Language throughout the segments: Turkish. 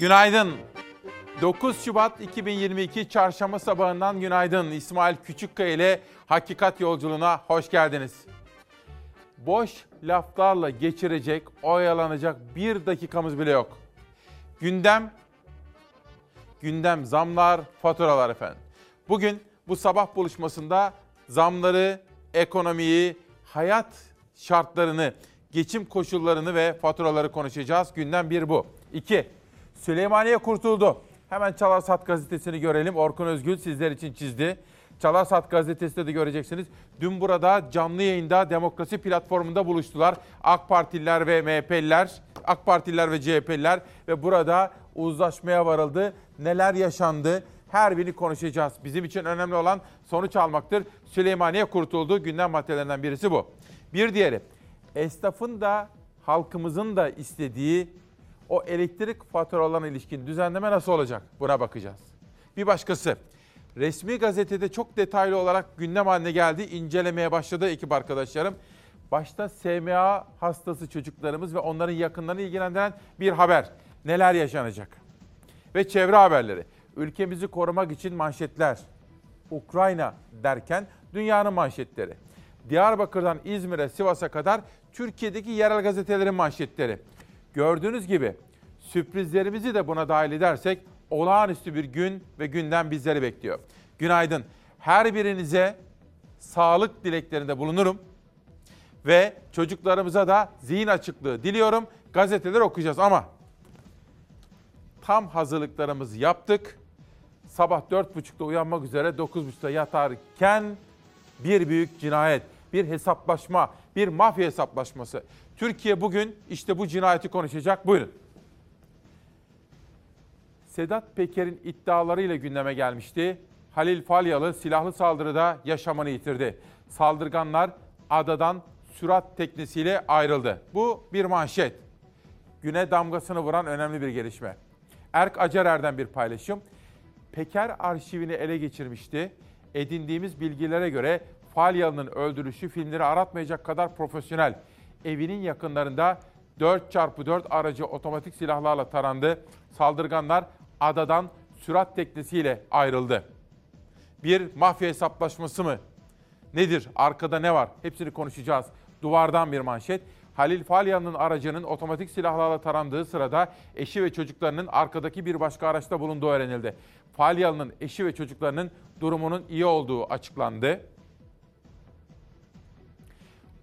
Günaydın. 9 Şubat 2022 Çarşamba sabahından günaydın. İsmail Küçükkaya ile Hakikat Yolculuğuna hoş geldiniz. Boş laflarla geçirecek, oyalanacak bir dakikamız bile yok. Gündem, gündem zamlar, faturalar efendim. Bugün bu sabah buluşmasında zamları, ekonomiyi, hayat şartlarını, geçim koşullarını ve faturaları konuşacağız. Gündem bir bu. İki, Süleymaniye kurtuldu. Hemen Çalarsat gazetesini görelim. Orkun Özgül sizler için çizdi. Çalarsat gazetesinde de göreceksiniz. Dün burada canlı yayında demokrasi platformunda buluştular. AK Partililer ve MHP'liler, AK Partililer ve CHP'liler ve burada uzlaşmaya varıldı. Neler yaşandı? Her birini konuşacağız. Bizim için önemli olan sonuç almaktır. Süleymaniye kurtuldu. Gündem maddelerinden birisi bu. Bir diğeri, esnafın da halkımızın da istediği o elektrik faturalarına ilişkin düzenleme nasıl olacak? Buna bakacağız. Bir başkası, resmi gazetede çok detaylı olarak gündem haline geldi. İncelemeye başladı ekip arkadaşlarım. Başta SMA hastası çocuklarımız ve onların yakınlarını ilgilendiren bir haber. Neler yaşanacak? Ve çevre haberleri. Ülkemizi korumak için manşetler. Ukrayna derken dünyanın manşetleri. Diyarbakır'dan İzmir'e, Sivas'a kadar Türkiye'deki yerel gazetelerin manşetleri. Gördüğünüz gibi sürprizlerimizi de buna dahil edersek olağanüstü bir gün ve günden bizleri bekliyor. Günaydın. Her birinize sağlık dileklerinde bulunurum ve çocuklarımıza da zihin açıklığı diliyorum. Gazeteleri okuyacağız ama tam hazırlıklarımızı yaptık. Sabah 4.30'da uyanmak üzere 9.30'da yatarken bir büyük cinayet, bir hesaplaşma, bir mafya hesaplaşması. Türkiye bugün işte bu cinayeti konuşacak. Buyurun. Sedat Peker'in iddialarıyla gündeme gelmişti. Halil Falyalı silahlı saldırıda yaşamını yitirdi. Saldırganlar adadan sürat teknesiyle ayrıldı. Bu bir manşet. Güne damgasını vuran önemli bir gelişme. Erk Acerer'den bir paylaşım. Peker arşivini ele geçirmişti. Edindiğimiz bilgilere göre Falyalı'nın öldürüşü filmleri aratmayacak kadar profesyonel. Evinin yakınlarında 4x4 aracı otomatik silahlarla tarandı. Saldırganlar adadan sürat teknesiyle ayrıldı. Bir mafya hesaplaşması mı? Nedir? Arkada ne var? Hepsini konuşacağız. Duvardan bir manşet. Halil Falyalı'nın aracının otomatik silahlarla tarandığı sırada eşi ve çocuklarının arkadaki bir başka araçta bulunduğu öğrenildi. Falyalı'nın eşi ve çocuklarının durumunun iyi olduğu açıklandı.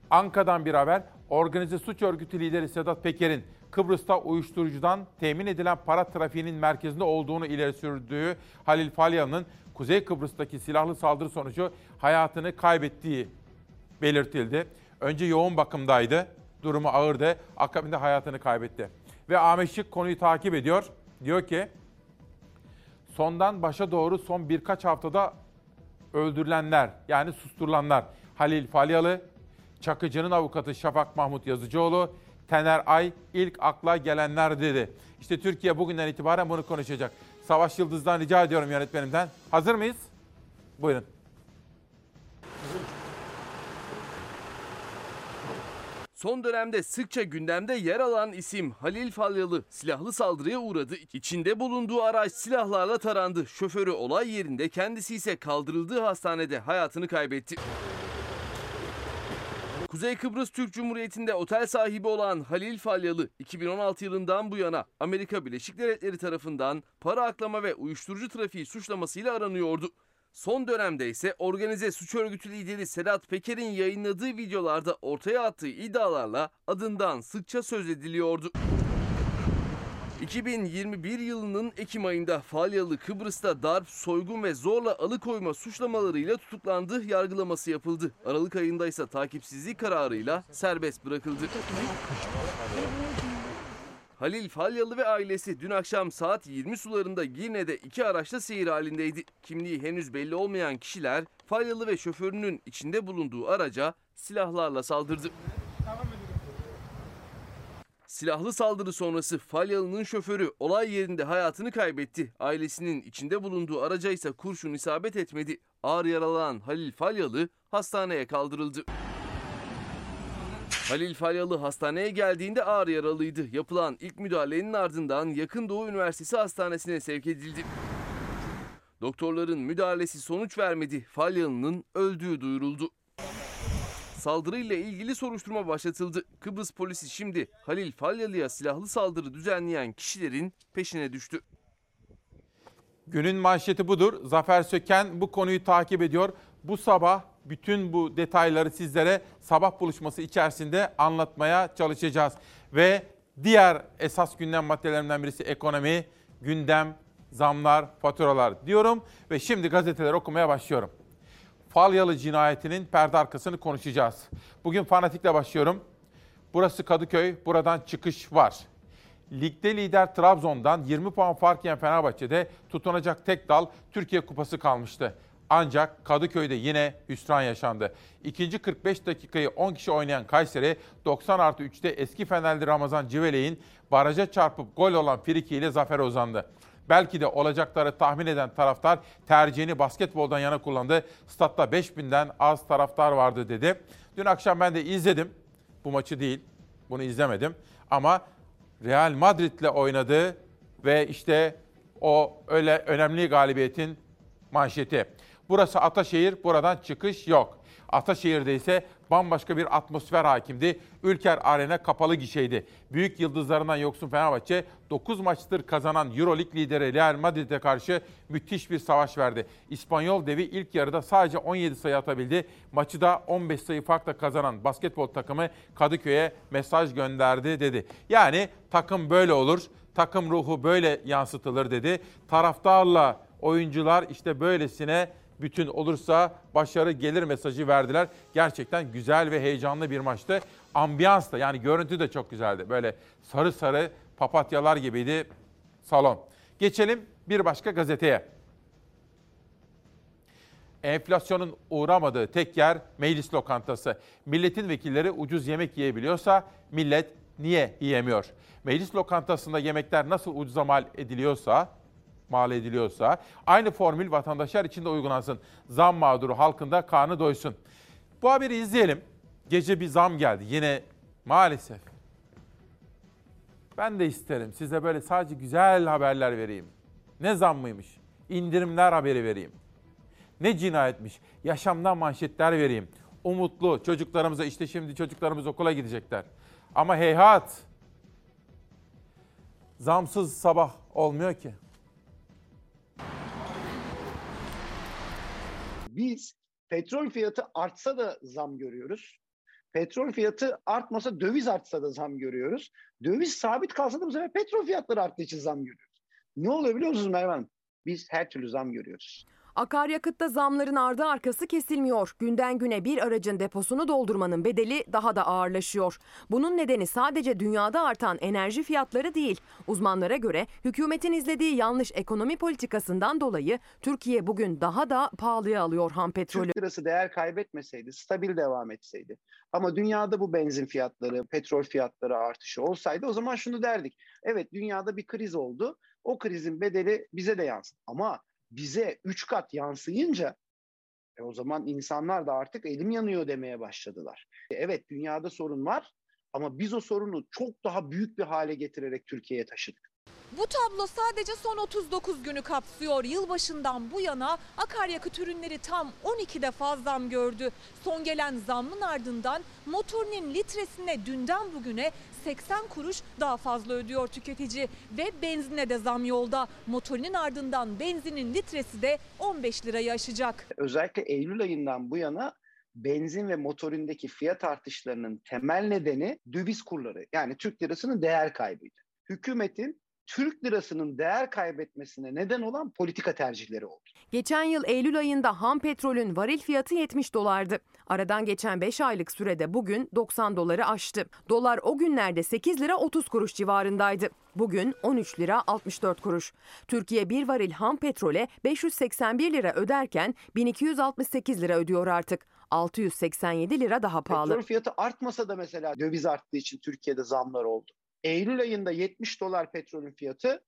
Anka'dan bir haber. Organize suç örgütü lideri Sedat Peker'in Kıbrıs'ta uyuşturucudan temin edilen para trafiğinin merkezinde olduğunu ileri sürdüğü Halil Falyalı'nın Kuzey Kıbrıs'taki silahlı saldırı sonucu hayatını kaybettiği belirtildi. Önce yoğun bakımdaydı. Durumu ağırdı. Akabinde hayatını kaybetti. Ve Ahmet Şık konuyu takip ediyor. Diyor ki sondan başa doğru son birkaç haftada öldürülenler yani susturulanlar Halil Falyalı, Çakıcı'nın avukatı Şafak Mahmut Yazıcıoğlu, Tener Ay ilk akla gelenler dedi. İşte Türkiye bugünden itibaren bunu konuşacak. Savaş Yıldız'dan rica ediyorum yönetmenimden. Hazır mıyız? Buyurun. Son dönemde sıkça gündemde yer alan isim Halil Falyalı silahlı saldırıya uğradı. İçinde bulunduğu araç silahlarla tarandı. Şoförü olay yerinde kendisi ise kaldırıldığı hastanede hayatını kaybetti. Kuzey Kıbrıs Türk Cumhuriyeti'nde otel sahibi olan Halil Falyalı 2016 yılından bu yana Amerika Birleşik Devletleri tarafından para aklama ve uyuşturucu trafiği suçlamasıyla aranıyordu. Son dönemde ise organize suç örgütü lideri Sedat Peker'in yayınladığı videolarda ortaya attığı iddialarla adından sıkça söz ediliyordu. 2021 yılının Ekim ayında Falyalı Kıbrıs'ta darp, soygun ve zorla alıkoyma suçlamalarıyla tutuklandı, yargılaması yapıldı. Aralık ayında ise takipsizlik kararıyla serbest bırakıldı. Halil Falyalı ve ailesi dün akşam saat 20 sularında Girne'de iki araçla seyir halindeydi. Kimliği henüz belli olmayan kişiler Falyalı ve şoförünün içinde bulunduğu araca silahlarla saldırdı. Silahlı saldırı sonrası Falyalı'nın şoförü olay yerinde hayatını kaybetti. Ailesinin içinde bulunduğu araca ise kurşun isabet etmedi. Ağır yaralanan Halil Falyalı hastaneye kaldırıldı. Halil Falyalı hastaneye geldiğinde ağır yaralıydı. Yapılan ilk müdahalenin ardından Yakın Doğu Üniversitesi Hastanesi'ne sevk edildi. Doktorların müdahalesi sonuç vermedi. Falyalı'nın öldüğü duyuruldu. Saldırıyla ilgili soruşturma başlatıldı. Kıbrıs polisi şimdi Halil Falyalı'ya silahlı saldırı düzenleyen kişilerin peşine düştü. Günün manşeti budur. Zafer Söken bu konuyu takip ediyor. Bu sabah bütün bu detayları sizlere sabah buluşması içerisinde anlatmaya çalışacağız. Ve diğer esas gündem maddelerinden birisi ekonomi, gündem, zamlar, faturalar diyorum. Ve şimdi gazeteleri okumaya başlıyorum. Falyalı cinayetinin perde arkasını konuşacağız. Bugün fanatikle başlıyorum. Burası Kadıköy, buradan çıkış var. Ligde lider Trabzon'dan 20 puan fark yiyen Fenerbahçe'de tutunacak tek dal Türkiye Kupası kalmıştı. Ancak Kadıköy'de yine hüsran yaşandı. İkinci 45 dakikayı 10 kişi oynayan Kayseri 90 artı 3'te eski Fenerli Ramazan Civelek'in baraja çarpıp gol olan friki ile zafere uzandı. Belki de olacakları tahmin eden taraftar tercihini basketboldan yana kullandı. Statta 5000'den az taraftar vardı dedi. Dün akşam ben de izledim. Bu maçı değil, bunu izlemedim. Ama Real Madrid'le oynadı ve işte o öyle önemli galibiyetin manşeti. Burası Ataşehir, buradan çıkış yok. Ataşehir'de ise bambaşka bir atmosfer hakimdi. Ülker Arena kapalı gişeydi. Büyük yıldızlarından yoksun Fenerbahçe 9 maçtır kazanan Euroleague lideri Real Madrid'e karşı müthiş bir savaş verdi. İspanyol devi ilk yarıda sadece 17 sayı atabildi. Maçı da 15 sayı farkla kazanan basketbol takımı Kadıköy'e mesaj gönderdi dedi. Yani takım böyle olur, takım ruhu böyle yansıtılır dedi. Taraftarla oyuncular işte böylesine bütün olursa başarı gelir mesajı verdiler. Gerçekten güzel ve heyecanlı bir maçtı. Ambiyans da yani görüntü de çok güzeldi. Böyle sarı sarı papatyalar gibiydi salon. Geçelim bir başka gazeteye. Enflasyonun uğramadığı tek yer meclis lokantası. Milletin vekilleri ucuz yemek yiyebiliyorsa millet niye yiyemiyor? Meclis lokantasında yemekler nasıl ucuza mal ediliyorsa mal ediliyorsa aynı formül vatandaşlar için de uygulansın. Zam mağduru halkında karnı doysun. Bu haberi izleyelim. Gece bir zam geldi. Yine maalesef. Ben de isterim size böyle sadece güzel haberler vereyim. Ne zam mıymış? İndirimler haberi vereyim. Ne cinayetmiş? Yaşamdan manşetler vereyim. Umutlu çocuklarımıza işte şimdi çocuklarımız okula gidecekler. Ama heyhat. Zamsız sabah olmuyor ki. Biz petrol fiyatı artsa da zam görüyoruz. Petrol fiyatı artmasa döviz artsa da zam görüyoruz. Döviz sabit kalsa da bu sefer petrol fiyatları arttığı için zam görüyoruz. Ne oluyor biliyor musunuz Merve Hanım? Biz her türlü zam görüyoruz. Akaryakıtta zamların ardı arkası kesilmiyor. Günden güne bir aracın deposunu doldurmanın bedeli daha da ağırlaşıyor. Bunun nedeni sadece dünyada artan enerji fiyatları değil. Uzmanlara göre hükümetin izlediği yanlış ekonomi politikasından dolayı Türkiye bugün daha da pahalıya alıyor ham petrolü. Türk lirası değer kaybetmeseydi, stabil devam etseydi. Ama dünyada bu benzin fiyatları, petrol fiyatları artışı olsaydı o zaman şunu derdik. Evet dünyada bir kriz oldu. O krizin bedeli bize de yansın. Ama bize üç kat yansıyınca e o zaman insanlar da artık elim yanıyor demeye başladılar. E evet dünyada sorun var ama biz o sorunu çok daha büyük bir hale getirerek Türkiye'ye taşıdık. Bu tablo sadece son 39 günü kapsıyor. Yılbaşından bu yana akaryakıt ürünleri tam 12 defa zam gördü. Son gelen zammın ardından motorinin litresine dünden bugüne 80 kuruş daha fazla ödüyor tüketici ve benzine de zam yolda. Motorinin ardından benzinin litresi de 15 lirayı aşacak. Özellikle Eylül ayından bu yana benzin ve motorindeki fiyat artışlarının temel nedeni döviz kurları yani Türk lirasının değer kaybıydı. Hükümetin Türk lirasının değer kaybetmesine neden olan politika tercihleri oldu. Geçen yıl Eylül ayında ham petrolün varil fiyatı 70 dolardı. Aradan geçen 5 aylık sürede bugün 90 doları aştı. Dolar o günlerde 8 lira 30 kuruş civarındaydı. Bugün 13 lira 64 kuruş. Türkiye bir varil ham petrole 581 lira öderken 1268 lira ödüyor artık. 687 lira daha pahalı. Petrol fiyatı artmasa da mesela döviz arttığı için Türkiye'de zamlar oldu. Eylül ayında 70 dolar petrolün fiyatı,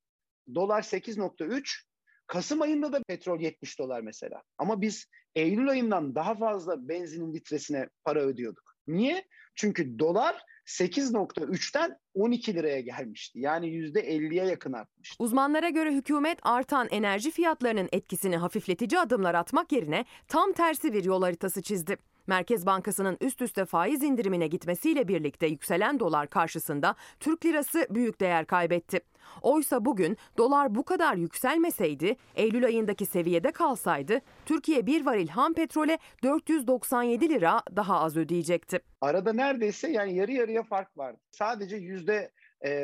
dolar 8.3, Kasım ayında da petrol 70 dolar mesela. Ama biz Eylül ayından daha fazla benzinin litresine para ödüyorduk. Niye? Çünkü dolar 8.3'ten 12 liraya gelmişti. Yani %50'ye yakın artmıştı. Uzmanlara göre hükümet artan enerji fiyatlarının etkisini hafifletici adımlar atmak yerine tam tersi bir yol haritası çizdi. Merkez Bankası'nın üst üste faiz indirimine gitmesiyle birlikte yükselen dolar karşısında Türk lirası büyük değer kaybetti. Oysa bugün dolar bu kadar yükselmeseydi, Eylül ayındaki seviyede kalsaydı Türkiye bir varil ham petrole 497 lira daha az ödeyecekti. Arada neredeyse yani yarı yarıya fark vardı. Sadece yüzde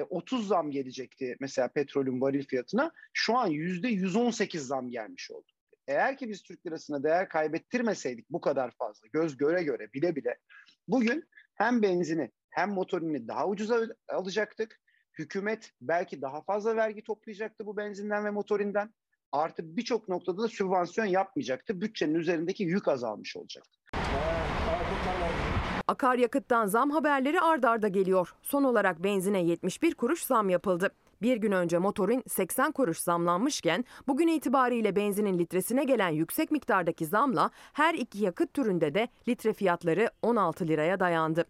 30 zam gelecekti mesela petrolün varil fiyatına. Şu an yüzde 118 zam gelmiş oldu. Eğer ki biz Türk lirasına değer kaybettirmeseydik bu kadar fazla göz göre göre bile bile bugün hem benzini hem motorini daha ucuza alacaktık. Hükümet belki daha fazla vergi toplayacaktı bu benzinden ve motorinden. Artı birçok noktada da sübvansiyon yapmayacaktı. Bütçenin üzerindeki yük azalmış olacaktı. Akaryakıttan zam haberleri ard arda geliyor. Son olarak benzine 71 kuruş zam yapıldı. Bir gün önce motorin 80 kuruş zamlanmışken bugün itibariyle benzinin litresine gelen yüksek miktardaki zamla her iki yakıt türünde de litre fiyatları 16 liraya dayandı.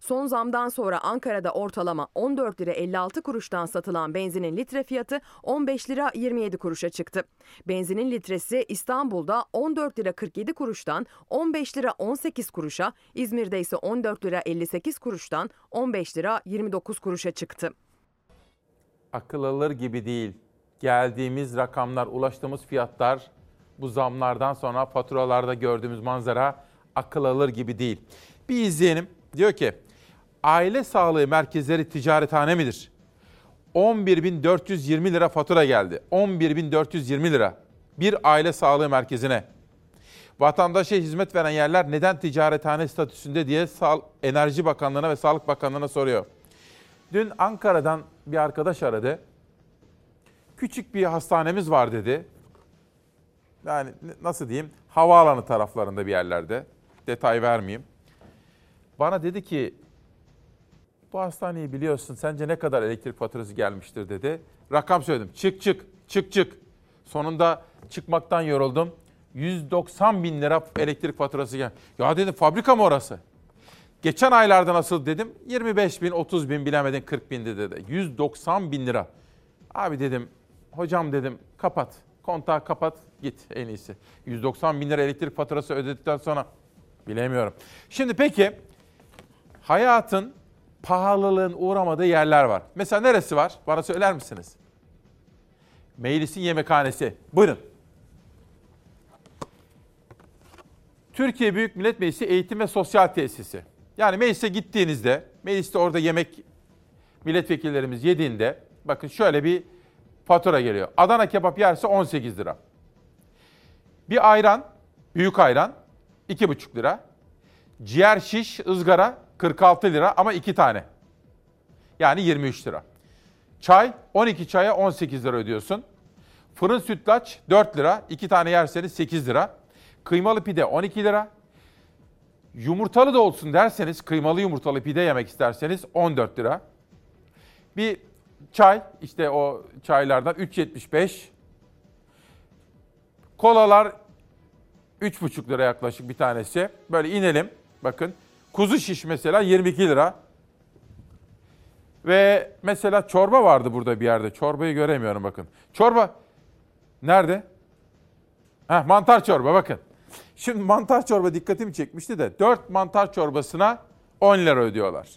Son zamdan sonra Ankara'da ortalama 14 lira 56 kuruştan satılan benzinin litre fiyatı 15 lira 27 kuruşa çıktı. Benzinin litresi İstanbul'da 14 lira 47 kuruştan 15 lira 18 kuruşa, İzmir'de ise 14 lira 58 kuruştan 15 lira 29 kuruşa çıktı. Akıl alır gibi değil. Geldiğimiz rakamlar, ulaştığımız fiyatlar bu zamlardan sonra faturalarda gördüğümüz manzara akıl alır gibi değil. Bir izleyelim. Diyor ki aile sağlığı merkezleri ticarethane midir? 11.420 lira fatura geldi. 11.420 lira bir aile sağlığı merkezine. Vatandaşa hizmet veren yerler neden ticarethane statüsünde diye Enerji Bakanlığı'na ve Sağlık Bakanlığı'na soruyor. Dün Ankara'dan bir arkadaş aradı. Küçük bir hastanemiz var dedi. Yani nasıl diyeyim? Havaalanı taraflarında bir yerlerde. Detay vermeyeyim. Bana dedi ki bu hastaneyi biliyorsun sence ne kadar elektrik faturası gelmiştir dedi. Rakam söyledim. Çık çık çık çık. Sonunda çıkmaktan yoruldum. 190 bin lira elektrik faturası gel. Ya dedim fabrika mı orası? Geçen aylarda nasıl dedim? 25 bin, 30 bin bilemedin 40 bindi dedi. 190 bin lira. Abi dedim, hocam dedim kapat. Kontağı kapat git en iyisi. 190 bin lira elektrik faturası ödedikten sonra bilemiyorum. Şimdi peki hayatın pahalılığın uğramadığı yerler var. Mesela neresi var? Bana söyler misiniz? Meclisin yemekhanesi. Buyurun. Türkiye Büyük Millet Meclisi Eğitim ve Sosyal Tesisi. Yani meclise gittiğinizde, mecliste orada yemek milletvekillerimiz yediğinde bakın şöyle bir fatura geliyor. Adana kebap yerse 18 lira. Bir ayran, büyük ayran 2,5 lira. Ciğer şiş ızgara 46 lira ama 2 tane. Yani 23 lira. Çay 12 çaya 18 lira ödüyorsun. Fırın sütlaç 4 lira. 2 tane yerseniz 8 lira. Kıymalı pide 12 lira. Yumurtalı da olsun derseniz, kıymalı yumurtalı pide yemek isterseniz 14 lira. Bir çay, işte o çaylardan 3.75. Kolalar 3,5 lira yaklaşık bir tanesi. Böyle inelim. Bakın kuzu şiş mesela 22 lira. Ve mesela çorba vardı burada bir yerde. Çorbayı göremiyorum bakın. Çorba nerede? Heh, mantar çorba bakın. Şimdi mantar çorba dikkatimi çekmişti de 4 mantar çorbasına 10 lira ödüyorlar.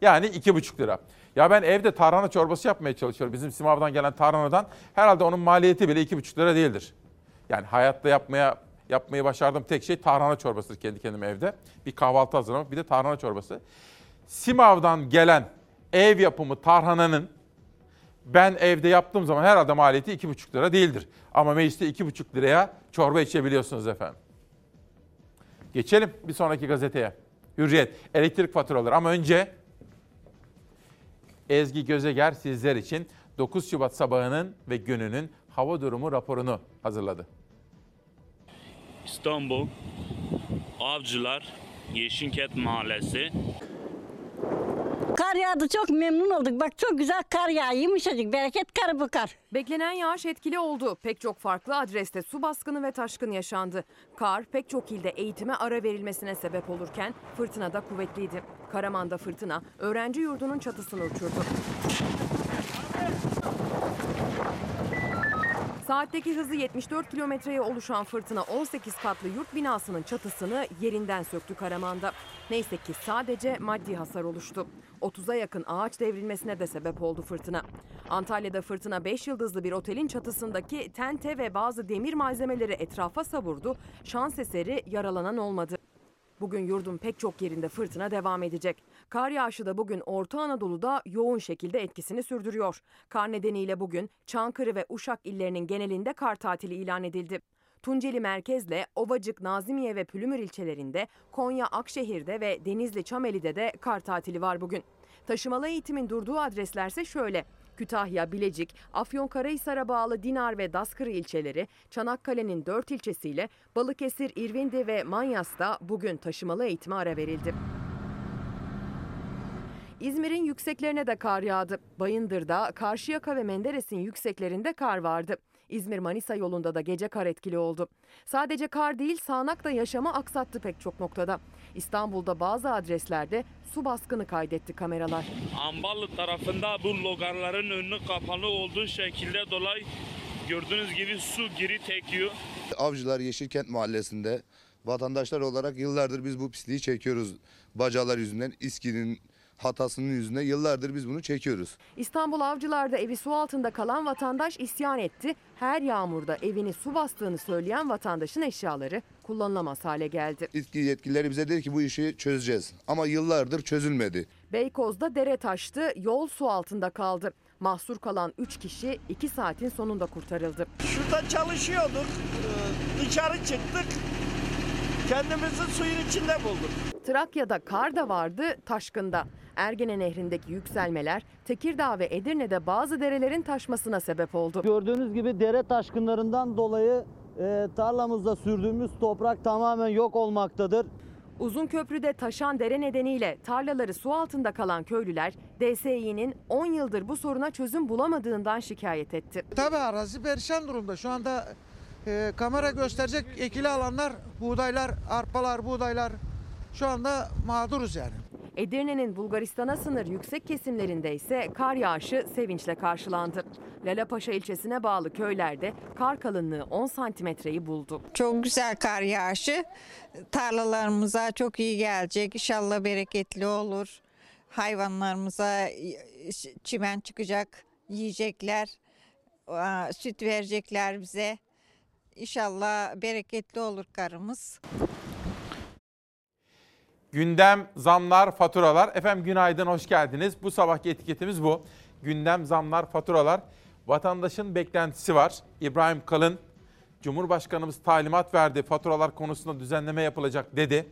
Yani 2,5 lira. Ya ben evde tarhana çorbası yapmaya çalışıyorum. Bizim Simav'dan gelen tarhanadan herhalde onun maliyeti bile 2,5 lira değildir. Yani hayatta yapmaya yapmayı başardığım tek şey tarhana çorbasıdır kendi kendime evde. Bir kahvaltı hazırlamak bir de tarhana çorbası. Simav'dan gelen ev yapımı tarhananın ben evde yaptığım zaman herhalde maliyeti 2,5 lira değildir. Ama mecliste 2,5 liraya çorba içebiliyorsunuz efendim. Geçelim bir sonraki gazeteye. Hürriyet, elektrik faturaları ama önce Ezgi Gözeger sizler için 9 Şubat sabahının ve gününün hava durumu raporunu hazırladı. İstanbul, Avcılar, Yeşilket Mahallesi, kar yağdı çok memnun olduk. Bak çok güzel kar yağıyor yumuşacık bereket karı bu kar. Beklenen yağış etkili oldu. Pek çok farklı adreste su baskını ve taşkın yaşandı. Kar pek çok ilde eğitime ara verilmesine sebep olurken fırtına da kuvvetliydi. Karaman'da fırtına öğrenci yurdunun çatısını uçurdu. Saatteki hızı 74 kilometreye oluşan fırtına 18 katlı yurt binasının çatısını yerinden söktü Karaman'da. Neyse ki sadece maddi hasar oluştu. 30'a yakın ağaç devrilmesine de sebep oldu fırtına. Antalya'da fırtına 5 yıldızlı bir otelin çatısındaki tente ve bazı demir malzemeleri etrafa savurdu. Şans eseri yaralanan olmadı. Bugün yurdun pek çok yerinde fırtına devam edecek. Kar yağışı da bugün Orta Anadolu'da yoğun şekilde etkisini sürdürüyor. Kar nedeniyle bugün Çankırı ve Uşak illerinin genelinde kar tatili ilan edildi. Tunceli merkezle Ovacık, Nazimiye ve Pülümür ilçelerinde, Konya, Akşehir'de ve Denizli, Çameli'de de kar tatili var bugün. Taşımalı eğitimin durduğu adreslerse şöyle. Kütahya, Bilecik, Afyonkarahisar'a bağlı Dinar ve Daskırı ilçeleri, Çanakkale'nin 4 ilçesiyle Balıkesir, İrvindi ve Manyas'ta bugün taşımalı eğitime ara verildi. İzmir'in yükseklerine de kar yağdı. Bayındır'da, Karşıyaka ve Menderes'in yükseklerinde kar vardı. İzmir-Manisa yolunda da gece kar etkili oldu. Sadece kar değil sağanak da yaşamı aksattı pek çok noktada. İstanbul'da bazı adreslerde su baskını kaydetti kameralar. Amballı tarafında bu logarların önü kapalı olduğu şekilde dolayı gördüğünüz gibi su geri tekiyor. Avcılar Yeşilkent Mahallesi'nde vatandaşlar olarak yıllardır biz bu pisliği çekiyoruz. Bacalar yüzünden, İSKİ'nin hatasının yüzünden yıllardır biz bunu çekiyoruz. İstanbul Avcılar'da evi su altında kalan vatandaş isyan etti. Her yağmurda evini su bastığını söyleyen vatandaşın eşyaları kullanılamaz hale geldi. İSKİ yetkilileri bize dedi ki bu işi çözeceğiz. Ama yıllardır çözülmedi. Beykoz'da dere taştı, yol su altında kaldı. Mahsur kalan 3 kişi 2 saatin sonunda kurtarıldı. Şurada çalışıyorduk. Ee, Dışarı çıktık. Kendimizi suyun içinde bulduk. Trakya'da kar da vardı, taşkında. Ergene Nehri'ndeki yükselmeler Tekirdağ ve Edirne'de bazı derelerin taşmasına sebep oldu. Gördüğünüz gibi dere taşkınlarından dolayı e, tarlamızda sürdüğümüz toprak tamamen yok olmaktadır. Uzun köprüde taşan dere nedeniyle tarlaları su altında kalan köylüler DSİ'nin 10 yıldır bu soruna çözüm bulamadığından şikayet etti. Tabii arazi perişan durumda. Şu anda e, kamera gösterecek ekili alanlar, buğdaylar, arpalar, buğdaylar şu anda mağduruz yani. Edirne'nin Bulgaristan'a sınır yüksek kesimlerinde ise kar yağışı sevinçle karşılandı. Lalapaşa ilçesine bağlı köylerde kar kalınlığı 10 santimetreyi buldu. Çok güzel kar yağışı tarlalarımıza çok iyi gelecek. İnşallah bereketli olur. Hayvanlarımıza çimen çıkacak, yiyecekler, süt verecekler bize. İnşallah bereketli olur karımız. Gündem, zamlar, faturalar. Efendim günaydın, hoş geldiniz. Bu sabahki etiketimiz bu. Gündem, zamlar, faturalar. Vatandaşın beklentisi var. İbrahim Kalın, Cumhurbaşkanımız talimat verdi. Faturalar konusunda düzenleme yapılacak dedi.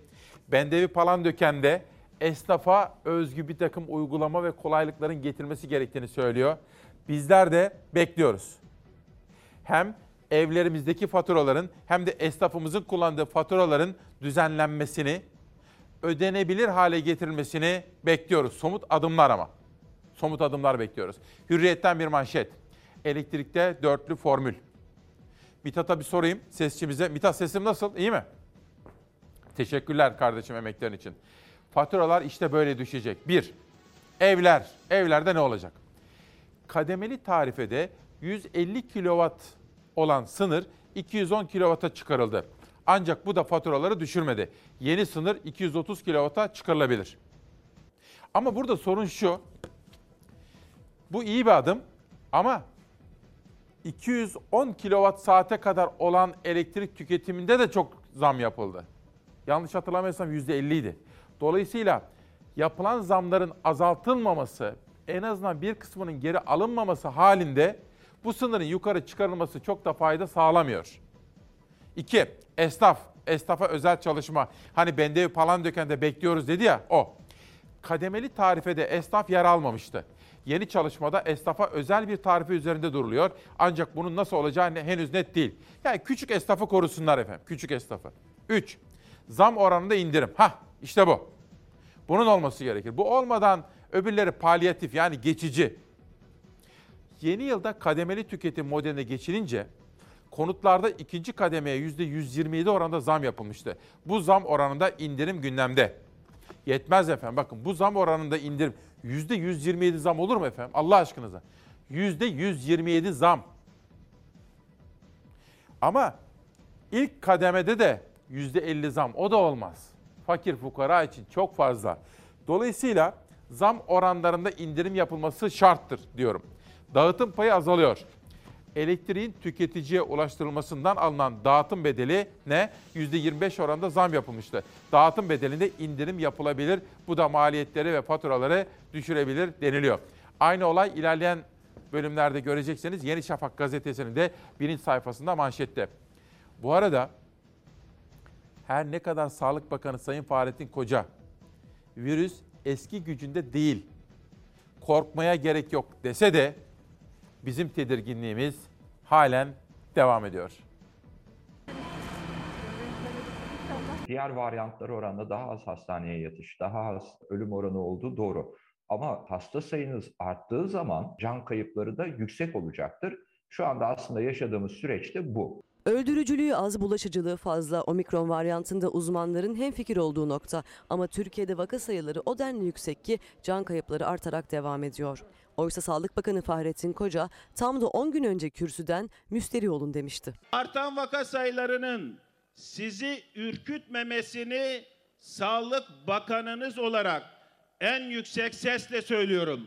Bendevi Palandöken'de esnafa özgü bir takım uygulama ve kolaylıkların getirmesi gerektiğini söylüyor. Bizler de bekliyoruz. Hem evlerimizdeki faturaların hem de esnafımızın kullandığı faturaların düzenlenmesini, ödenebilir hale getirilmesini bekliyoruz. Somut adımlar ama. Somut adımlar bekliyoruz. Hürriyetten bir manşet. Elektrikte dörtlü formül. Mithat'a bir sorayım sesçimize. Mithat sesim nasıl? İyi mi? Teşekkürler kardeşim emeklerin için. Faturalar işte böyle düşecek. Bir, evler. Evlerde ne olacak? Kademeli tarifede 150 kilowatt olan sınır 210 kilovata çıkarıldı. Ancak bu da faturaları düşürmedi. Yeni sınır 230 kilovata çıkarılabilir. Ama burada sorun şu. Bu iyi bir adım ama 210 kilowatt saate kadar olan elektrik tüketiminde de çok zam yapıldı. Yanlış hatırlamıyorsam %50 idi. Dolayısıyla yapılan zamların azaltılmaması, en azından bir kısmının geri alınmaması halinde bu sınırın yukarı çıkarılması çok da fayda sağlamıyor. İki, esnaf, esnafa özel çalışma. Hani bende falan dökende bekliyoruz dedi ya o. Kademeli tarifede esnaf yer almamıştı. Yeni çalışmada esnafa özel bir tarife üzerinde duruluyor. Ancak bunun nasıl olacağı henüz net değil. Yani küçük esnafı korusunlar efendim. Küçük esnafı. 3. Zam oranında indirim. Ha işte bu. Bunun olması gerekir. Bu olmadan Öbürleri palyatif yani geçici. Yeni yılda kademeli tüketim modeline geçilince konutlarda ikinci kademeye %127 oranında zam yapılmıştı. Bu zam oranında indirim gündemde. Yetmez efendim. Bakın bu zam oranında indirim %127 zam olur mu efendim? Allah aşkınıza. %127 zam. Ama ilk kademede de %50 zam o da olmaz. Fakir fukara için çok fazla. Dolayısıyla zam oranlarında indirim yapılması şarttır diyorum. Dağıtım payı azalıyor. Elektriğin tüketiciye ulaştırılmasından alınan dağıtım bedeli ne? %25 oranda zam yapılmıştı. Dağıtım bedelinde indirim yapılabilir. Bu da maliyetleri ve faturaları düşürebilir deniliyor. Aynı olay ilerleyen bölümlerde göreceksiniz. Yeni Şafak gazetesinin de birinci sayfasında manşette. Bu arada her ne kadar Sağlık Bakanı Sayın Fahrettin Koca virüs eski gücünde değil, korkmaya gerek yok dese de bizim tedirginliğimiz halen devam ediyor. Diğer varyantlar oranında daha az hastaneye yatış, daha az ölüm oranı olduğu doğru. Ama hasta sayınız arttığı zaman can kayıpları da yüksek olacaktır. Şu anda aslında yaşadığımız süreçte bu. Öldürücülüğü az, bulaşıcılığı fazla. Omikron varyantında uzmanların hemfikir olduğu nokta. Ama Türkiye'de vaka sayıları o denli yüksek ki can kayıpları artarak devam ediyor. Oysa Sağlık Bakanı Fahrettin Koca tam da 10 gün önce kürsüden müsteri olun demişti. Artan vaka sayılarının sizi ürkütmemesini Sağlık Bakanınız olarak en yüksek sesle söylüyorum.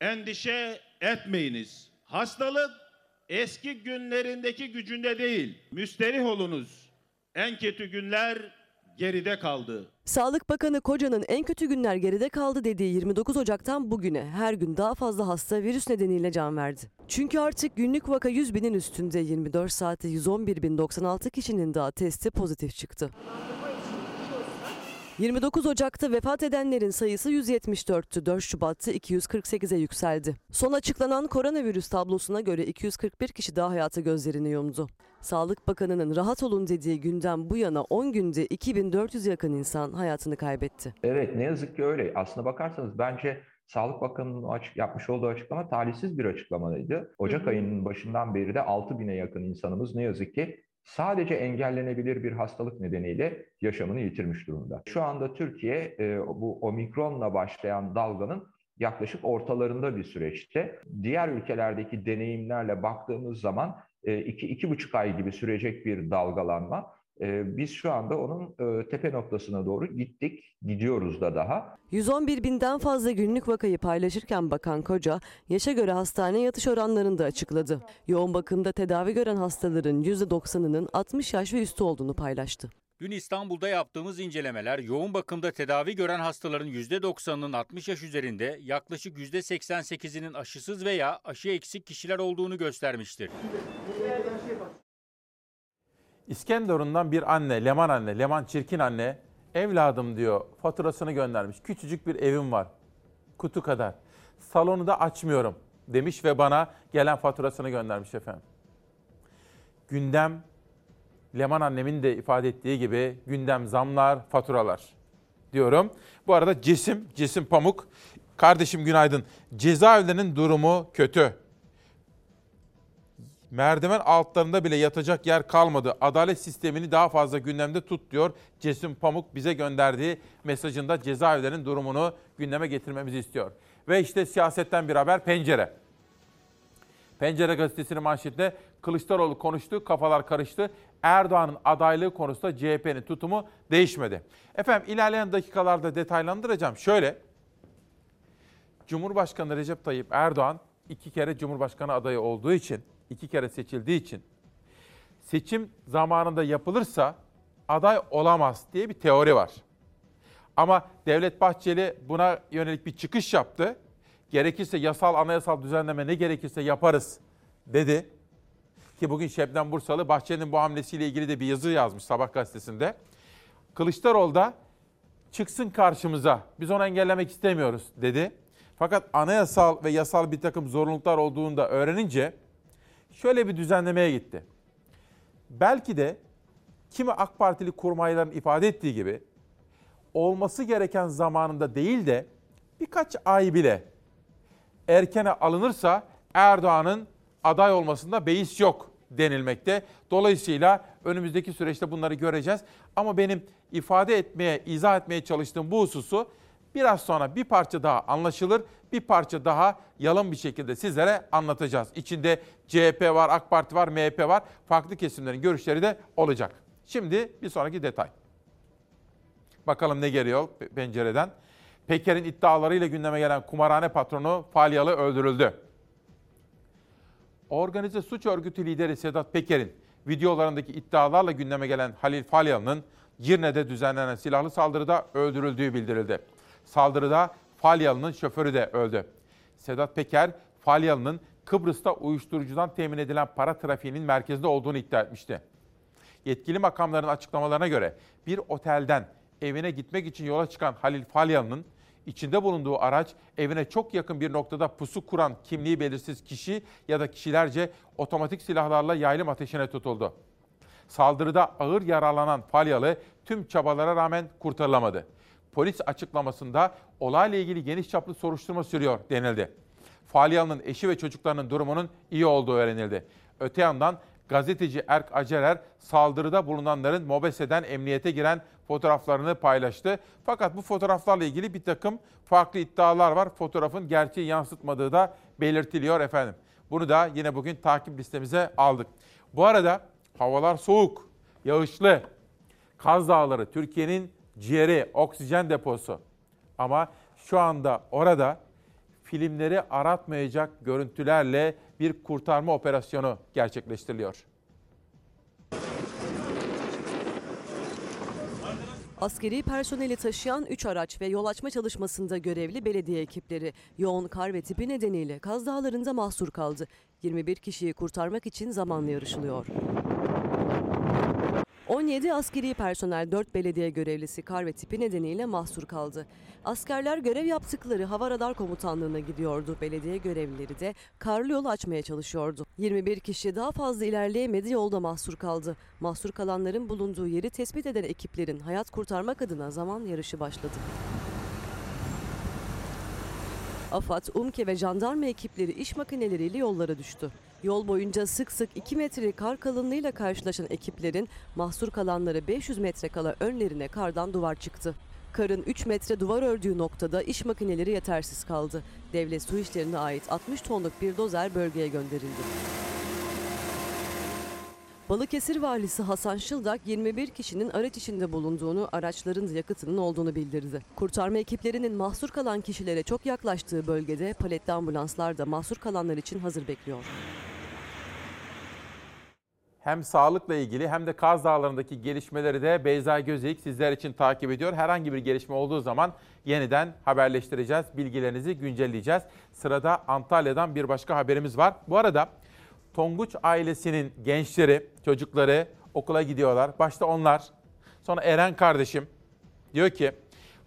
Endişe etmeyiniz. Hastalık eski günlerindeki gücünde değil. Müsterih olunuz. En kötü günler geride kaldı. Sağlık Bakanı Koca'nın en kötü günler geride kaldı dediği 29 Ocak'tan bugüne her gün daha fazla hasta virüs nedeniyle can verdi. Çünkü artık günlük vaka 100 binin üstünde 24 saatte 111.096 kişinin daha testi pozitif çıktı. 29 Ocak'ta vefat edenlerin sayısı 174'tü. 4 Şubat'ta 248'e yükseldi. Son açıklanan koronavirüs tablosuna göre 241 kişi daha hayata gözlerini yumdu. Sağlık Bakanı'nın rahat olun dediği günden bu yana 10 günde 2400 yakın insan hayatını kaybetti. Evet ne yazık ki öyle. Aslına bakarsanız bence Sağlık Bakanı'nın açık, yapmış olduğu açıklama talihsiz bir açıklamaydı. Ocak hı hı. ayının başından beri de 6 bine yakın insanımız ne yazık ki sadece engellenebilir bir hastalık nedeniyle yaşamını yitirmiş durumda. Şu anda Türkiye e, bu omikronla başlayan dalganın yaklaşık ortalarında bir süreçte. Diğer ülkelerdeki deneyimlerle baktığımız zaman e, iki, iki buçuk ay gibi sürecek bir dalgalanma. E, biz şu anda onun e, tepe noktasına doğru gittik, gidiyoruz da daha. 111 binden fazla günlük vakayı paylaşırken Bakan Koca, yaşa göre hastane yatış oranlarını da açıkladı. Yoğun bakımda tedavi gören hastaların %90'ının 60 yaş ve üstü olduğunu paylaştı. Dün İstanbul'da yaptığımız incelemeler yoğun bakımda tedavi gören hastaların %90'ının 60 yaş üzerinde yaklaşık %88'inin aşısız veya aşı eksik kişiler olduğunu göstermiştir. İskenderun'dan bir anne, Leman anne, Leman Çirkin anne evladım diyor faturasını göndermiş. Küçücük bir evim var. Kutu kadar. Salonu da açmıyorum demiş ve bana gelen faturasını göndermiş efendim. Gündem Leman annemin de ifade ettiği gibi gündem zamlar, faturalar diyorum. Bu arada Cesim, Cesim Pamuk, kardeşim günaydın. Cezaevlerinin durumu kötü. Merdiven altlarında bile yatacak yer kalmadı. Adalet sistemini daha fazla gündemde tut diyor Cesim Pamuk bize gönderdiği mesajında cezaevlerinin durumunu gündeme getirmemizi istiyor. Ve işte siyasetten bir haber pencere. Pencere gazetesinin manşetinde Kılıçdaroğlu konuştu, kafalar karıştı. Erdoğan'ın adaylığı konusunda CHP'nin tutumu değişmedi. Efendim ilerleyen dakikalarda detaylandıracağım. Şöyle, Cumhurbaşkanı Recep Tayyip Erdoğan iki kere Cumhurbaşkanı adayı olduğu için, iki kere seçildiği için seçim zamanında yapılırsa aday olamaz diye bir teori var. Ama Devlet Bahçeli buna yönelik bir çıkış yaptı. Gerekirse yasal anayasal düzenleme ne gerekirse yaparız dedi. Ki bugün Şebnem Bursalı Bahçeli'nin bu hamlesiyle ilgili de bir yazı yazmış Sabah gazetesinde. Kılıçdaroğlu da çıksın karşımıza biz onu engellemek istemiyoruz dedi. Fakat anayasal ve yasal bir takım zorunluluklar olduğunu da öğrenince şöyle bir düzenlemeye gitti. Belki de kimi AK Partili kurmayların ifade ettiği gibi olması gereken zamanında değil de birkaç ay bile erkene alınırsa Erdoğan'ın aday olmasında beis yok denilmekte. Dolayısıyla önümüzdeki süreçte bunları göreceğiz. Ama benim ifade etmeye, izah etmeye çalıştığım bu hususu biraz sonra bir parça daha anlaşılır, bir parça daha yalın bir şekilde sizlere anlatacağız. İçinde CHP var, AK Parti var, MHP var. Farklı kesimlerin görüşleri de olacak. Şimdi bir sonraki detay. Bakalım ne geliyor pencereden. Peker'in iddialarıyla gündeme gelen kumarhane patronu Falyalı öldürüldü. Organize suç örgütü lideri Sedat Peker'in videolarındaki iddialarla gündeme gelen Halil Falyalı'nın Girne'de düzenlenen silahlı saldırıda öldürüldüğü bildirildi. Saldırıda Falyalı'nın şoförü de öldü. Sedat Peker, Falyalı'nın Kıbrıs'ta uyuşturucudan temin edilen para trafiğinin merkezinde olduğunu iddia etmişti. Yetkili makamların açıklamalarına göre bir otelden evine gitmek için yola çıkan Halil Falyalı'nın içinde bulunduğu araç evine çok yakın bir noktada pusu kuran kimliği belirsiz kişi ya da kişilerce otomatik silahlarla yaylım ateşine tutuldu. Saldırıda ağır yaralanan Falyalı tüm çabalara rağmen kurtarılamadı. Polis açıklamasında olayla ilgili geniş çaplı soruşturma sürüyor denildi. Falyalı'nın eşi ve çocuklarının durumunun iyi olduğu öğrenildi. Öte yandan gazeteci Erk Acerer saldırıda bulunanların Mobese'den emniyete giren fotoğraflarını paylaştı. Fakat bu fotoğraflarla ilgili bir takım farklı iddialar var. Fotoğrafın gerçeği yansıtmadığı da belirtiliyor efendim. Bunu da yine bugün takip listemize aldık. Bu arada havalar soğuk, yağışlı. Kaz Dağları Türkiye'nin ciğeri, oksijen deposu. Ama şu anda orada filmleri aratmayacak görüntülerle bir kurtarma operasyonu gerçekleştiriliyor. Askeri personeli taşıyan 3 araç ve yol açma çalışmasında görevli belediye ekipleri yoğun kar ve tipi nedeniyle Kaz Dağları'nda mahsur kaldı. 21 kişiyi kurtarmak için zamanla yarışılıyor. 17 askeri personel 4 belediye görevlisi kar ve tipi nedeniyle mahsur kaldı. Askerler görev yaptıkları Hava Radar Komutanlığı'na gidiyordu. Belediye görevlileri de karlı yol açmaya çalışıyordu. 21 kişi daha fazla ilerleyemedi yolda mahsur kaldı. Mahsur kalanların bulunduğu yeri tespit eden ekiplerin hayat kurtarmak adına zaman yarışı başladı. AFAD, UMKE ve jandarma ekipleri iş makineleriyle yollara düştü. Yol boyunca sık sık 2 metre kar kalınlığıyla karşılaşan ekiplerin mahsur kalanları 500 metre kala önlerine kardan duvar çıktı. Karın 3 metre duvar ördüğü noktada iş makineleri yetersiz kaldı. Devlet Su İşleri'ne ait 60 tonluk bir dozer bölgeye gönderildi. Balıkesir valisi Hasan Şıldak 21 kişinin araç içinde bulunduğunu, araçların yakıtının olduğunu bildirdi. Kurtarma ekiplerinin mahsur kalan kişilere çok yaklaştığı bölgede paletli ambulanslar da mahsur kalanlar için hazır bekliyor. Hem sağlıkla ilgili hem de Kaz Dağları'ndaki gelişmeleri de Beyza Gözeyik sizler için takip ediyor. Herhangi bir gelişme olduğu zaman yeniden haberleştireceğiz. Bilgilerinizi güncelleyeceğiz. Sırada Antalya'dan bir başka haberimiz var. Bu arada Tonguç ailesinin gençleri, çocukları okula gidiyorlar. Başta onlar. Sonra Eren kardeşim diyor ki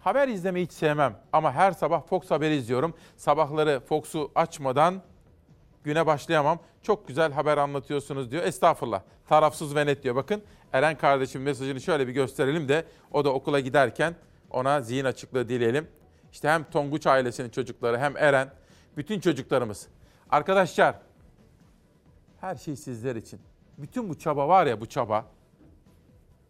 haber izlemeyi hiç sevmem ama her sabah Fox Haber izliyorum. Sabahları Fox'u açmadan güne başlayamam. Çok güzel haber anlatıyorsunuz diyor. Estağfurullah. Tarafsız ve net diyor. Bakın Eren kardeşim mesajını şöyle bir gösterelim de o da okula giderken ona zihin açıklığı dileyelim. İşte hem Tonguç ailesinin çocukları hem Eren bütün çocuklarımız. Arkadaşlar her şey sizler için. Bütün bu çaba var ya bu çaba.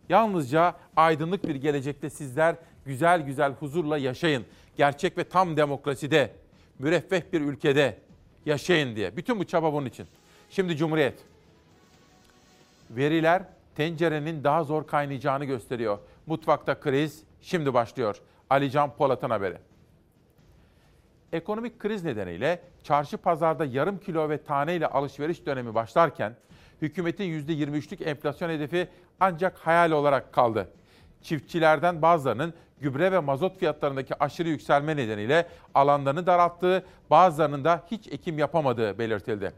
Yalnızca aydınlık bir gelecekte sizler güzel güzel huzurla yaşayın. Gerçek ve tam demokraside, müreffeh bir ülkede yaşayın diye. Bütün bu çaba bunun için. Şimdi Cumhuriyet. Veriler tencerenin daha zor kaynayacağını gösteriyor. Mutfakta kriz şimdi başlıyor. Ali Can Polat'ın haberi. Ekonomik kriz nedeniyle çarşı pazarda yarım kilo ve tane ile alışveriş dönemi başlarken hükümetin %23'lük enflasyon hedefi ancak hayal olarak kaldı. Çiftçilerden bazılarının gübre ve mazot fiyatlarındaki aşırı yükselme nedeniyle alanlarını daralttığı, bazılarının da hiç ekim yapamadığı belirtildi.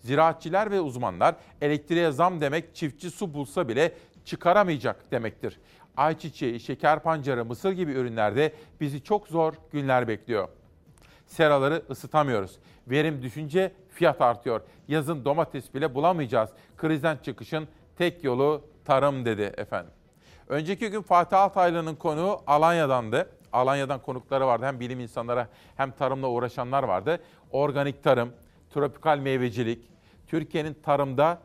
Ziraatçiler ve uzmanlar elektriğe zam demek çiftçi su bulsa bile çıkaramayacak demektir. Ayçiçeği, şeker pancarı, mısır gibi ürünlerde bizi çok zor günler bekliyor. Seraları ısıtamıyoruz. Verim düşünce fiyat artıyor. Yazın domates bile bulamayacağız. Krizden çıkışın tek yolu tarım dedi efendim. Önceki gün Fatih Altaylı'nın konuğu Alanya'dandı. Alanya'dan konukları vardı. Hem bilim insanları hem tarımla uğraşanlar vardı. Organik tarım, tropikal meyvecilik, Türkiye'nin tarımda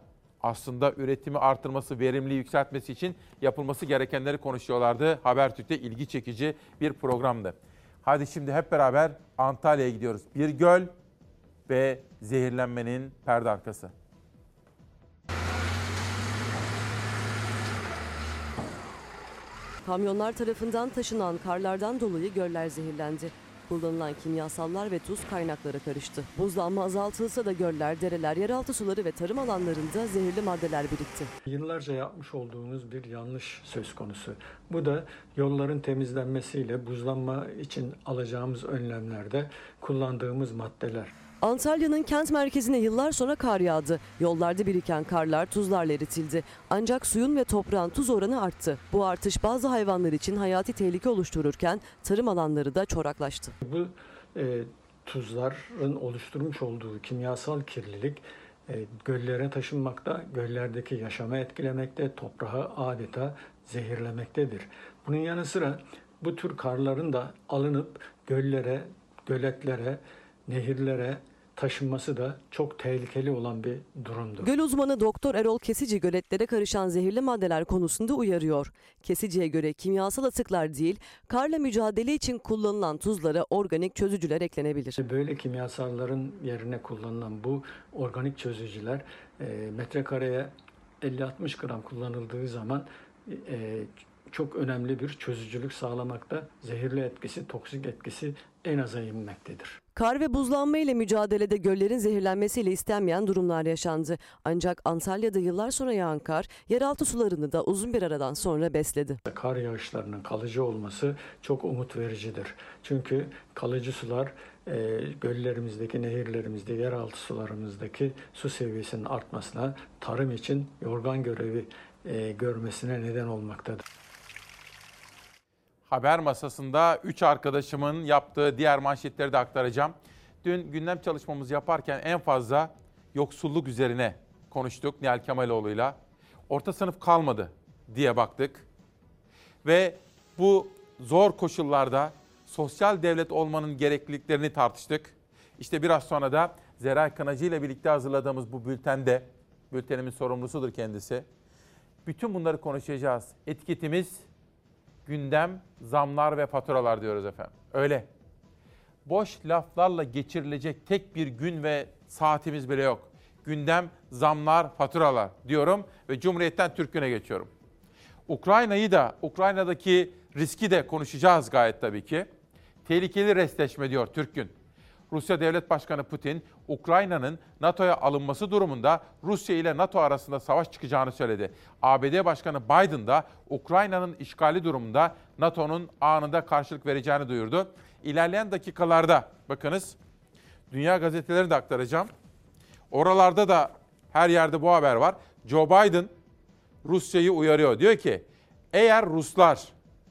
aslında üretimi artırması, verimliliği yükseltmesi için yapılması gerekenleri konuşuyorlardı. Habertürk'te ilgi çekici bir programdı. Hadi şimdi hep beraber Antalya'ya gidiyoruz. Bir göl ve zehirlenmenin perde arkası. Kamyonlar tarafından taşınan karlardan dolayı göller zehirlendi. Kullanılan kimyasallar ve tuz kaynaklara karıştı. Buzlanma azaltılsa da göller, dereler, yeraltı suları ve tarım alanlarında zehirli maddeler birikti. Yıllarca yapmış olduğumuz bir yanlış söz konusu. Bu da yolların temizlenmesiyle buzlanma için alacağımız önlemlerde kullandığımız maddeler. Antalya'nın kent merkezine yıllar sonra kar yağdı. Yollarda biriken karlar tuzlarla eritildi. Ancak suyun ve toprağın tuz oranı arttı. Bu artış bazı hayvanlar için hayati tehlike oluştururken tarım alanları da çoraklaştı. Bu e, tuzların oluşturmuş olduğu kimyasal kirlilik e, göllere taşınmakta, göllerdeki yaşamı etkilemekte, toprağı adeta zehirlemektedir. Bunun yanı sıra bu tür karların da alınıp göllere, göletlere, nehirlere taşınması da çok tehlikeli olan bir durumdur. Göl uzmanı Doktor Erol Kesici göletlere karışan zehirli maddeler konusunda uyarıyor. Kesici'ye göre kimyasal atıklar değil, karla mücadele için kullanılan tuzlara organik çözücüler eklenebilir. Böyle kimyasalların yerine kullanılan bu organik çözücüler e, metrekareye 50-60 gram kullanıldığı zaman e, çok önemli bir çözücülük sağlamakta. Zehirli etkisi, toksik etkisi en aza inmektedir. Kar ve buzlanma ile mücadelede göllerin zehirlenmesiyle istenmeyen durumlar yaşandı. Ancak Antalya'da yıllar sonra yağan kar yeraltı sularını da uzun bir aradan sonra besledi. Kar yağışlarının kalıcı olması çok umut vericidir. Çünkü kalıcı sular e, göllerimizdeki, nehirlerimizde, yeraltı sularımızdaki su seviyesinin artmasına, tarım için yorgan görevi e, görmesine neden olmaktadır. Haber masasında 3 arkadaşımın yaptığı diğer manşetleri de aktaracağım. Dün gündem çalışmamız yaparken en fazla yoksulluk üzerine konuştuk Nihal Kemaloğlu'yla. Orta sınıf kalmadı diye baktık. Ve bu zor koşullarda sosyal devlet olmanın gerekliliklerini tartıştık. İşte biraz sonra da Zeray Kınacı ile birlikte hazırladığımız bu bültende, bültenimin sorumlusudur kendisi. Bütün bunları konuşacağız. Etiketimiz gündem, zamlar ve faturalar diyoruz efendim. Öyle. Boş laflarla geçirilecek tek bir gün ve saatimiz bile yok. Gündem, zamlar, faturalar diyorum ve Cumhuriyet'ten Türk Günü'ne geçiyorum. Ukrayna'yı da, Ukrayna'daki riski de konuşacağız gayet tabii ki. Tehlikeli restleşme diyor Türk Gün. Rusya Devlet Başkanı Putin, Ukrayna'nın NATO'ya alınması durumunda Rusya ile NATO arasında savaş çıkacağını söyledi. ABD Başkanı Biden da Ukrayna'nın işgali durumunda NATO'nun anında karşılık vereceğini duyurdu. İlerleyen dakikalarda bakınız dünya gazetelerini de aktaracağım. Oralarda da her yerde bu haber var. Joe Biden Rusya'yı uyarıyor. Diyor ki eğer Ruslar,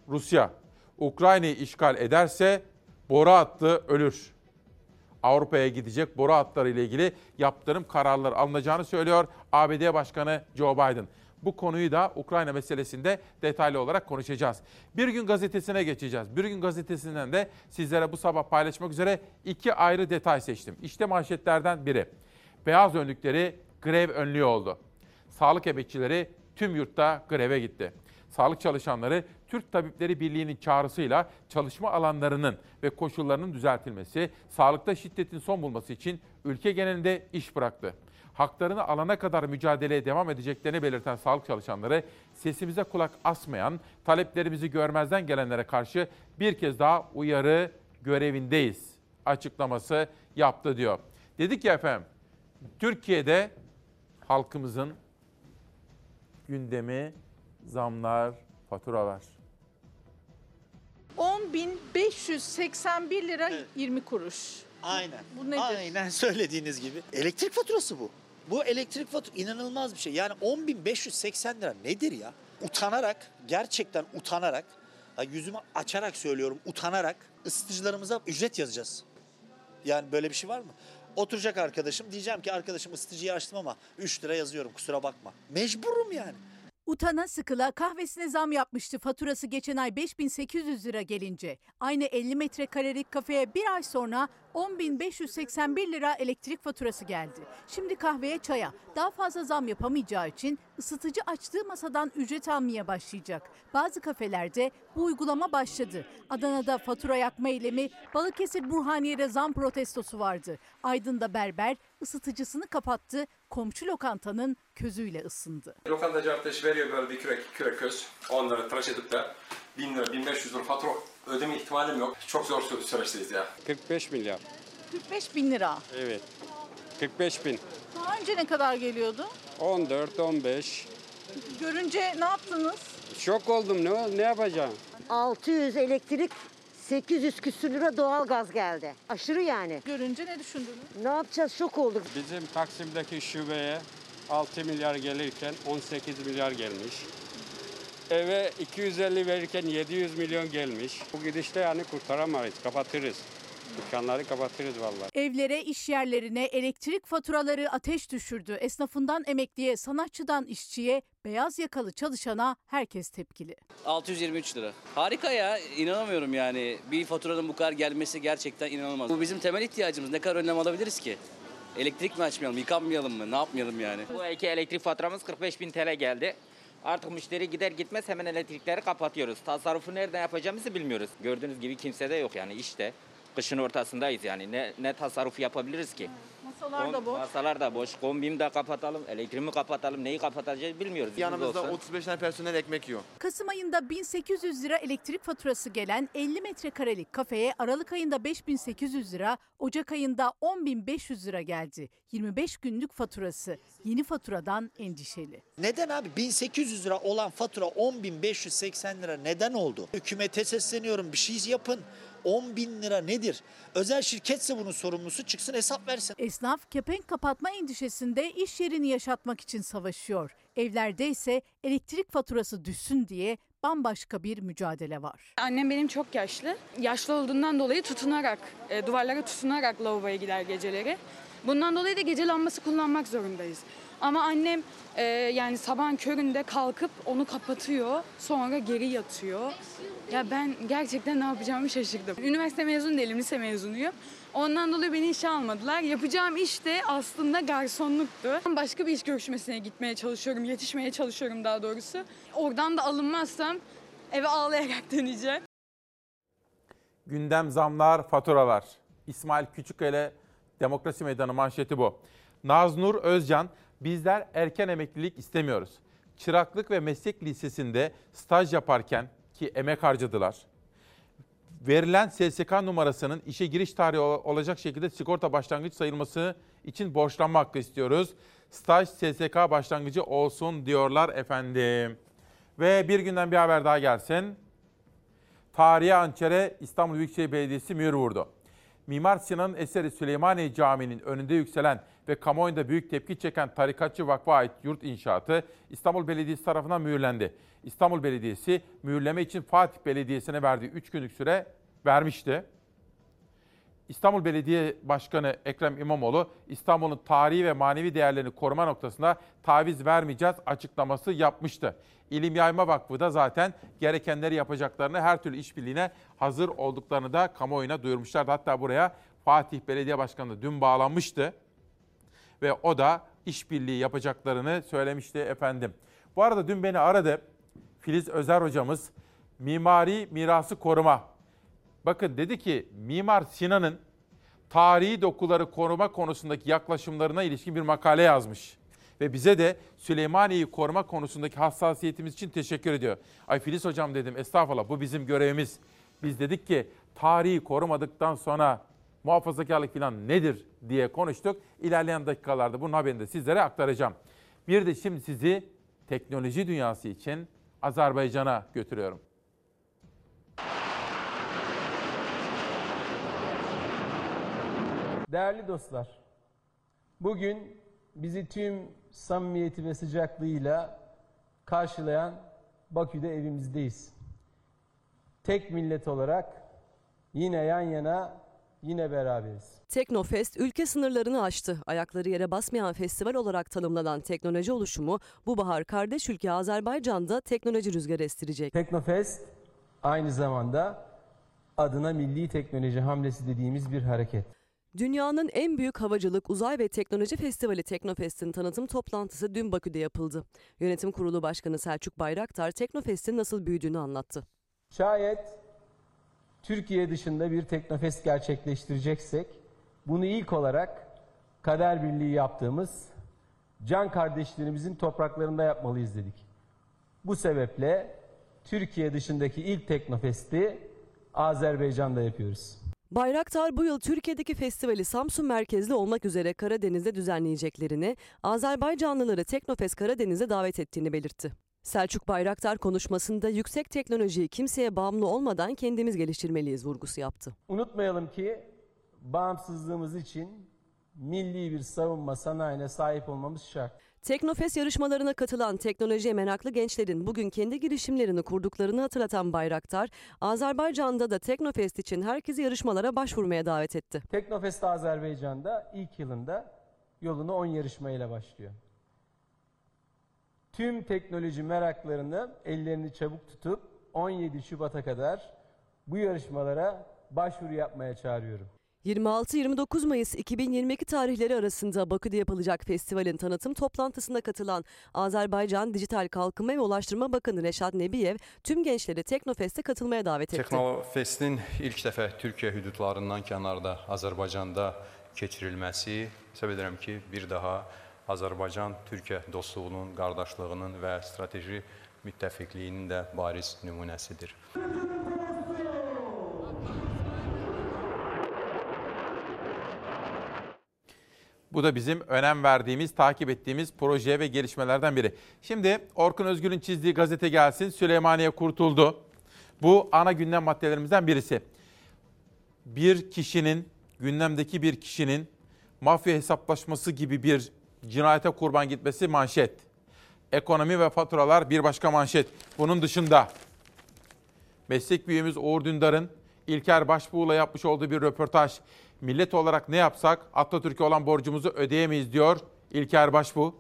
Rusya Ukrayna'yı işgal ederse boru hattı ölür. Avrupa'ya gidecek boru hatları ile ilgili yaptırım kararları alınacağını söylüyor ABD Başkanı Joe Biden. Bu konuyu da Ukrayna meselesinde detaylı olarak konuşacağız. Bir gün gazetesine geçeceğiz. Bir gün gazetesinden de sizlere bu sabah paylaşmak üzere iki ayrı detay seçtim. İşte manşetlerden biri. Beyaz önlükleri grev önlüğü oldu. Sağlık emekçileri tüm yurtta greve gitti. Sağlık çalışanları Türk Tabipleri Birliği'nin çağrısıyla çalışma alanlarının ve koşullarının düzeltilmesi, sağlıkta şiddetin son bulması için ülke genelinde iş bıraktı. Haklarını alana kadar mücadeleye devam edeceklerini belirten sağlık çalışanları sesimize kulak asmayan, taleplerimizi görmezden gelenlere karşı bir kez daha uyarı görevindeyiz açıklaması yaptı diyor. Dedik ya efendim, Türkiye'de halkımızın gündemi zamlar, faturalar. 10.581 lira 20 kuruş. Aynen. Bu nedir? Aynen söylediğiniz gibi. Elektrik faturası bu. Bu elektrik faturası inanılmaz bir şey. Yani 10.580 lira nedir ya? Utanarak, gerçekten utanarak, ya yüzümü açarak söylüyorum, utanarak ısıtıcılarımıza ücret yazacağız. Yani böyle bir şey var mı? Oturacak arkadaşım diyeceğim ki arkadaşım ısıtıcıyı açtım ama 3 lira yazıyorum kusura bakma. Mecburum yani. Utana sıkıla kahvesine zam yapmıştı faturası geçen ay 5800 lira gelince. Aynı 50 metrekarelik kafeye bir ay sonra 10.581 lira elektrik faturası geldi. Şimdi kahveye çaya daha fazla zam yapamayacağı için ısıtıcı açtığı masadan ücret almaya başlayacak. Bazı kafelerde bu uygulama başladı. Adana'da fatura yakma eylemi, Balıkesir Burhaniye'de zam protestosu vardı. Aydın'da berber ısıtıcısını kapattı, komşu lokantanın közüyle ısındı. Lokantacı arkadaş veriyor böyle bir kürek, kürek köz. Onları tıraş edip de 1000 lira, 1500 lira fatura ödeme ihtimalim yok. Çok zor sü- süreçteyiz ya. 45 milyar. 45 bin lira. Evet. 45 bin. Daha önce ne kadar geliyordu? 14, 15. Görünce ne yaptınız? Şok oldum ne ne yapacağım? 600 elektrik, 800 küsür lira doğalgaz geldi. Aşırı yani. Görünce ne düşündünüz? Ne yapacağız? Şok olduk. Bizim Taksim'deki şubeye 6 milyar gelirken 18 milyar gelmiş. Eve 250 verirken 700 milyon gelmiş. Bu gidişte yani kurtaramayız, kapatırız. Dükkanları kapatırız vallahi. Evlere, iş yerlerine elektrik faturaları ateş düşürdü. Esnafından emekliye, sanatçıdan işçiye, beyaz yakalı çalışana herkes tepkili. 623 lira. Harika ya inanamıyorum yani. Bir faturanın bu kadar gelmesi gerçekten inanılmaz. Bu bizim temel ihtiyacımız. Ne kadar önlem alabiliriz ki? Elektrik mi açmayalım, yıkanmayalım mı? Ne yapmayalım yani? Bu ayki elektrik faturamız 45 bin TL geldi. Artık müşteri gider gitmez hemen elektrikleri kapatıyoruz. Tasarrufu nereden yapacağımızı bilmiyoruz. Gördüğünüz gibi kimse de yok yani işte. Kışın ortasındayız yani. Ne, ne tasarruf yapabiliriz ki? Masalar da boş. Masalar da boş. Kombimi de kapatalım, elektriğimi kapatalım. Neyi kapatacağız bilmiyoruz. Yanımızda Olsa- 35 tane personel ekmek yiyor. Kasım ayında 1800 lira elektrik faturası gelen 50 metrekarelik kafeye Aralık ayında 5800 lira, Ocak ayında 10500 lira geldi. 25 günlük faturası. Yeni faturadan endişeli. Neden abi 1800 lira olan fatura 10.580 lira neden oldu? Hükümete sesleniyorum bir şey yapın. 10 bin lira nedir? Özel şirketse bunun sorumlusu çıksın hesap versin. Esnaf kepenk kapatma endişesinde iş yerini yaşatmak için savaşıyor. Evlerde ise elektrik faturası düşsün diye bambaşka bir mücadele var. Annem benim çok yaşlı. Yaşlı olduğundan dolayı tutunarak, e, duvarlara tutunarak lavaboya gider geceleri. Bundan dolayı da gece lambası kullanmak zorundayız. Ama annem e, yani sabahın köründe kalkıp onu kapatıyor, sonra geri yatıyor. Ya ben gerçekten ne yapacağımı şaşırdım. Üniversite mezunu değilim, lise mezunuyum. Ondan dolayı beni işe almadılar. Yapacağım iş de aslında garsonluktu. Başka bir iş görüşmesine gitmeye çalışıyorum, yetişmeye çalışıyorum daha doğrusu. Oradan da alınmazsam eve ağlayarak döneceğim. Gündem zamlar, faturalar. İsmail Küçükkaya Demokrasi Meydanı manşeti bu. Naznur Özcan, bizler erken emeklilik istemiyoruz. Çıraklık ve Meslek Lisesi'nde staj yaparken ki emek harcadılar. Verilen SSK numarasının işe giriş tarihi ol- olacak şekilde sigorta başlangıç sayılması için borçlanma hakkı istiyoruz. Staj SSK başlangıcı olsun diyorlar efendim. Ve bir günden bir haber daha gelsin. Tarihi hançere İstanbul Büyükşehir Belediyesi mühür vurdu. Mimar Sinan'ın eseri Süleymaniye Camii'nin önünde yükselen ve kamuoyunda büyük tepki çeken Tarikatçı Vakfı'na ait yurt inşaatı İstanbul Belediyesi tarafından mühürlendi. İstanbul Belediyesi mühürleme için Fatih Belediyesi'ne verdiği 3 günlük süre vermişti. İstanbul Belediye Başkanı Ekrem İmamoğlu, İstanbul'un tarihi ve manevi değerlerini koruma noktasında taviz vermeyeceğiz açıklaması yapmıştı. İlim Yayma Vakfı da zaten gerekenleri yapacaklarını, her türlü işbirliğine hazır olduklarını da kamuoyuna duyurmuşlardı. Hatta buraya Fatih Belediye Başkanı da dün bağlanmıştı ve o da işbirliği yapacaklarını söylemişti efendim. Bu arada dün beni aradı Filiz Özer hocamız mimari mirası koruma. Bakın dedi ki Mimar Sinan'ın tarihi dokuları koruma konusundaki yaklaşımlarına ilişkin bir makale yazmış. Ve bize de Süleymaniye'yi koruma konusundaki hassasiyetimiz için teşekkür ediyor. Ay Filiz hocam dedim estağfurullah bu bizim görevimiz. Biz dedik ki tarihi korumadıktan sonra muhafazakarlık falan nedir diye konuştuk. İlerleyen dakikalarda bunun haberini de sizlere aktaracağım. Bir de şimdi sizi teknoloji dünyası için Azerbaycan'a götürüyorum. Değerli dostlar, bugün bizi tüm samimiyeti ve sıcaklığıyla karşılayan Bakü'de evimizdeyiz. Tek millet olarak yine yan yana yine beraberiz. Teknofest ülke sınırlarını aştı. Ayakları yere basmayan festival olarak tanımlanan teknoloji oluşumu bu bahar kardeş ülke Azerbaycan'da teknoloji rüzgarı estirecek. Teknofest aynı zamanda adına milli teknoloji hamlesi dediğimiz bir hareket. Dünyanın en büyük havacılık, uzay ve teknoloji festivali Teknofest'in tanıtım toplantısı dün Bakü'de yapıldı. Yönetim Kurulu Başkanı Selçuk Bayraktar Teknofest'in nasıl büyüdüğünü anlattı. Şayet Türkiye dışında bir Teknofest gerçekleştireceksek bunu ilk olarak kader birliği yaptığımız can kardeşlerimizin topraklarında yapmalıyız dedik. Bu sebeple Türkiye dışındaki ilk Teknofest'i Azerbaycan'da yapıyoruz. Bayraktar bu yıl Türkiye'deki festivali Samsun merkezli olmak üzere Karadeniz'de düzenleyeceklerini, Azerbaycanlıları Teknofest Karadeniz'e davet ettiğini belirtti. Selçuk Bayraktar konuşmasında yüksek teknolojiyi kimseye bağımlı olmadan kendimiz geliştirmeliyiz vurgusu yaptı. Unutmayalım ki bağımsızlığımız için milli bir savunma sanayine sahip olmamız şart. Teknofest yarışmalarına katılan teknolojiye meraklı gençlerin bugün kendi girişimlerini kurduklarını hatırlatan Bayraktar, Azerbaycan'da da Teknofest için herkesi yarışmalara başvurmaya davet etti. Teknofest Azerbaycan'da ilk yılında yoluna 10 yarışmayla başlıyor. Tüm teknoloji meraklarını ellerini çabuk tutup 17 Şubat'a kadar bu yarışmalara başvuru yapmaya çağırıyorum. 26-29 Mayıs 2022 tarihleri arasında Bakü'de yapılacak festivalin tanıtım toplantısına katılan Azerbaycan Dijital Kalkınma ve Ulaştırma Bakanı Reşat Nebiyev tüm gençleri Teknofest'e katılmaya davet etti. Teknofest'in ilk dəfə Türkiyə hüdudlarından kənarda Azərbaycanda keçirilməsi hesab edirəm ki, bir daha Azərbaycan-Türkiyə dostluğunun, qardaşlığının və strateji müttəfiqliyinin də bariz nümunəsidir. Bu da bizim önem verdiğimiz, takip ettiğimiz proje ve gelişmelerden biri. Şimdi Orkun Özgür'ün çizdiği gazete gelsin. Süleymaniye kurtuldu. Bu ana gündem maddelerimizden birisi. Bir kişinin, gündemdeki bir kişinin mafya hesaplaşması gibi bir cinayete kurban gitmesi manşet. Ekonomi ve faturalar bir başka manşet. Bunun dışında meslek büyüğümüz Uğur Dündar'ın İlker Başbuğ'la yapmış olduğu bir röportaj. Millet olarak ne yapsak Atatürk'e olan borcumuzu ödeyemeyiz diyor İlker Başbuğ.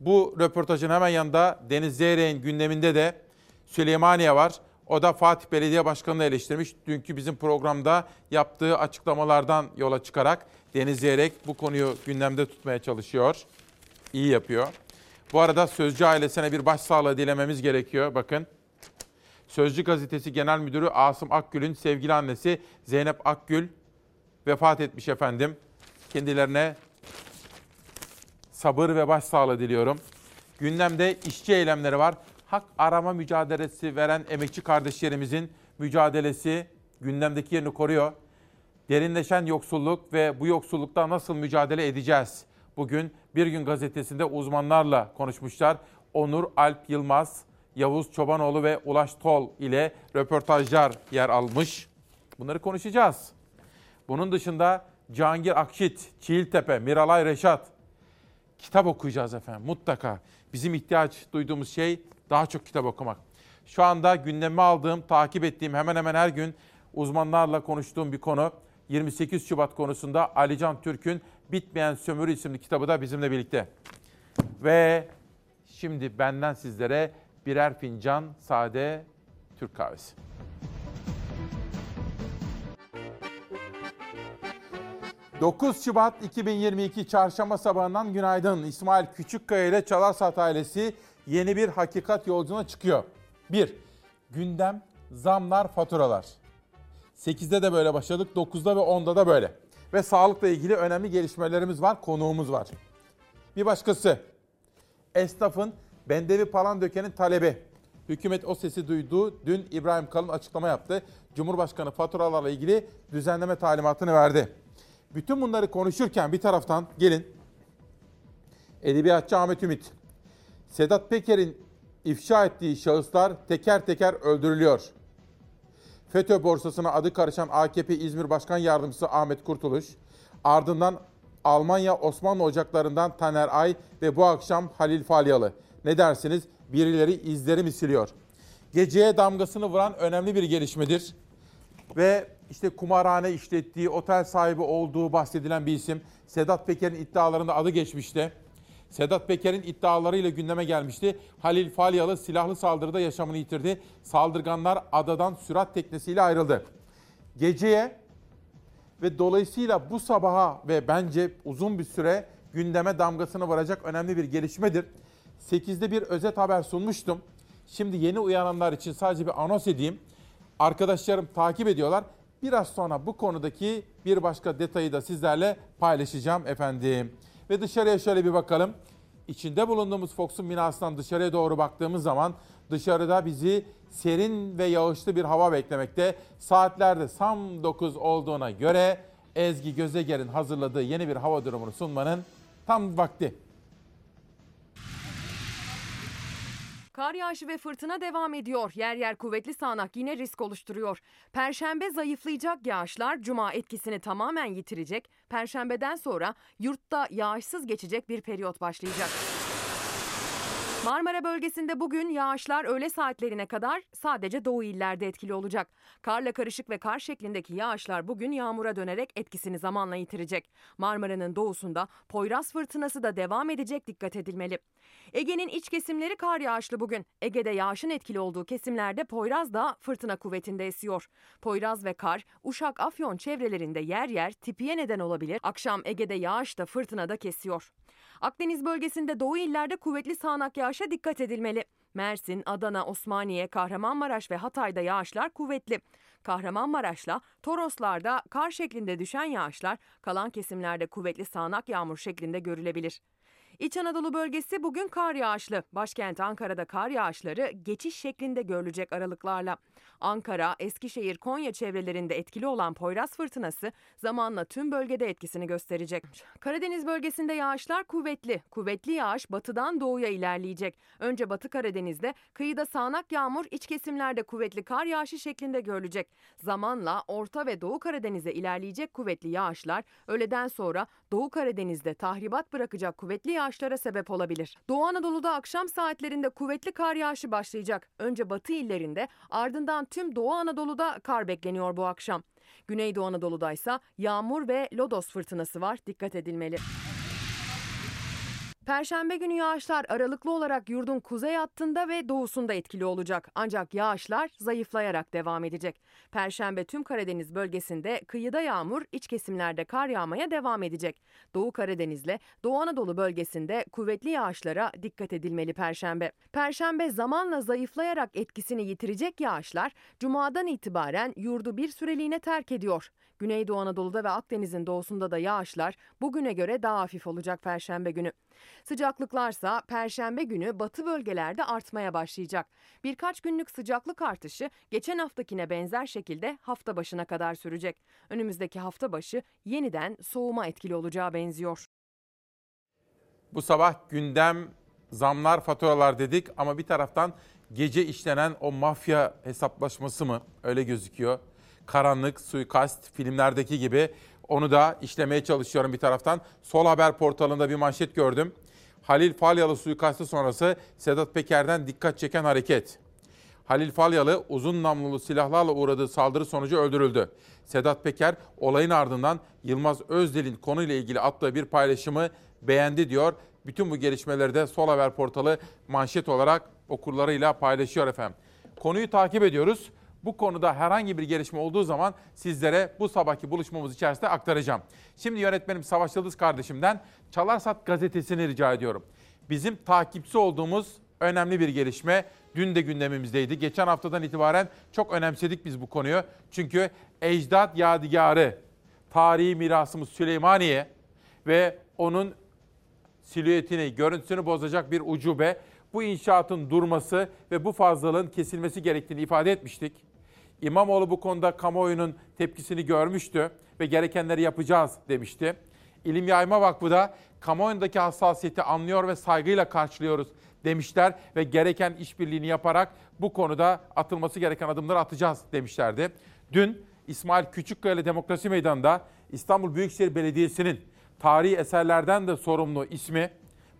Bu röportajın hemen yanında Deniz Zeyrek'in gündeminde de Süleymaniye var. O da Fatih Belediye Başkanı'nı eleştirmiş. Dünkü bizim programda yaptığı açıklamalardan yola çıkarak Deniz Zeyrek bu konuyu gündemde tutmaya çalışıyor. İyi yapıyor. Bu arada Sözcü ailesine bir başsağlığı dilememiz gerekiyor. Bakın. Sözcü gazetesi genel müdürü Asım Akgül'ün sevgili annesi Zeynep Akgül vefat etmiş efendim. Kendilerine sabır ve başsağlığı diliyorum. Gündemde işçi eylemleri var. Hak arama mücadelesi veren emekçi kardeşlerimizin mücadelesi gündemdeki yerini koruyor. Derinleşen yoksulluk ve bu yoksullukta nasıl mücadele edeceğiz? Bugün Bir Gün Gazetesi'nde uzmanlarla konuşmuşlar. Onur Alp Yılmaz, Yavuz Çobanoğlu ve Ulaş Tol ile röportajlar yer almış. Bunları konuşacağız. Bunun dışında Cihangir Akşit, Çiğiltepe, Miralay Reşat kitap okuyacağız efendim mutlaka. Bizim ihtiyaç duyduğumuz şey daha çok kitap okumak. Şu anda gündeme aldığım, takip ettiğim hemen hemen her gün uzmanlarla konuştuğum bir konu 28 Şubat konusunda Alican Türk'ün Bitmeyen Sömürü isimli kitabı da bizimle birlikte. Ve şimdi benden sizlere birer fincan sade Türk kahvesi. ...9 Şubat 2022 Çarşamba sabahından günaydın. İsmail Küçükkaya ile Çalarsat ailesi yeni bir hakikat yolculuğuna çıkıyor. 1. Gündem, zamlar, faturalar. 8'de de böyle başladık, 9'da ve 10'da da böyle. Ve sağlıkla ilgili önemli gelişmelerimiz var, konuğumuz var. Bir başkası, esnafın Bendevi Palandöken'in talebi. Hükümet o sesi duydu. Dün İbrahim Kalın açıklama yaptı. Cumhurbaşkanı faturalarla ilgili düzenleme talimatını verdi. Bütün bunları konuşurken bir taraftan gelin Edebiyatçı Ahmet Ümit, Sedat Peker'in ifşa ettiği şahıslar teker teker öldürülüyor. FETÖ borsasına adı karışan AKP İzmir Başkan Yardımcısı Ahmet Kurtuluş, ardından Almanya Osmanlı ocaklarından Taner Ay ve bu akşam Halil Falyalı. Ne dersiniz? Birileri izleri mi siliyor? Geceye damgasını vuran önemli bir gelişmedir. Ve işte kumarhane işlettiği, otel sahibi olduğu bahsedilen bir isim. Sedat Peker'in iddialarında adı geçmişti. Sedat Peker'in iddialarıyla gündeme gelmişti. Halil Falyalı silahlı saldırıda yaşamını yitirdi. Saldırganlar adadan sürat teknesiyle ayrıldı. Geceye ve dolayısıyla bu sabaha ve bence uzun bir süre gündeme damgasını vuracak önemli bir gelişmedir. 8'de bir özet haber sunmuştum. Şimdi yeni uyananlar için sadece bir anons edeyim. Arkadaşlarım takip ediyorlar. Biraz sonra bu konudaki bir başka detayı da sizlerle paylaşacağım efendim. Ve dışarıya şöyle bir bakalım. İçinde bulunduğumuz Fox'un binasından dışarıya doğru baktığımız zaman dışarıda bizi serin ve yağışlı bir hava beklemekte. Saatlerde tam 9 olduğuna göre Ezgi Gözeger'in hazırladığı yeni bir hava durumunu sunmanın tam vakti. Kar yağışı ve fırtına devam ediyor. Yer yer kuvvetli sağanak yine risk oluşturuyor. Perşembe zayıflayacak yağışlar cuma etkisini tamamen yitirecek. Perşembeden sonra yurtta yağışsız geçecek bir periyot başlayacak. Marmara bölgesinde bugün yağışlar öğle saatlerine kadar sadece doğu illerde etkili olacak. Karla karışık ve kar şeklindeki yağışlar bugün yağmura dönerek etkisini zamanla yitirecek. Marmara'nın doğusunda Poyraz fırtınası da devam edecek dikkat edilmeli. Ege'nin iç kesimleri kar yağışlı bugün. Ege'de yağışın etkili olduğu kesimlerde Poyraz da fırtına kuvvetinde esiyor. Poyraz ve kar Uşak Afyon çevrelerinde yer yer tipiye neden olabilir. Akşam Ege'de yağış da fırtına da kesiyor. Akdeniz bölgesinde doğu illerde kuvvetli sağanak yağışa dikkat edilmeli. Mersin, Adana, Osmaniye, Kahramanmaraş ve Hatay'da yağışlar kuvvetli. Kahramanmaraş'la Toroslar'da kar şeklinde düşen yağışlar kalan kesimlerde kuvvetli sağanak yağmur şeklinde görülebilir. İç Anadolu bölgesi bugün kar yağışlı. Başkent Ankara'da kar yağışları geçiş şeklinde görülecek aralıklarla. Ankara, Eskişehir, Konya çevrelerinde etkili olan Poyraz fırtınası zamanla tüm bölgede etkisini gösterecek. Karadeniz bölgesinde yağışlar kuvvetli. Kuvvetli yağış batıdan doğuya ilerleyecek. Önce Batı Karadeniz'de, kıyıda sağanak yağmur, iç kesimlerde kuvvetli kar yağışı şeklinde görülecek. Zamanla Orta ve Doğu Karadeniz'e ilerleyecek kuvvetli yağışlar öğleden sonra Doğu Karadeniz'de tahribat bırakacak kuvvetli yağışlara sebep olabilir. Doğu Anadolu'da akşam saatlerinde kuvvetli kar yağışı başlayacak. Önce batı illerinde ardından tüm Doğu Anadolu'da kar bekleniyor bu akşam. Güneydoğu Anadolu'da ise yağmur ve lodos fırtınası var. Dikkat edilmeli. Perşembe günü yağışlar aralıklı olarak yurdun kuzey hattında ve doğusunda etkili olacak. Ancak yağışlar zayıflayarak devam edecek. Perşembe tüm Karadeniz bölgesinde kıyıda yağmur, iç kesimlerde kar yağmaya devam edecek. Doğu Karadeniz'le Doğu Anadolu bölgesinde kuvvetli yağışlara dikkat edilmeli Perşembe. Perşembe zamanla zayıflayarak etkisini yitirecek yağışlar Cuma'dan itibaren yurdu bir süreliğine terk ediyor. Güneydoğu Anadolu'da ve Akdeniz'in doğusunda da yağışlar bugüne göre daha hafif olacak Perşembe günü. Sıcaklıklarsa Perşembe günü batı bölgelerde artmaya başlayacak. Birkaç günlük sıcaklık artışı geçen haftakine benzer şekilde hafta başına kadar sürecek. Önümüzdeki hafta başı yeniden soğuma etkili olacağı benziyor. Bu sabah gündem zamlar, faturalar dedik ama bir taraftan gece işlenen o mafya hesaplaşması mı öyle gözüküyor. Karanlık, suikast filmlerdeki gibi onu da işlemeye çalışıyorum bir taraftan. Sol Haber portalında bir manşet gördüm. Halil Falyalı suikastı sonrası Sedat Peker'den dikkat çeken hareket. Halil Falyalı uzun namlulu silahlarla uğradığı saldırı sonucu öldürüldü. Sedat Peker olayın ardından Yılmaz Özdel'in konuyla ilgili attığı bir paylaşımı beğendi diyor. Bütün bu gelişmeleri de Sol Haber portalı manşet olarak okurlarıyla paylaşıyor efendim. Konuyu takip ediyoruz. Bu konuda herhangi bir gelişme olduğu zaman sizlere bu sabahki buluşmamız içerisinde aktaracağım. Şimdi yönetmenim Savaş Yıldız kardeşimden Çalarsat gazetesini rica ediyorum. Bizim takipçi olduğumuz önemli bir gelişme dün de gündemimizdeydi. Geçen haftadan itibaren çok önemsedik biz bu konuyu. Çünkü ecdat yadigarı, tarihi mirasımız Süleymaniye ve onun silüetini, görüntüsünü bozacak bir ucube bu inşaatın durması ve bu fazlalığın kesilmesi gerektiğini ifade etmiştik. İmamoğlu bu konuda kamuoyunun tepkisini görmüştü ve gerekenleri yapacağız demişti. İlim Yayma Vakfı da kamuoyundaki hassasiyeti anlıyor ve saygıyla karşılıyoruz demişler ve gereken işbirliğini yaparak bu konuda atılması gereken adımları atacağız demişlerdi. Dün İsmail Küçükkaya Demokrasi Meydanı'nda İstanbul Büyükşehir Belediyesi'nin tarihi eserlerden de sorumlu ismi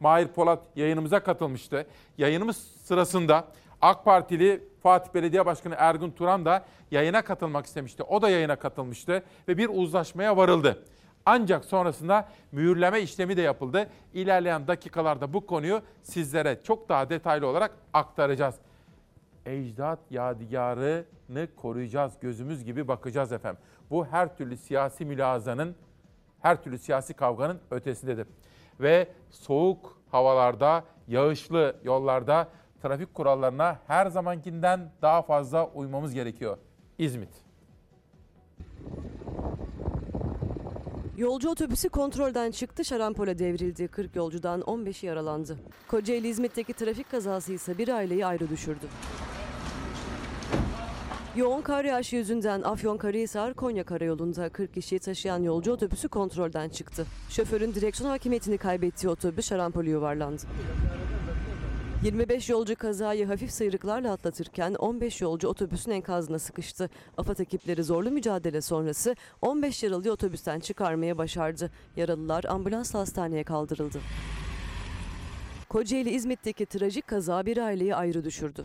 Mahir Polat yayınımıza katılmıştı. Yayınımız sırasında AK Partili Fatih Belediye Başkanı Ergun Turan da yayına katılmak istemişti. O da yayına katılmıştı ve bir uzlaşmaya varıldı. Ancak sonrasında mühürleme işlemi de yapıldı. İlerleyen dakikalarda bu konuyu sizlere çok daha detaylı olarak aktaracağız. Ecdat yadigarını koruyacağız, gözümüz gibi bakacağız efendim. Bu her türlü siyasi mülazanın, her türlü siyasi kavganın ötesindedir. Ve soğuk havalarda, yağışlı yollarda trafik kurallarına her zamankinden daha fazla uymamız gerekiyor. İzmit. Yolcu otobüsü kontrolden çıktı, şarampole devrildi. 40 yolcudan 15'i yaralandı. Kocaeli İzmit'teki trafik kazası ise bir aileyi ayrı düşürdü. Yoğun kar yağışı yüzünden Afyonkarahisar Konya Karayolu'nda 40 kişiyi taşıyan yolcu otobüsü kontrolden çıktı. Şoförün direksiyon hakimiyetini kaybettiği otobüs şarampole yuvarlandı. 25 yolcu kazayı hafif sıyrıklarla atlatırken 15 yolcu otobüsün enkazına sıkıştı. AFAD ekipleri zorlu mücadele sonrası 15 yaralıyı otobüsten çıkarmaya başardı. Yaralılar ambulansla hastaneye kaldırıldı. Kocaeli İzmit'teki trajik kaza bir aileyi ayrı düşürdü.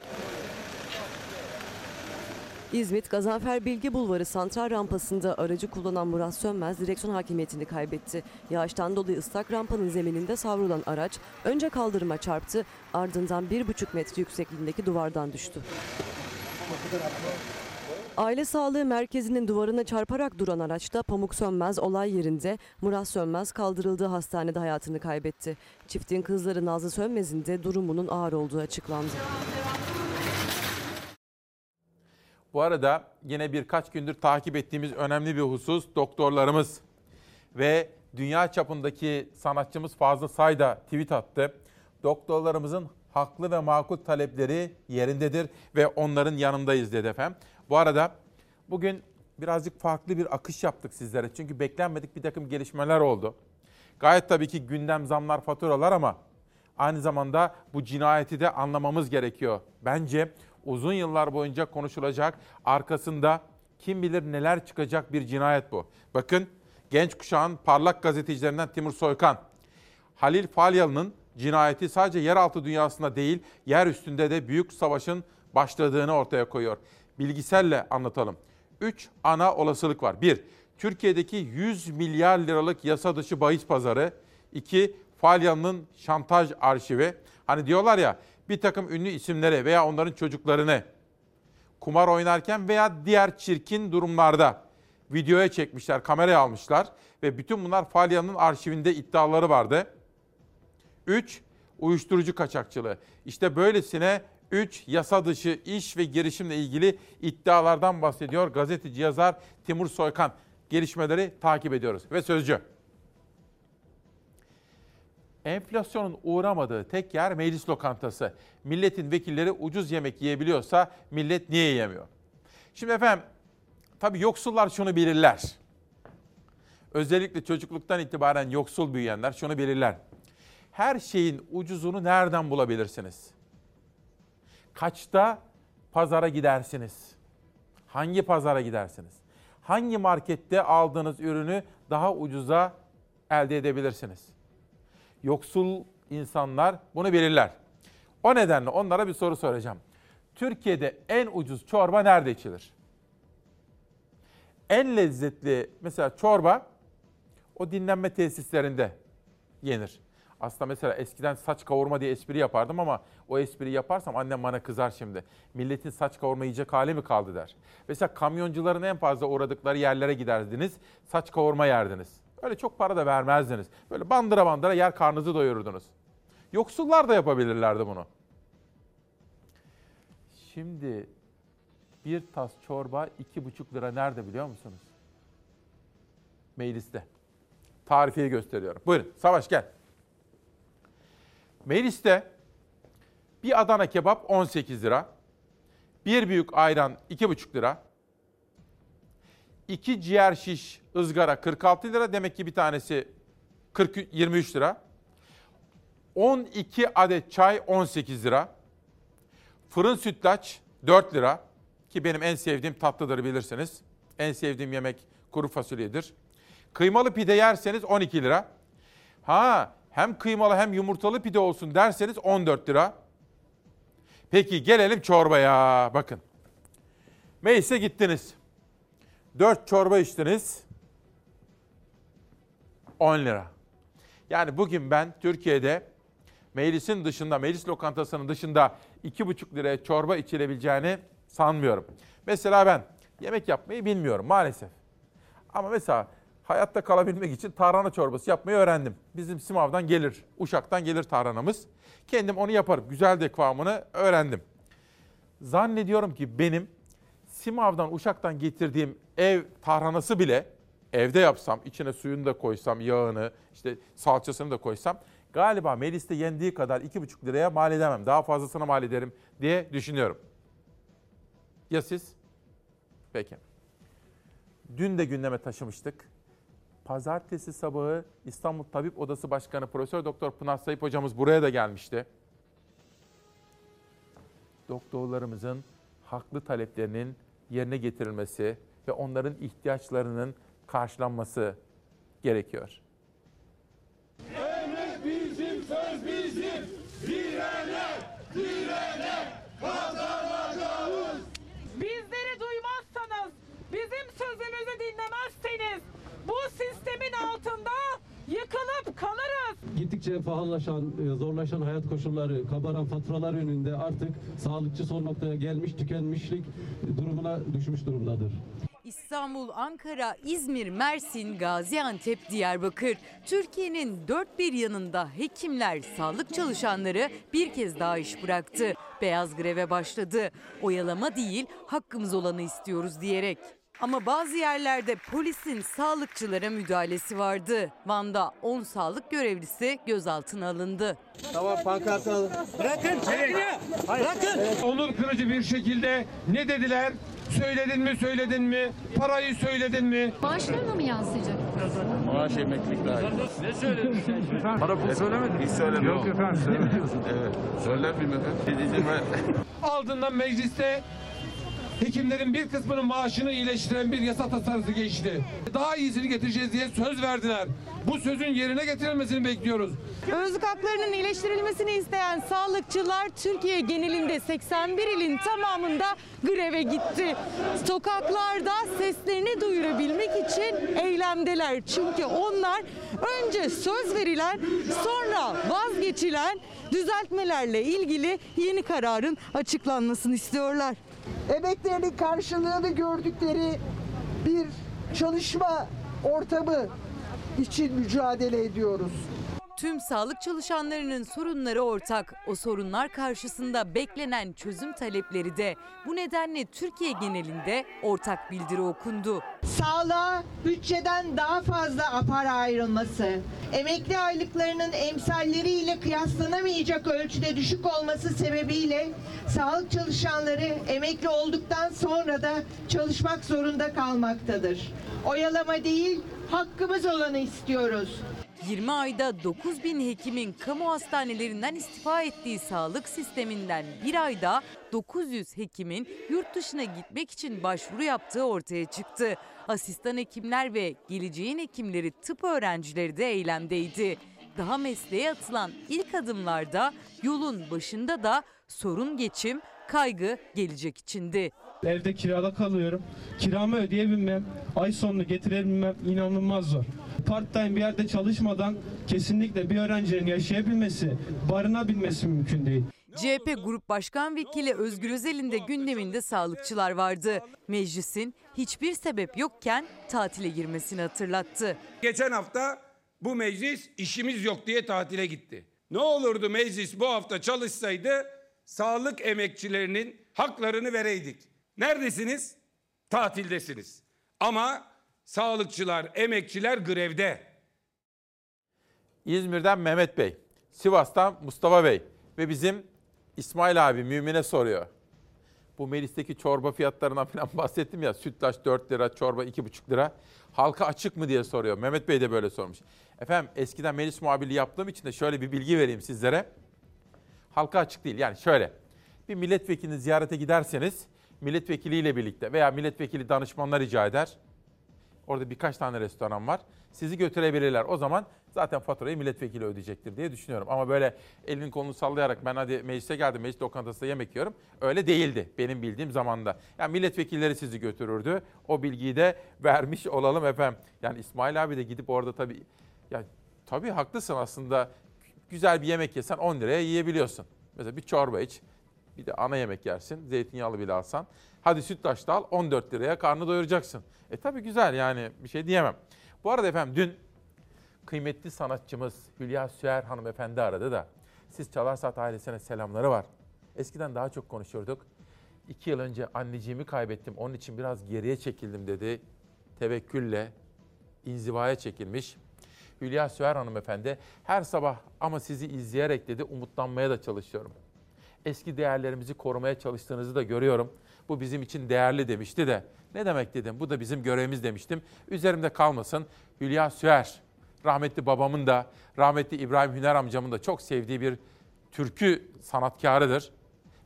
İzmit Gazanfer Bilgi Bulvarı Santral rampasında aracı kullanan Murat Sönmez direksiyon hakimiyetini kaybetti. Yağıştan dolayı ıslak rampanın zemininde savrulan araç önce kaldırıma çarptı ardından 1,5 metre yüksekliğindeki duvardan düştü. Aile Sağlığı Merkezi'nin duvarına çarparak duran araçta Pamuk Sönmez olay yerinde, Murat Sönmez kaldırıldığı hastanede hayatını kaybetti. Çiftin kızları Nazlı Sönmez'in de durumunun ağır olduğu açıklandı. Bu arada yine birkaç gündür takip ettiğimiz önemli bir husus doktorlarımız ve dünya çapındaki sanatçımız Fazıl Say da tweet attı. Doktorlarımızın haklı ve makul talepleri yerindedir ve onların yanındayız dedi efendim. Bu arada bugün birazcık farklı bir akış yaptık sizlere. Çünkü beklenmedik bir takım gelişmeler oldu. Gayet tabii ki gündem zamlar faturalar ama aynı zamanda bu cinayeti de anlamamız gerekiyor. Bence uzun yıllar boyunca konuşulacak, arkasında kim bilir neler çıkacak bir cinayet bu. Bakın genç kuşağın parlak gazetecilerinden Timur Soykan, Halil Falyalı'nın cinayeti sadece yeraltı dünyasında değil, yer üstünde de büyük savaşın başladığını ortaya koyuyor. Bilgiselle anlatalım. 3 ana olasılık var. 1. Türkiye'deki 100 milyar liralık yasa dışı bahis pazarı. 2. Falyalı'nın şantaj arşivi. Hani diyorlar ya bir takım ünlü isimlere veya onların çocuklarını kumar oynarken veya diğer çirkin durumlarda videoya çekmişler, kameraya almışlar ve bütün bunlar Falyalı'nın arşivinde iddiaları vardı. 3. Uyuşturucu kaçakçılığı. İşte böylesine 3 yasa dışı iş ve girişimle ilgili iddialardan bahsediyor gazeteci yazar Timur Soykan. Gelişmeleri takip ediyoruz ve sözcü. Enflasyonun uğramadığı tek yer meclis lokantası. Milletin vekilleri ucuz yemek yiyebiliyorsa millet niye yiyemiyor? Şimdi efendim tabii yoksullar şunu bilirler. Özellikle çocukluktan itibaren yoksul büyüyenler şunu bilirler. Her şeyin ucuzunu nereden bulabilirsiniz? Kaçta pazara gidersiniz? Hangi pazara gidersiniz? Hangi markette aldığınız ürünü daha ucuza elde edebilirsiniz? Yoksul insanlar bunu bilirler. O nedenle onlara bir soru soracağım. Türkiye'de en ucuz çorba nerede içilir? En lezzetli mesela çorba o dinlenme tesislerinde yenir. Aslında mesela eskiden saç kavurma diye espri yapardım ama o espriyi yaparsam annem bana kızar şimdi. Milletin saç kavurma yiyecek hali mi kaldı der. Mesela kamyoncuların en fazla uğradıkları yerlere giderdiniz, saç kavurma yerdiniz. Öyle çok para da vermezdiniz. Böyle bandıra bandıra yer karnınızı doyururdunuz. Yoksullar da yapabilirlerdi bunu. Şimdi bir tas çorba iki buçuk lira nerede biliyor musunuz? Mecliste. Tarifiyi gösteriyorum. Buyurun Savaş gel. Mecliste bir Adana kebap 18 lira. Bir büyük ayran 2,5 lira. İki ciğer şiş ızgara 46 lira. Demek ki bir tanesi 40, 23 lira. 12 adet çay 18 lira. Fırın sütlaç 4 lira. Ki benim en sevdiğim tatlıdır bilirsiniz. En sevdiğim yemek kuru fasulyedir. Kıymalı pide yerseniz 12 lira. Ha hem kıymalı hem yumurtalı pide olsun derseniz 14 lira. Peki gelelim çorbaya. Bakın. Meclise gittiniz. 4 çorba içtiniz. 10 lira. Yani bugün ben Türkiye'de meclisin dışında, meclis lokantasının dışında 2,5 liraya çorba içilebileceğini sanmıyorum. Mesela ben yemek yapmayı bilmiyorum maalesef. Ama mesela hayatta kalabilmek için tarhana çorbası yapmayı öğrendim. Bizim Simav'dan gelir, Uşak'tan gelir tarhanamız. Kendim onu yaparım. Güzel de kıvamını öğrendim. Zannediyorum ki benim Simav'dan, Uşak'tan getirdiğim ev tarhanası bile evde yapsam, içine suyunu da koysam, yağını, işte salçasını da koysam galiba Melis'te yendiği kadar 2,5 liraya mal edemem. Daha fazlasına mal ederim diye düşünüyorum. Ya siz? Peki. Dün de gündeme taşımıştık. Pazartesi sabahı İstanbul Tabip Odası Başkanı Profesör Doktor Pınar Sayıp hocamız buraya da gelmişti. Doktorlarımızın haklı taleplerinin yerine getirilmesi ve onların ihtiyaçlarının karşılanması gerekiyor. Emek bizim, söz bizim. Direne, direne kazanacağız. Bizleri duymazsanız, bizim sözümüzü dinlemezseniz bu sistemin altında yıkılıp kalırız. Gittikçe pahalılaşan, e, zorlaşan hayat koşulları, kabaran faturalar önünde artık sağlıkçı son noktaya gelmiş, tükenmişlik durumuna düşmüş durumdadır. İstanbul, Ankara, İzmir, Mersin, Gaziantep, Diyarbakır. Türkiye'nin dört bir yanında hekimler, sağlık çalışanları bir kez daha iş bıraktı. Beyaz greve başladı. Oyalama değil, hakkımız olanı istiyoruz diyerek. Ama bazı yerlerde polisin sağlıkçılara müdahalesi vardı. Van'da 10 sağlık görevlisi gözaltına alındı. Tamam pankartı alın. Bırakın. Bırakın. Onur kırıcı bir şekilde ne dediler? Söyledin mi söyledin mi? Parayı söyledin mi? Maaşlarına mı yansıyacak? Maaş emeklilik dahil. Ne söyledin sen? Para pul söylemedin. Hiç söylemiyorum. Yok efendim söylemiyorsun. Evet. Söylemeyeyim efendim. Ardından mecliste hekimlerin bir kısmının maaşını iyileştiren bir yasa tasarısı geçti. Daha iyisini getireceğiz diye söz verdiler. Bu sözün yerine getirilmesini bekliyoruz. Özlük haklarının iyileştirilmesini isteyen sağlıkçılar Türkiye genelinde 81 ilin tamamında greve gitti. Sokaklarda seslerini duyurabilmek için eylemdeler. Çünkü onlar önce söz verilen sonra vazgeçilen düzeltmelerle ilgili yeni kararın açıklanmasını istiyorlar. Emeklerinin karşılığını gördükleri bir çalışma ortamı için mücadele ediyoruz. Tüm sağlık çalışanlarının sorunları ortak. O sorunlar karşısında beklenen çözüm talepleri de bu nedenle Türkiye genelinde ortak bildiri okundu. Sağlığa bütçeden daha fazla para ayrılması, emekli aylıklarının emsalleriyle kıyaslanamayacak ölçüde düşük olması sebebiyle sağlık çalışanları emekli olduktan sonra da çalışmak zorunda kalmaktadır. Oyalama değil, hakkımız olanı istiyoruz. 20 ayda 9 bin hekimin kamu hastanelerinden istifa ettiği sağlık sisteminden bir ayda 900 hekimin yurt dışına gitmek için başvuru yaptığı ortaya çıktı. Asistan hekimler ve geleceğin hekimleri tıp öğrencileri de eylemdeydi. Daha mesleğe atılan ilk adımlarda yolun başında da sorun geçim, kaygı gelecek içindi. Evde kirada kalıyorum. Kiramı ödeyebilmem, ay sonunu getirebilmem inanılmaz zor. Part time bir yerde çalışmadan kesinlikle bir öğrencinin yaşayabilmesi, barınabilmesi mümkün değil. CHP Grup Başkan Vekili Özgür Özel'in de gündeminde sağlıkçılar vardı. Meclisin hiçbir sebep yokken tatile girmesini hatırlattı. Geçen hafta bu meclis işimiz yok diye tatile gitti. Ne olurdu meclis bu hafta çalışsaydı sağlık emekçilerinin haklarını vereydik. Neredesiniz? Tatildesiniz. Ama sağlıkçılar, emekçiler grevde. İzmir'den Mehmet Bey, Sivas'tan Mustafa Bey ve bizim İsmail abi Mümin'e soruyor. Bu Melis'teki çorba fiyatlarından falan bahsettim ya. Sütlaç 4 lira, çorba 2,5 lira. Halka açık mı diye soruyor. Mehmet Bey de böyle sormuş. Efendim eskiden Melis muhabirliği yaptığım için de şöyle bir bilgi vereyim sizlere. Halka açık değil. Yani şöyle. Bir milletvekilini ziyarete giderseniz milletvekiliyle birlikte veya milletvekili danışmanlar rica eder. Orada birkaç tane restoran var. Sizi götürebilirler. O zaman zaten faturayı milletvekili ödeyecektir diye düşünüyorum. Ama böyle elini kolunu sallayarak ben hadi meclise geldim, meclis lokantasında yemek yiyorum. Öyle değildi benim bildiğim zamanda. Yani milletvekilleri sizi götürürdü. O bilgiyi de vermiş olalım efendim. Yani İsmail abi de gidip orada tabii ya tabii haklısın aslında. Güzel bir yemek yesen 10 liraya yiyebiliyorsun. Mesela bir çorba iç, bir de ana yemek yersin. Zeytinyağlı bile alsan. Hadi sütlaç da al 14 liraya karnı doyuracaksın. E tabii güzel yani bir şey diyemem. Bu arada efendim dün kıymetli sanatçımız Hülya Süer hanımefendi aradı da siz Çalarsat ailesine selamları var. Eskiden daha çok konuşurduk. İki yıl önce anneciğimi kaybettim onun için biraz geriye çekildim dedi. Tevekkülle inzivaya çekilmiş. Hülya Süer hanımefendi her sabah ama sizi izleyerek dedi umutlanmaya da çalışıyorum. Eski değerlerimizi korumaya çalıştığınızı da görüyorum. Bu bizim için değerli demişti de. Ne demek dedim bu da bizim görevimiz demiştim. Üzerimde kalmasın Hülya Süer rahmetli babamın da rahmetli İbrahim Hüner amcamın da çok sevdiği bir türkü sanatkarıdır.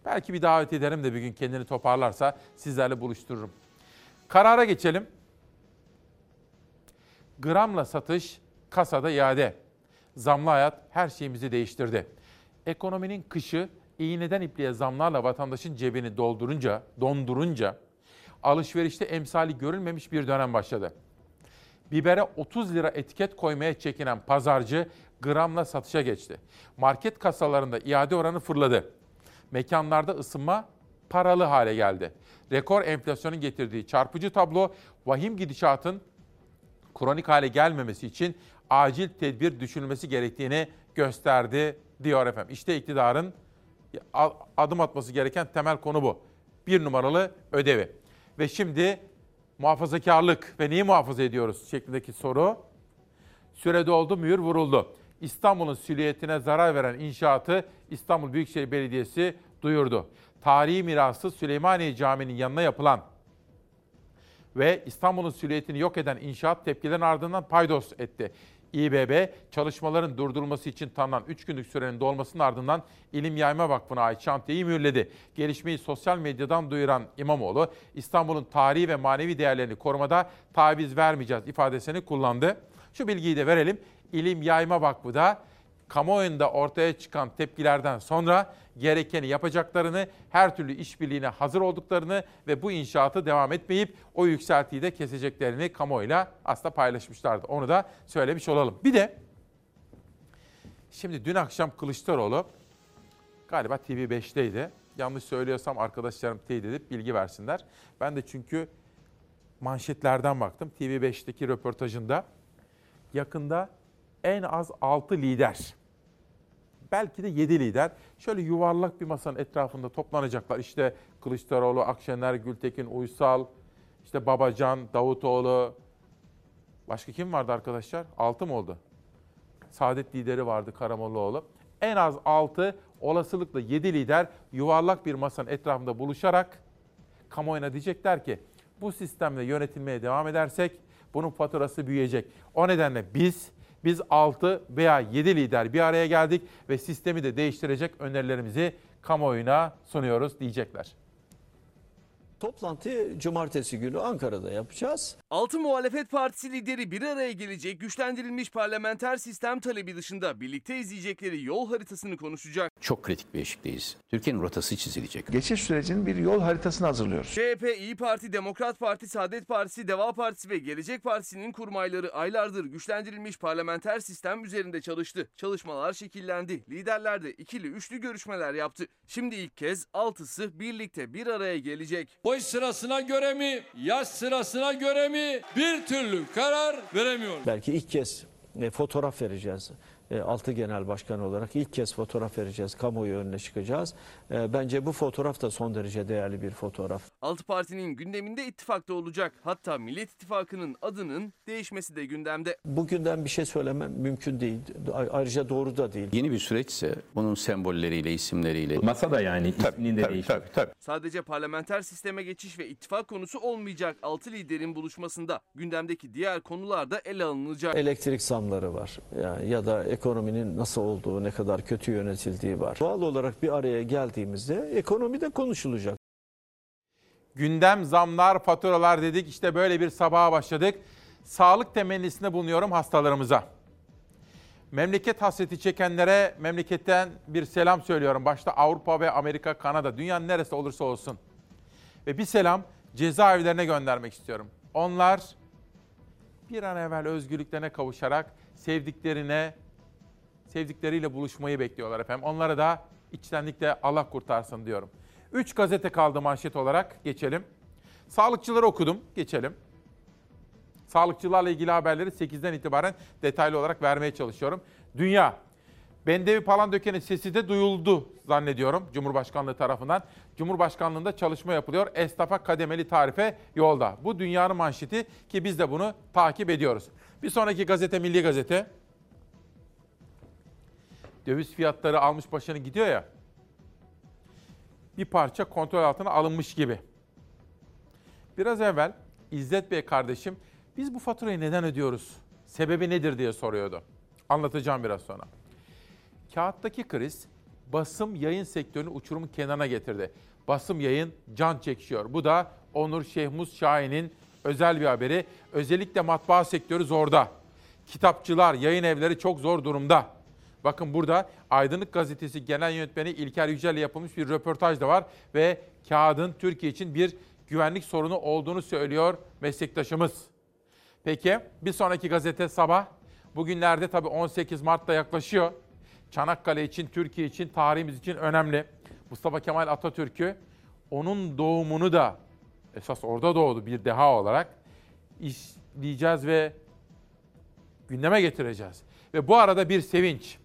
Belki bir davet ederim de bir gün kendini toparlarsa sizlerle buluştururum. Karara geçelim. Gramla satış, kasada iade. Zamlı hayat her şeyimizi değiştirdi. Ekonominin kışı iğneden ipliğe zamlarla vatandaşın cebini doldurunca, dondurunca alışverişte emsali görülmemiş bir dönem başladı. Bibere 30 lira etiket koymaya çekinen pazarcı gramla satışa geçti. Market kasalarında iade oranı fırladı. Mekanlarda ısınma paralı hale geldi. Rekor enflasyonun getirdiği çarpıcı tablo vahim gidişatın kronik hale gelmemesi için acil tedbir düşünülmesi gerektiğini gösterdi diyor efendim. İşte iktidarın adım atması gereken temel konu bu. Bir numaralı ödevi. Ve şimdi muhafazakarlık ve neyi muhafaza ediyoruz şeklindeki soru. Süre doldu, mühür vuruldu. İstanbul'un silüetine zarar veren inşaatı İstanbul Büyükşehir Belediyesi duyurdu. Tarihi mirası Süleymaniye Camii'nin yanına yapılan ve İstanbul'un silüetini yok eden inşaat tepkilerin ardından paydos etti. İBB çalışmaların durdurulması için tanınan 3 günlük sürenin dolmasının ardından İlim Yayma Vakfı'na ait şantiyeyi mühürledi. Gelişmeyi sosyal medyadan duyuran İmamoğlu, İstanbul'un tarihi ve manevi değerlerini korumada taviz vermeyeceğiz ifadesini kullandı. Şu bilgiyi de verelim. İlim Yayma Vakfı da kamuoyunda ortaya çıkan tepkilerden sonra gerekeni yapacaklarını, her türlü işbirliğine hazır olduklarını ve bu inşaatı devam etmeyip o yükseltiyi de keseceklerini kamuoyuyla aslında paylaşmışlardı. Onu da söylemiş olalım. Bir de şimdi dün akşam Kılıçdaroğlu galiba TV5'teydi. Yanlış söylüyorsam arkadaşlarım teyit edip bilgi versinler. Ben de çünkü manşetlerden baktım. TV5'teki röportajında yakında en az 6 lider belki de 7 lider şöyle yuvarlak bir masanın etrafında toplanacaklar. İşte Kılıçdaroğlu, Akşener, Gültekin, Uysal, işte Babacan, Davutoğlu. Başka kim vardı arkadaşlar? 6 mı oldu? Saadet lideri vardı Karamollaoğlu. En az 6, olasılıkla 7 lider yuvarlak bir masanın etrafında buluşarak kamuoyuna diyecekler ki bu sistemle yönetilmeye devam edersek bunun faturası büyüyecek. O nedenle biz biz 6 veya 7 lider bir araya geldik ve sistemi de değiştirecek önerilerimizi kamuoyuna sunuyoruz diyecekler. Toplantıyı cumartesi günü Ankara'da yapacağız. Altı muhalefet partisi lideri bir araya gelecek güçlendirilmiş parlamenter sistem talebi dışında birlikte izleyecekleri yol haritasını konuşacak. Çok kritik bir eşikteyiz. Türkiye'nin rotası çizilecek. Geçiş sürecinin bir yol haritasını hazırlıyoruz. CHP, İyi Parti, Demokrat Parti, Saadet Partisi, Deva Partisi ve Gelecek Partisi'nin kurmayları aylardır güçlendirilmiş parlamenter sistem üzerinde çalıştı. Çalışmalar şekillendi. Liderler de ikili üçlü görüşmeler yaptı. Şimdi ilk kez altısı birlikte bir araya gelecek. Boş sırasına göre mi, yaş sırasına göre mi bir türlü karar veremiyorum. Belki ilk kez e, fotoğraf vereceğiz. E, altı genel başkan olarak ilk kez fotoğraf vereceğiz. Kamuoyu önüne çıkacağız. E, bence bu fotoğraf da son derece değerli bir fotoğraf. Altı partinin gündeminde ittifakta olacak. Hatta Millet İttifakı'nın adının değişmesi de gündemde. Bugünden bir şey söylemem mümkün değil. Ayrıca doğru da değil. Yeni bir süreçse bunun sembolleriyle, isimleriyle. Masa da yani isminin de tabii, tabii, tabii. Sadece parlamenter sisteme geçiş ve ittifak konusu olmayacak altı liderin buluşmasında gündemdeki diğer konular da ele alınacak. Elektrik zamları var. Yani ya da ekonominin nasıl olduğu, ne kadar kötü yönetildiği var. Doğal olarak bir araya geldiğimizde ekonomi de konuşulacak. Gündem, zamlar, faturalar dedik. İşte böyle bir sabaha başladık. Sağlık temennisinde bulunuyorum hastalarımıza. Memleket hasreti çekenlere memleketten bir selam söylüyorum. Başta Avrupa ve Amerika, Kanada, dünyanın neresi olursa olsun. Ve bir selam cezaevlerine göndermek istiyorum. Onlar bir an evvel özgürlüklerine kavuşarak sevdiklerine, sevdikleriyle buluşmayı bekliyorlar efendim. Onlara da içtenlikle Allah kurtarsın diyorum. Üç gazete kaldı manşet olarak. Geçelim. Sağlıkçıları okudum. Geçelim. Sağlıkçılarla ilgili haberleri 8'den itibaren detaylı olarak vermeye çalışıyorum. Dünya. Bendevi Palandöken'in sesi de duyuldu zannediyorum Cumhurbaşkanlığı tarafından. Cumhurbaşkanlığında çalışma yapılıyor. Esnafa kademeli tarife yolda. Bu dünyanın manşeti ki biz de bunu takip ediyoruz. Bir sonraki gazete Milli Gazete. Döviz fiyatları almış başını gidiyor ya. Bir parça kontrol altına alınmış gibi. Biraz evvel İzzet Bey kardeşim biz bu faturayı neden ödüyoruz? Sebebi nedir diye soruyordu. Anlatacağım biraz sonra. Kağıttaki kriz basım yayın sektörünü uçurumun kenarına getirdi. Basım yayın can çekişiyor. Bu da Onur Şehmuz Şahin'in özel bir haberi. Özellikle matbaa sektörü zorda. Kitapçılar, yayın evleri çok zor durumda. Bakın burada Aydınlık Gazetesi Genel Yönetmeni İlker Yücel ile yapılmış bir röportaj da var ve kağıdın Türkiye için bir güvenlik sorunu olduğunu söylüyor meslektaşımız. Peki bir sonraki gazete sabah. Bugünlerde tabii 18 Mart'ta yaklaşıyor. Çanakkale için, Türkiye için, tarihimiz için önemli. Mustafa Kemal Atatürk'ü, onun doğumunu da esas orada doğdu bir deha olarak işleyeceğiz ve gündeme getireceğiz. Ve bu arada bir sevinç.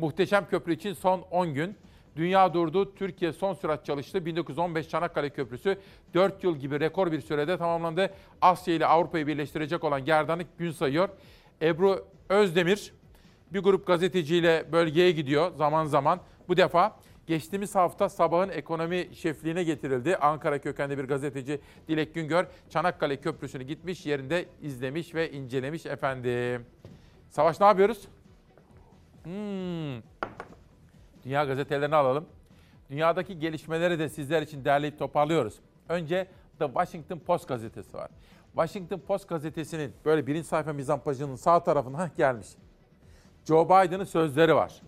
Muhteşem Köprü için son 10 gün. Dünya durdu, Türkiye son sürat çalıştı. 1915 Çanakkale Köprüsü 4 yıl gibi rekor bir sürede tamamlandı. Asya ile Avrupa'yı birleştirecek olan gerdanlık gün sayıyor. Ebru Özdemir bir grup gazeteciyle bölgeye gidiyor zaman zaman. Bu defa geçtiğimiz hafta sabahın ekonomi şefliğine getirildi. Ankara kökenli bir gazeteci Dilek Güngör Çanakkale Köprüsü'nü gitmiş yerinde izlemiş ve incelemiş efendim. Savaş ne yapıyoruz? Hmm. Dünya gazetelerini alalım. Dünyadaki gelişmeleri de sizler için derleyip toparlıyoruz. Önce The Washington Post gazetesi var. Washington Post gazetesinin böyle birinci sayfa mizampajının sağ tarafına gelmiş. Joe Biden'ın sözleri var.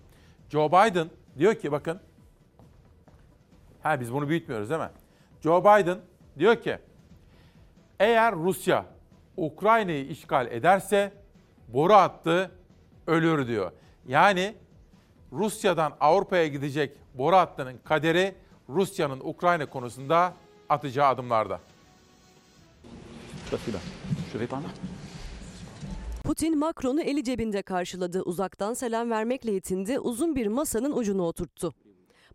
Joe Biden diyor ki bakın. Ha biz bunu büyütmüyoruz değil mi? Joe Biden diyor ki eğer Rusya Ukrayna'yı işgal ederse boru attı ölür diyor. Yani Rusya'dan Avrupa'ya gidecek boru hattının kaderi Rusya'nın Ukrayna konusunda atacağı adımlarda. Putin Macron'u eli cebinde karşıladı. Uzaktan selam vermekle yetindi. Uzun bir masanın ucunu oturttu.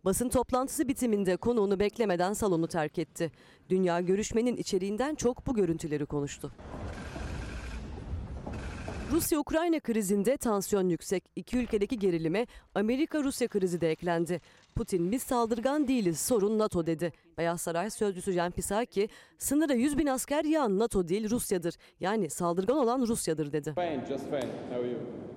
Basın toplantısı bitiminde konuğunu beklemeden salonu terk etti. Dünya görüşmenin içeriğinden çok bu görüntüleri konuştu. Rusya-Ukrayna krizinde tansiyon yüksek. İki ülkedeki gerilime Amerika-Rusya krizi de eklendi. Putin biz saldırgan değiliz sorun NATO dedi. Beyaz Saray sözcüsü Jen Psaki sınıra 100 bin asker yağan NATO değil Rusya'dır. Yani saldırgan olan Rusya'dır dedi.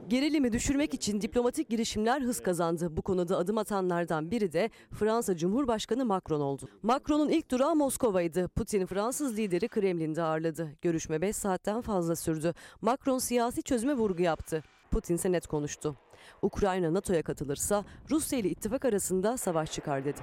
Gerilimi düşürmek için diplomatik girişimler hız kazandı. Bu konuda adım atanlardan biri de Fransa Cumhurbaşkanı Macron oldu. Macron'un ilk durağı Moskova'ydı. Putin Fransız lideri Kremlin'de ağırladı. Görüşme 5 saatten fazla sürdü. Macron siyasi çözüme vurgu yaptı. Putin ise net konuştu. Ukrayna NATO'ya katılırsa Rusya ile ittifak arasında savaş çıkar dedi.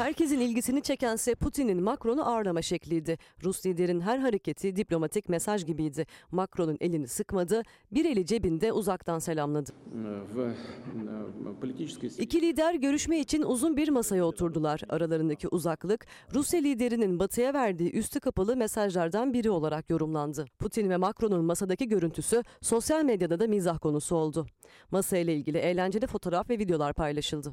Herkesin ilgisini çekense Putin'in Macron'u ağırlama şekliydi. Rus liderin her hareketi diplomatik mesaj gibiydi. Macron'un elini sıkmadı, bir eli cebinde uzaktan selamladı. İki lider görüşme için uzun bir masaya oturdular. Aralarındaki uzaklık Rusya liderinin batıya verdiği üstü kapalı mesajlardan biri olarak yorumlandı. Putin ve Macron'un masadaki görüntüsü sosyal medyada da mizah konusu oldu. Masayla ilgili eğlenceli fotoğraf ve videolar paylaşıldı.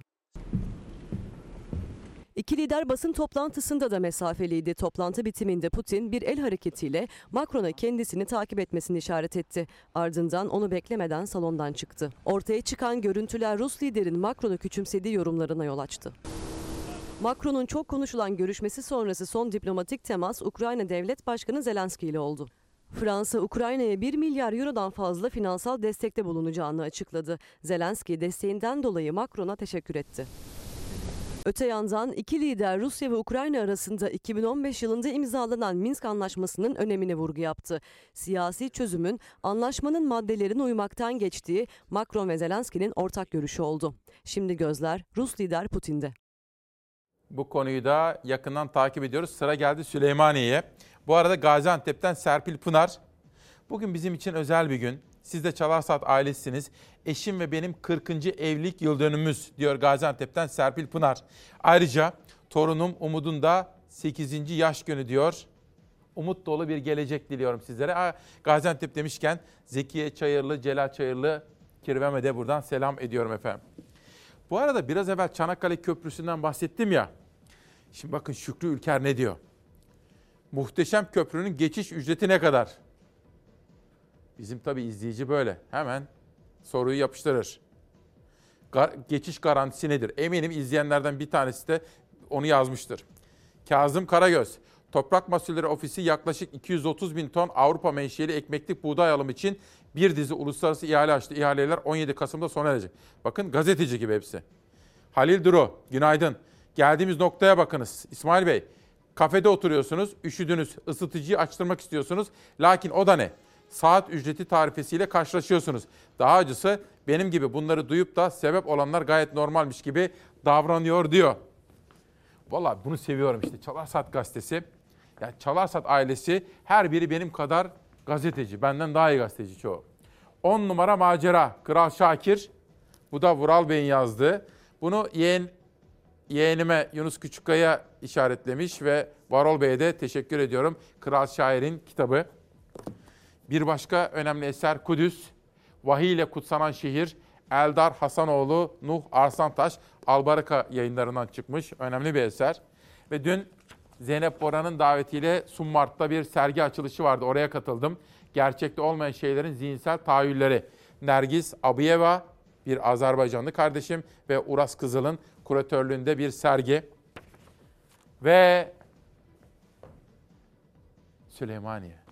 İki lider basın toplantısında da mesafeliydi. Toplantı bitiminde Putin bir el hareketiyle Macron'a kendisini takip etmesini işaret etti. Ardından onu beklemeden salondan çıktı. Ortaya çıkan görüntüler Rus liderin Macron'u küçümsediği yorumlarına yol açtı. Macron'un çok konuşulan görüşmesi sonrası son diplomatik temas Ukrayna Devlet Başkanı Zelenski ile oldu. Fransa, Ukrayna'ya 1 milyar eurodan fazla finansal destekte bulunacağını açıkladı. Zelenski desteğinden dolayı Macron'a teşekkür etti. Öte yandan iki lider Rusya ve Ukrayna arasında 2015 yılında imzalanan Minsk Anlaşması'nın önemine vurgu yaptı. Siyasi çözümün anlaşmanın maddelerine uymaktan geçtiği Macron ve Zelenski'nin ortak görüşü oldu. Şimdi gözler Rus lider Putin'de. Bu konuyu da yakından takip ediyoruz. Sıra geldi Süleymaniye'ye. Bu arada Gaziantep'ten Serpil Pınar. Bugün bizim için özel bir gün. Siz de Çalarsat ailesiniz. Eşim ve benim 40. evlilik yıl dönümümüz diyor Gaziantep'ten Serpil Pınar. Ayrıca torunum Umut'un da 8. yaş günü diyor. Umut dolu bir gelecek diliyorum sizlere. Gaziantep demişken Zekiye Çayırlı, Celal Çayırlı, Kirvem'e de buradan selam ediyorum efendim. Bu arada biraz evvel Çanakkale Köprüsü'nden bahsettim ya. Şimdi bakın Şükrü Ülker ne diyor? Muhteşem köprünün geçiş ücreti ne kadar? Bizim tabi izleyici böyle. Hemen soruyu yapıştırır. Gar- geçiş garantisi nedir? Eminim izleyenlerden bir tanesi de onu yazmıştır. Kazım Karagöz, Toprak Mahsulleri Ofisi yaklaşık 230 bin ton Avrupa menşeli ekmeklik buğday alım için bir dizi uluslararası ihale açtı. İhaleler 17 Kasım'da sona erecek. Bakın gazeteci gibi hepsi. Halil Duru, günaydın. Geldiğimiz noktaya bakınız. İsmail Bey, kafede oturuyorsunuz, üşüdünüz, ısıtıcıyı açtırmak istiyorsunuz. Lakin o da ne? Saat ücreti tarifesiyle karşılaşıyorsunuz. Daha acısı benim gibi bunları duyup da sebep olanlar gayet normalmiş gibi davranıyor diyor. Valla bunu seviyorum işte Çalarsat gazetesi. Yani Çalarsat ailesi her biri benim kadar gazeteci. Benden daha iyi gazeteci çoğu. 10 numara macera Kral Şakir. Bu da Vural Bey'in yazdığı. Bunu yeğen, yeğenime Yunus Küçükkaya işaretlemiş ve Varol Bey'e de teşekkür ediyorum. Kral Şair'in kitabı. Bir başka önemli eser Kudüs. Vahiy ile kutsanan şehir. Eldar Hasanoğlu, Nuh Arslantaş, Albaraka yayınlarından çıkmış. Önemli bir eser. Ve dün Zeynep Bora'nın davetiyle Sunmart'ta bir sergi açılışı vardı. Oraya katıldım. Gerçekte olmayan şeylerin zihinsel tahayyülleri. Nergis Abiyeva, bir Azerbaycanlı kardeşim ve Uras Kızıl'ın kuratörlüğünde bir sergi. Ve Süleymaniye.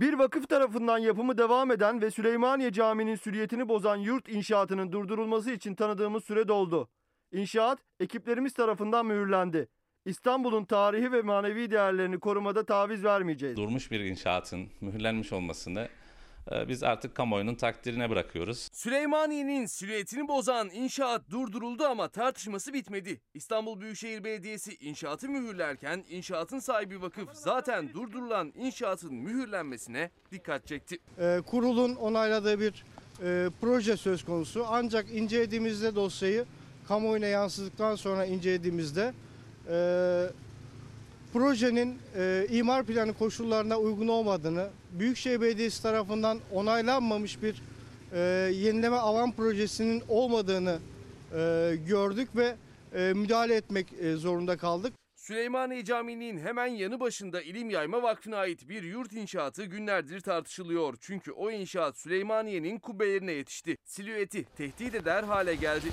Bir vakıf tarafından yapımı devam eden ve Süleymaniye Camii'nin süriyetini bozan yurt inşaatının durdurulması için tanıdığımız süre doldu. İnşaat ekiplerimiz tarafından mühürlendi. İstanbul'un tarihi ve manevi değerlerini korumada taviz vermeyeceğiz. Durmuş bir inşaatın mühürlenmiş olmasını biz artık kamuoyunun takdirine bırakıyoruz. Süleymaniye'nin silüetini bozan inşaat durduruldu ama tartışması bitmedi. İstanbul Büyükşehir Belediyesi inşaatı mühürlerken inşaatın sahibi vakıf zaten durdurulan inşaatın mühürlenmesine dikkat çekti. Ee, kurulun onayladığı bir e, proje söz konusu ancak incelediğimizde dosyayı kamuoyuna yansıdıktan sonra incelediğimizde e, projenin e, imar planı koşullarına uygun olmadığını, Büyükşehir Belediyesi tarafından onaylanmamış bir e, yenileme alan projesinin olmadığını e, gördük ve e, müdahale etmek e, zorunda kaldık. Süleymaniye Camii'nin hemen yanı başında İlim Yayma Vakfı'na ait bir yurt inşaatı günlerdir tartışılıyor. Çünkü o inşaat Süleymaniye'nin kubbelerine yetişti. Silüeti tehdit eder hale geldi.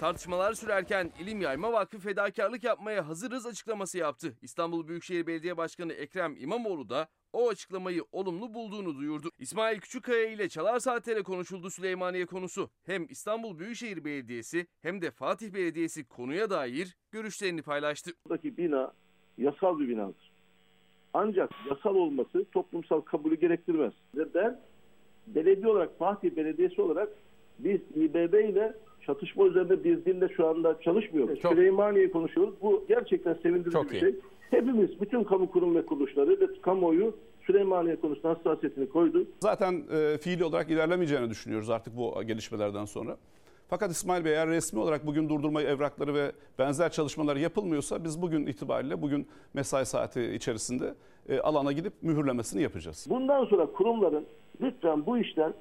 Tartışmalar sürerken İlim Yayma Vakfı fedakarlık yapmaya hazırız açıklaması yaptı. İstanbul Büyükşehir Belediye Başkanı Ekrem İmamoğlu da o açıklamayı olumlu bulduğunu duyurdu. İsmail Küçükkaya ile Çalar Saatler'e konuşuldu Süleymaniye konusu. Hem İstanbul Büyükşehir Belediyesi hem de Fatih Belediyesi konuya dair görüşlerini paylaştı. Buradaki bina yasal bir binadır. Ancak yasal olması toplumsal kabulü gerektirmez. Ve ben belediye olarak Fatih Belediyesi olarak biz İBB ile çatışma üzerinde biz dille şu anda çalışmıyoruz. Çok- Süleymaniye konuşuyoruz. Bu gerçekten sevindirici Çok bir iyi. şey. Hepimiz, bütün kamu kurum ve kuruluşları ve kamuoyu Süleymaniye konusunda hassasiyetini koydu. Zaten e, fiili olarak ilerlemeyeceğini düşünüyoruz artık bu gelişmelerden sonra. Fakat İsmail Bey eğer resmi olarak bugün durdurma evrakları ve benzer çalışmalar yapılmıyorsa biz bugün itibariyle bugün mesai saati içerisinde e, alana gidip mühürlemesini yapacağız. Bundan sonra kurumların lütfen bu işten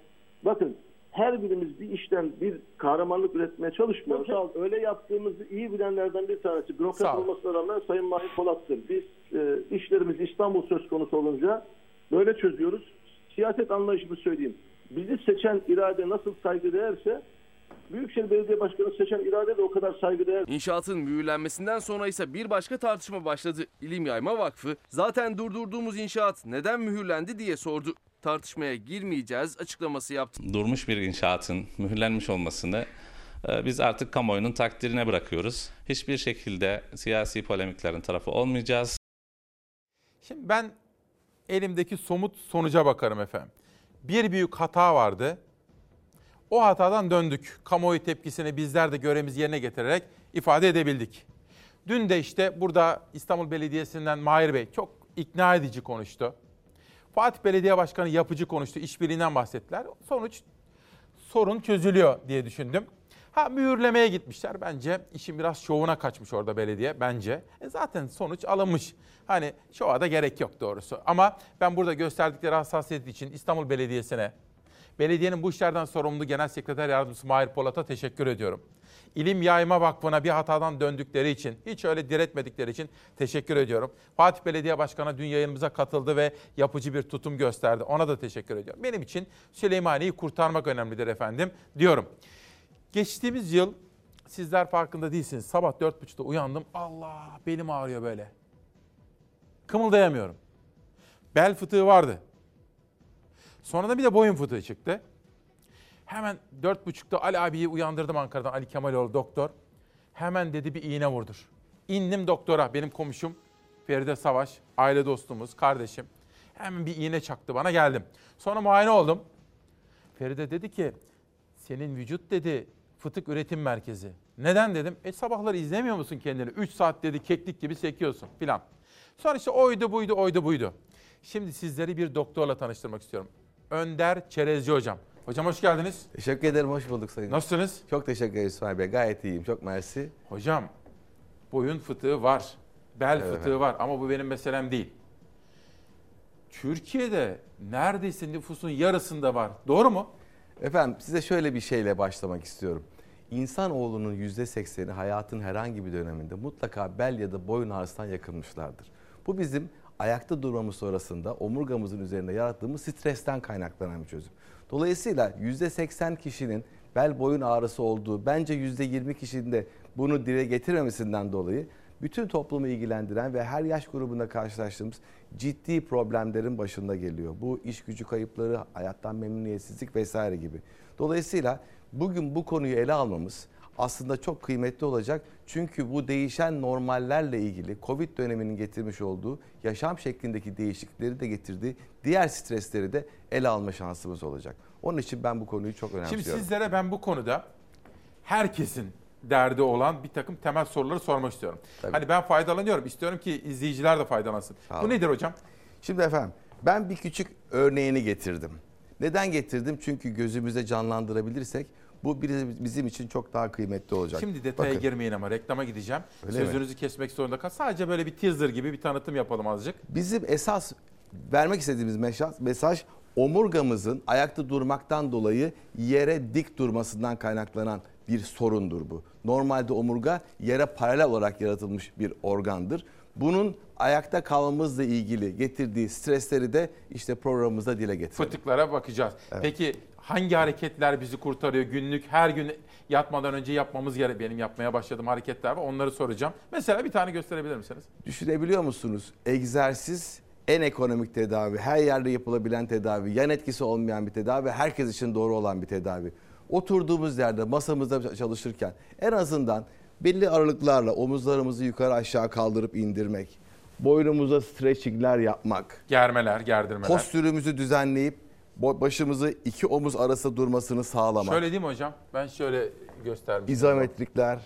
bakın her birimiz bir işten bir kahramanlık üretmeye çalışmıyoruz. Sağ ol. Öyle yaptığımızı iyi bilenlerden bir tanesi bürokrat ol. olmasına rağmen Sayın Mahir Polat'tır. Biz e, işlerimiz İstanbul söz konusu olunca böyle çözüyoruz. Siyaset anlayışımı söyleyeyim. Bizi seçen irade nasıl saygıdeğerse Büyükşehir Belediye Başkanı seçen irade de o kadar saygıdeğer. İnşaatın mühürlenmesinden sonra ise bir başka tartışma başladı. İlim Yayma Vakfı zaten durdurduğumuz inşaat neden mühürlendi diye sordu. Tartışmaya girmeyeceğiz açıklaması yaptı. Durmuş bir inşaatın mühürlenmiş olmasını e, biz artık kamuoyunun takdirine bırakıyoruz. Hiçbir şekilde siyasi polemiklerin tarafı olmayacağız. Şimdi ben elimdeki somut sonuca bakarım efendim. Bir büyük hata vardı. O hatadan döndük. Kamuoyu tepkisini bizler de görevimizi yerine getirerek ifade edebildik. Dün de işte burada İstanbul Belediyesi'nden Mahir Bey çok ikna edici konuştu. Fatih Belediye Başkanı yapıcı konuştu. İşbirliğinden bahsettiler. Sonuç sorun çözülüyor diye düşündüm. Ha mühürlemeye gitmişler. Bence işin biraz şovuna kaçmış orada belediye bence. E zaten sonuç alınmış. Hani şova da gerek yok doğrusu. Ama ben burada gösterdikleri hassasiyet için İstanbul Belediyesi'ne, belediyenin bu işlerden sorumlu Genel Sekreter Yardımcısı Mahir Polat'a teşekkür ediyorum. İlim Yayma Vakfı'na bir hatadan döndükleri için, hiç öyle diretmedikleri için teşekkür ediyorum. Fatih Belediye Başkanı dün yayınımıza katıldı ve yapıcı bir tutum gösterdi. Ona da teşekkür ediyorum. Benim için Süleymaniye'yi kurtarmak önemlidir efendim diyorum. Geçtiğimiz yıl sizler farkında değilsiniz. Sabah 4.30'da uyandım. Allah belim ağrıyor böyle. Kımıldayamıyorum. Bel fıtığı vardı. Sonra da bir de boyun fıtığı çıktı. Hemen 4.30'da Ali abiyi uyandırdım Ankara'dan. Ali Kemaloğlu doktor. Hemen dedi bir iğne vurdur. İndim doktora. Benim komşum Feride Savaş. Aile dostumuz, kardeşim. Hemen bir iğne çaktı bana geldim. Sonra muayene oldum. Feride dedi ki senin vücut dedi fıtık üretim merkezi. Neden dedim. E sabahları izlemiyor musun kendini? 3 saat dedi keklik gibi sekiyorsun filan. Sonra işte oydu buydu oydu buydu. Şimdi sizleri bir doktorla tanıştırmak istiyorum. Önder Çerezci hocam. Hocam hoş geldiniz. Teşekkür ederim, hoş bulduk Sayın. Nasılsınız? Çok teşekkür ederim İsmail Bey, gayet iyiyim, çok mersi. Hocam, boyun fıtığı var, bel Evet. fıtığı var ama bu benim meselem değil. Türkiye'de neredeyse nüfusun yarısında var. Doğru mu? Efendim size şöyle bir şeyle başlamak istiyorum. İnsanoğlunun yüzde sekseni hayatın herhangi bir döneminde mutlaka bel ya da boyun ağrısından yakınmışlardır. Bu bizim ayakta durmamız sonrasında omurgamızın üzerinde yarattığımız stresten kaynaklanan bir çözüm. Dolayısıyla yüzde seksen kişinin bel boyun ağrısı olduğu, bence yüzde yirmi kişinin de bunu dile getirmemesinden dolayı bütün toplumu ilgilendiren ve her yaş grubunda karşılaştığımız ciddi problemlerin başında geliyor. Bu iş gücü kayıpları, hayattan memnuniyetsizlik vesaire gibi. Dolayısıyla bugün bu konuyu ele almamız aslında çok kıymetli olacak. Çünkü bu değişen normallerle ilgili Covid döneminin getirmiş olduğu yaşam şeklindeki değişiklikleri de getirdiği diğer stresleri de ele alma şansımız olacak. Onun için ben bu konuyu çok önemsiyorum. Şimdi sizlere ben bu konuda herkesin derdi olan bir takım temel soruları sormak istiyorum. Hani ben faydalanıyorum. İstiyorum ki izleyiciler de faydalansın. Sağ Bu nedir hocam? Şimdi efendim ben bir küçük örneğini getirdim. Neden getirdim? Çünkü gözümüzde canlandırabilirsek bu bizim için çok daha kıymetli olacak. Şimdi detaya Bakın, girmeyin ama reklama gideceğim. Öyle mi? Sözünüzü kesmek zorunda kal. Sadece böyle bir teaser gibi bir tanıtım yapalım azıcık. Bizim esas vermek istediğimiz mesaj, mesaj omurgamızın ayakta durmaktan dolayı yere dik durmasından kaynaklanan bir sorundur bu. Normalde omurga yere paralel olarak yaratılmış bir organdır. Bunun ayakta kalmamızla ilgili getirdiği stresleri de işte programımızda dile getirelim. Fıtıklara bakacağız. Peki hangi hareketler bizi kurtarıyor günlük? Her gün yatmadan önce yapmamız gerek. Benim yapmaya başladığım hareketler var. Onları soracağım. Mesela bir tane gösterebilir misiniz? Düşünebiliyor musunuz? Egzersiz en ekonomik tedavi, her yerde yapılabilen tedavi, yan etkisi olmayan bir tedavi, herkes için doğru olan bir tedavi. Oturduğumuz yerde masamızda çalışırken en azından belli aralıklarla omuzlarımızı yukarı aşağı kaldırıp indirmek, boynumuza stretchingler yapmak, Germeler, gerdirmeler. postürümüzü düzenleyip başımızı iki omuz arasında durmasını sağlamak. Şöyle değil mi hocam? Ben şöyle göstermiştim. İzometrikler.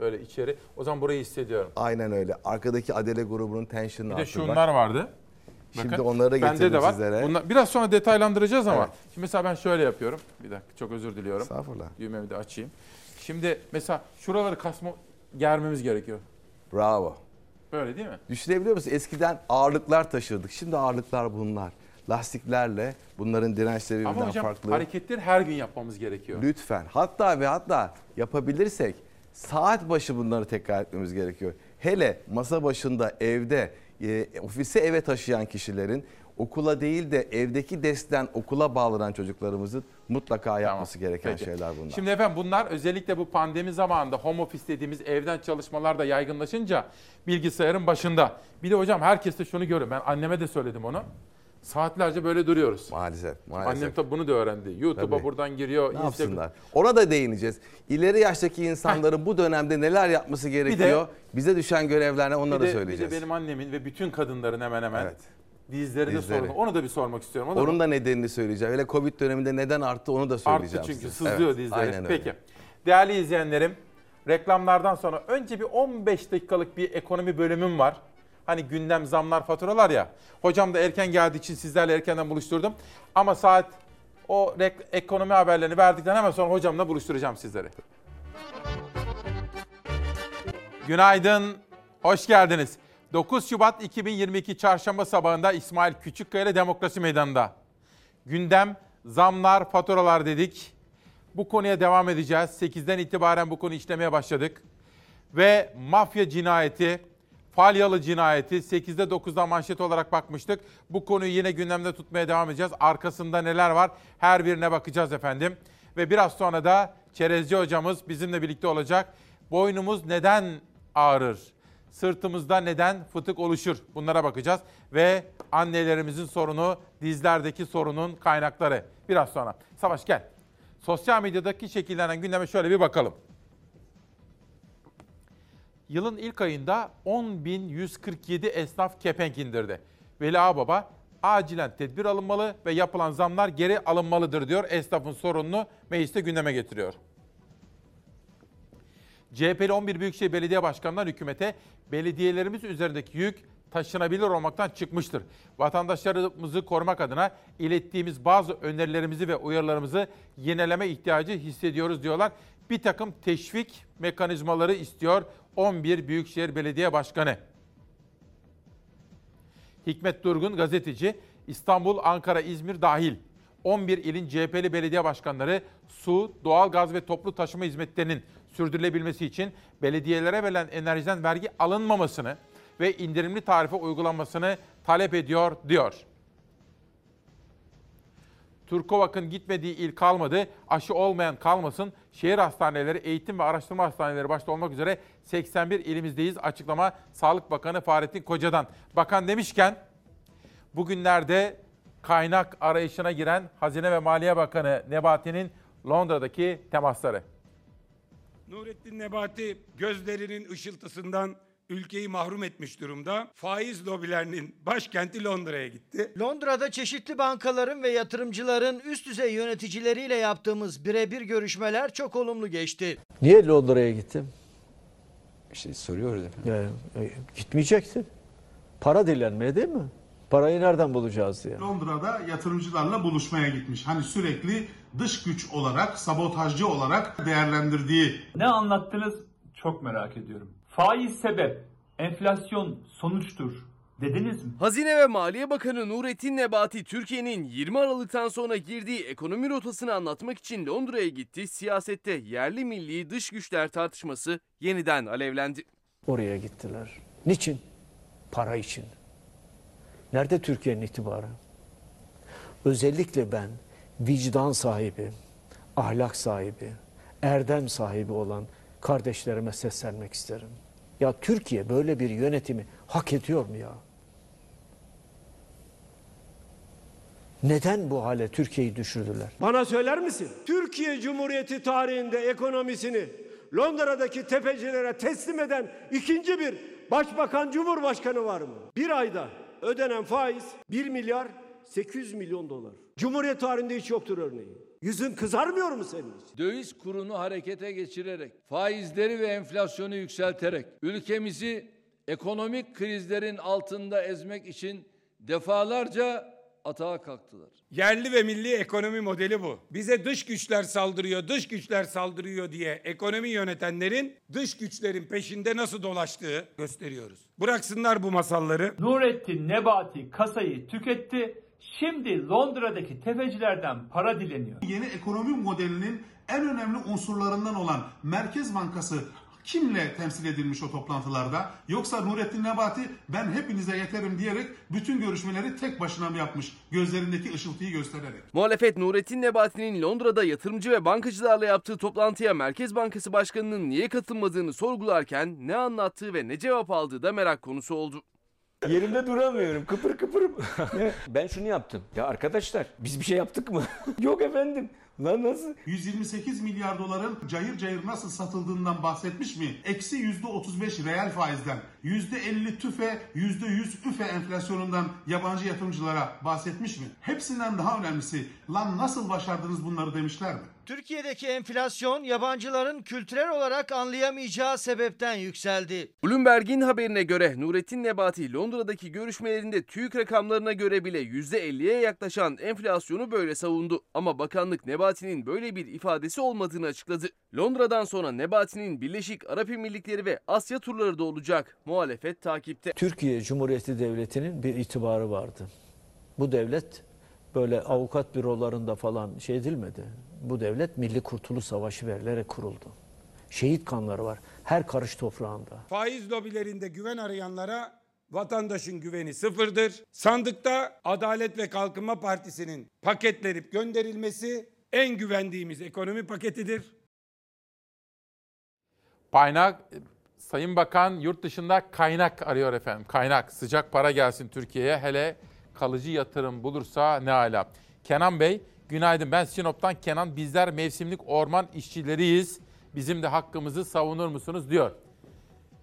Böyle içeri. O zaman burayı hissediyorum. Aynen öyle. Arkadaki adele grubunun tension'ını Bir de şunlar vardı. Şimdi onları da Bende getirdim de var. sizlere. Bunlar, biraz sonra detaylandıracağız ama. Evet. Şimdi mesela ben şöyle yapıyorum. Bir dakika çok özür diliyorum. Estağfurullah. Düğmemi de açayım. Şimdi mesela şuraları kasma germemiz gerekiyor. Bravo. Böyle değil mi? Düşünebiliyor musun? Eskiden ağırlıklar taşırdık. Şimdi ağırlıklar bunlar. Lastiklerle bunların dirençleri Ama birbirinden hocam farklı. hareketleri her gün yapmamız gerekiyor. Lütfen. Hatta ve hatta yapabilirsek saat başı bunları tekrar etmemiz gerekiyor. Hele masa başında evde e, ofise eve taşıyan kişilerin okula değil de evdeki dersten okula bağlanan çocuklarımızın mutlaka yapması gereken Peki. şeyler bunlar. Şimdi efendim bunlar özellikle bu pandemi zamanında home office dediğimiz evden çalışmalar da yaygınlaşınca bilgisayarın başında. Bir de hocam herkes de şunu görüyor. Ben anneme de söyledim onu. Saatlerce böyle duruyoruz. Maalesef. maalesef. Annem tabii bunu da öğrendi. YouTube'a Tabii. buradan giriyor. Ne Instagram- yapsınlar? Ona da değineceğiz. İleri yaştaki insanların bu dönemde neler yapması gerekiyor? Bize düşen görevler ne onları bir da de, söyleyeceğiz. Bir de benim annemin ve bütün kadınların hemen hemen Evet. dizleri de Dizleri. sorunu. Onu da bir sormak istiyorum. Onu Onun da nedenini söyleyeceğim. Öyle Covid döneminde neden arttı onu da Arttı söyleyeceğim çünkü size. sızlıyor Evet, dizleri. Aynen öyle. Peki. Değerli izleyenlerim, reklamlardan sonra önce bir 15 dakikalık bir ekonomi bölümüm var. Hani gündem, zamlar, faturalar ya. Hocam da erken geldiği için sizlerle erkenden buluşturdum. Ama saat o ekonomi haberlerini verdikten hemen sonra hocamla buluşturacağım sizleri. Günaydın, hoş geldiniz. 9 Şubat 2022 Çarşamba sabahında İsmail Küçükkaya ile Demokrasi Meydanı'nda. Gündem, zamlar, faturalar dedik. Bu konuya devam edeceğiz. 8'den itibaren bu konu işlemeye başladık. Ve mafya cinayeti, Falyalı cinayeti 8'de 9'da manşet olarak bakmıştık. Bu konuyu yine gündemde tutmaya devam edeceğiz. Arkasında neler var her birine bakacağız efendim. Ve biraz sonra da Çerezci hocamız bizimle birlikte olacak. Boynumuz neden ağrır? Sırtımızda neden fıtık oluşur? Bunlara bakacağız. Ve annelerimizin sorunu, dizlerdeki sorunun kaynakları. Biraz sonra. Savaş gel. Sosyal medyadaki şekillenen gündeme şöyle bir bakalım. Yılın ilk ayında 10.147 esnaf kepenk indirdi. Veli Ağbaba acilen tedbir alınmalı ve yapılan zamlar geri alınmalıdır diyor. Esnafın sorununu mecliste gündeme getiriyor. CHP'li 11 Büyükşehir Belediye Başkanı'ndan hükümete belediyelerimiz üzerindeki yük taşınabilir olmaktan çıkmıştır. Vatandaşlarımızı korumak adına ilettiğimiz bazı önerilerimizi ve uyarılarımızı yenileme ihtiyacı hissediyoruz diyorlar. Bir takım teşvik mekanizmaları istiyor 11 Büyükşehir Belediye Başkanı. Hikmet Durgun gazeteci İstanbul, Ankara, İzmir dahil 11 ilin CHP'li belediye başkanları su, doğalgaz ve toplu taşıma hizmetlerinin sürdürülebilmesi için belediyelere verilen enerjiden vergi alınmamasını ve indirimli tarife uygulanmasını talep ediyor diyor. Turkovak'ın gitmediği il kalmadı, aşı olmayan kalmasın. Şehir hastaneleri, eğitim ve araştırma hastaneleri başta olmak üzere 81 ilimizdeyiz. Açıklama Sağlık Bakanı Fahrettin Koca'dan. Bakan demişken bugünlerde kaynak arayışına giren Hazine ve Maliye Bakanı Nebati'nin Londra'daki temasları. Nurettin Nebati gözlerinin ışıltısından ülkeyi mahrum etmiş durumda. Faiz lobilerinin başkenti Londra'ya gitti. Londra'da çeşitli bankaların ve yatırımcıların üst düzey yöneticileriyle yaptığımız birebir görüşmeler çok olumlu geçti. Niye Londra'ya gittim? İşte soruyoruz efendim. Yani, e, gitmeyecektin. Para dilenmeye değil mi? Parayı nereden bulacağız diye. Londra'da yatırımcılarla buluşmaya gitmiş. Hani sürekli dış güç olarak, sabotajcı olarak değerlendirdiği. Ne anlattınız çok merak ediyorum. Faiz sebep, enflasyon sonuçtur dediniz mi? Hazine ve Maliye Bakanı Nurettin Nebati Türkiye'nin 20 Aralık'tan sonra girdiği ekonomi rotasını anlatmak için Londra'ya gitti. Siyasette yerli milli dış güçler tartışması yeniden alevlendi. Oraya gittiler. Niçin? Para için. Nerede Türkiye'nin itibarı? Özellikle ben vicdan sahibi, ahlak sahibi, erdem sahibi olan kardeşlerime seslenmek isterim. Ya Türkiye böyle bir yönetimi hak ediyor mu ya? Neden bu hale Türkiye'yi düşürdüler? Bana söyler misin? Türkiye Cumhuriyeti tarihinde ekonomisini Londra'daki tepecilere teslim eden ikinci bir başbakan cumhurbaşkanı var mı? Bir ayda ödenen faiz 1 milyar 800 milyon dolar. Cumhuriyet tarihinde hiç yoktur örneği. Yüzün kızarmıyor mu senin için? Döviz kurunu harekete geçirerek, faizleri ve enflasyonu yükselterek ülkemizi ekonomik krizlerin altında ezmek için defalarca atağa kalktılar. Yerli ve milli ekonomi modeli bu. Bize dış güçler saldırıyor, dış güçler saldırıyor diye ekonomi yönetenlerin dış güçlerin peşinde nasıl dolaştığı gösteriyoruz. Bıraksınlar bu masalları. Nurettin Nebati kasayı tüketti. Şimdi Londra'daki tefecilerden para dileniyor. Yeni ekonomi modelinin en önemli unsurlarından olan Merkez Bankası kimle temsil edilmiş o toplantılarda? Yoksa Nurettin Nebati ben hepinize yeterim diyerek bütün görüşmeleri tek başına mı yapmış? Gözlerindeki ışıltıyı göstererek. Muhalefet Nurettin Nebati'nin Londra'da yatırımcı ve bankacılarla yaptığı toplantıya Merkez Bankası Başkanı'nın niye katılmadığını sorgularken ne anlattığı ve ne cevap aldığı da merak konusu oldu. Yerimde duramıyorum. Kıpır kıpırım. ben şunu yaptım. Ya arkadaşlar biz bir şey yaptık mı? Yok efendim. Lan nasıl? 128 milyar doların cayır cayır nasıl satıldığından bahsetmiş mi? Eksi %35 reel faizden, %50 tüfe, %100 üfe enflasyonundan yabancı yatırımcılara bahsetmiş mi? Hepsinden daha önemlisi lan nasıl başardınız bunları demişler mi? Türkiye'deki enflasyon yabancıların kültürel olarak anlayamayacağı sebepten yükseldi. Bloomberg'in haberine göre Nurettin Nebati Londra'daki görüşmelerinde TÜİK rakamlarına göre bile %50'ye yaklaşan enflasyonu böyle savundu. Ama bakanlık Nebati'nin böyle bir ifadesi olmadığını açıkladı. Londra'dan sonra Nebati'nin Birleşik Arap Emirlikleri ve Asya turları da olacak. Muhalefet takipte. Türkiye Cumhuriyeti Devleti'nin bir itibarı vardı. Bu devlet böyle avukat bürolarında falan şey edilmedi. Bu devlet Milli Kurtuluş Savaşı verilerek kuruldu. Şehit kanları var her karış toprağında. Faiz lobilerinde güven arayanlara vatandaşın güveni sıfırdır. Sandıkta Adalet ve Kalkınma Partisi'nin paketlenip gönderilmesi en güvendiğimiz ekonomi paketidir. Kaynak, Sayın Bakan yurt dışında kaynak arıyor efendim. Kaynak, sıcak para gelsin Türkiye'ye. Hele kalıcı yatırım bulursa ne ala. Kenan Bey, günaydın. Ben Sinop'tan Kenan. Bizler mevsimlik orman işçileriyiz. Bizim de hakkımızı savunur musunuz diyor.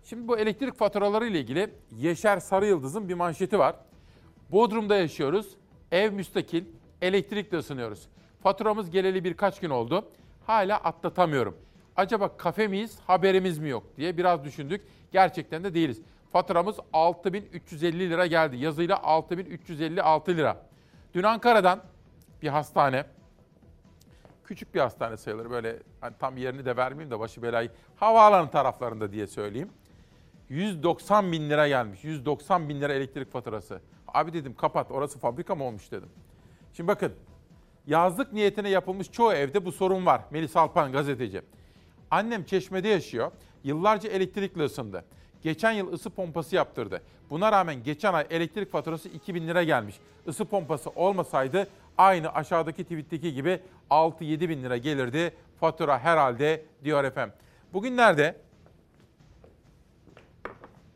Şimdi bu elektrik faturaları ile ilgili Yeşer Sarıyıldız'ın bir manşeti var. Bodrum'da yaşıyoruz. Ev müstakil, elektrikle ısınıyoruz. Faturamız geleli birkaç gün oldu. Hala atlatamıyorum. Acaba kafe miyiz, haberimiz mi yok diye biraz düşündük. Gerçekten de değiliz. Faturamız 6350 lira geldi. Yazıyla 6356 lira. Dün Ankara'dan bir hastane, küçük bir hastane sayılır böyle hani tam yerini de vermeyeyim de başı belayı havaalanı taraflarında diye söyleyeyim. 190 bin lira gelmiş. 190 bin lira elektrik faturası. Abi dedim kapat orası fabrika mı olmuş dedim. Şimdi bakın yazlık niyetine yapılmış çoğu evde bu sorun var. Melis Alpan gazeteci. Annem Çeşme'de yaşıyor. Yıllarca elektrikle ısındı. Geçen yıl ısı pompası yaptırdı. Buna rağmen geçen ay elektrik faturası 2000 lira gelmiş. Isı pompası olmasaydı aynı aşağıdaki tweetteki gibi 6-7 bin lira gelirdi. Fatura herhalde diyor efendim. Bugünlerde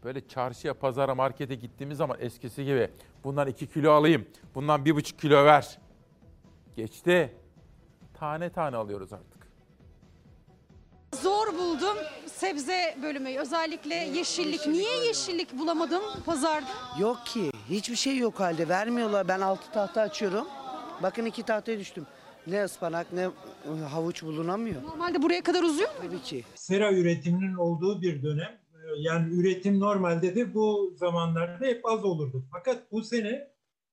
böyle çarşıya, pazara, markete gittiğimiz zaman eskisi gibi bundan 2 kilo alayım, bundan 1,5 kilo ver. Geçti. Tane tane alıyoruz artık. Zor buldum sebze bölümü. Özellikle yeşillik. Niye yeşillik bulamadım pazarda? Yok ki. Hiçbir şey yok halde. Vermiyorlar. Ben altı tahta açıyorum. Bakın iki tahtaya düştüm. Ne ıspanak ne havuç bulunamıyor. Normalde buraya kadar uzuyor mu? Tabii ki. Sera üretiminin olduğu bir dönem. Yani üretim normalde de bu zamanlarda hep az olurdu. Fakat bu sene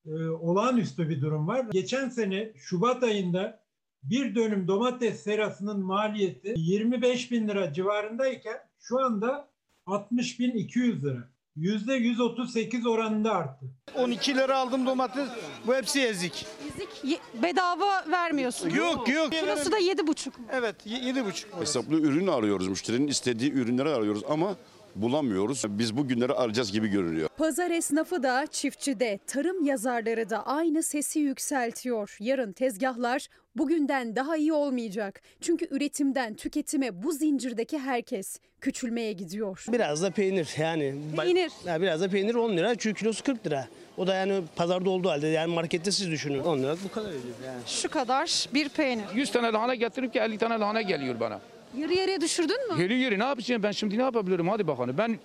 e, olağanüstü bir durum var. Geçen sene Şubat ayında bir dönüm domates serasının maliyeti 25 bin lira civarındayken şu anda 60 bin 200 lira. %138 oranında arttı. 12 lira aldım domates. Bu hepsi ezik. Ezik ye- bedava vermiyorsun. Yok, yok. Kilosu da 7,5. Evet 7,5. Hesaplı ürün arıyoruz. Müşterinin istediği ürünleri arıyoruz ama bulamıyoruz. Biz bu günleri alacağız gibi görünüyor. Pazar esnafı da çiftçi de tarım yazarları da aynı sesi yükseltiyor. Yarın tezgahlar bugünden daha iyi olmayacak. Çünkü üretimden tüketime bu zincirdeki herkes küçülmeye gidiyor. Biraz da peynir yani. Peynir. Ya biraz da peynir 10 lira çünkü kilosu 40 lira. O da yani pazarda olduğu halde yani markette siz düşünün. 10 lira bu kadar ediyor yani. Şu kadar bir peynir. 100 tane lahana getirip ki 50 tane lahana geliyor bana. Yarı yarıya düşürdün mü? Yeri yeri ne yapacağım ben şimdi ne yapabilirim hadi bakalım. Ben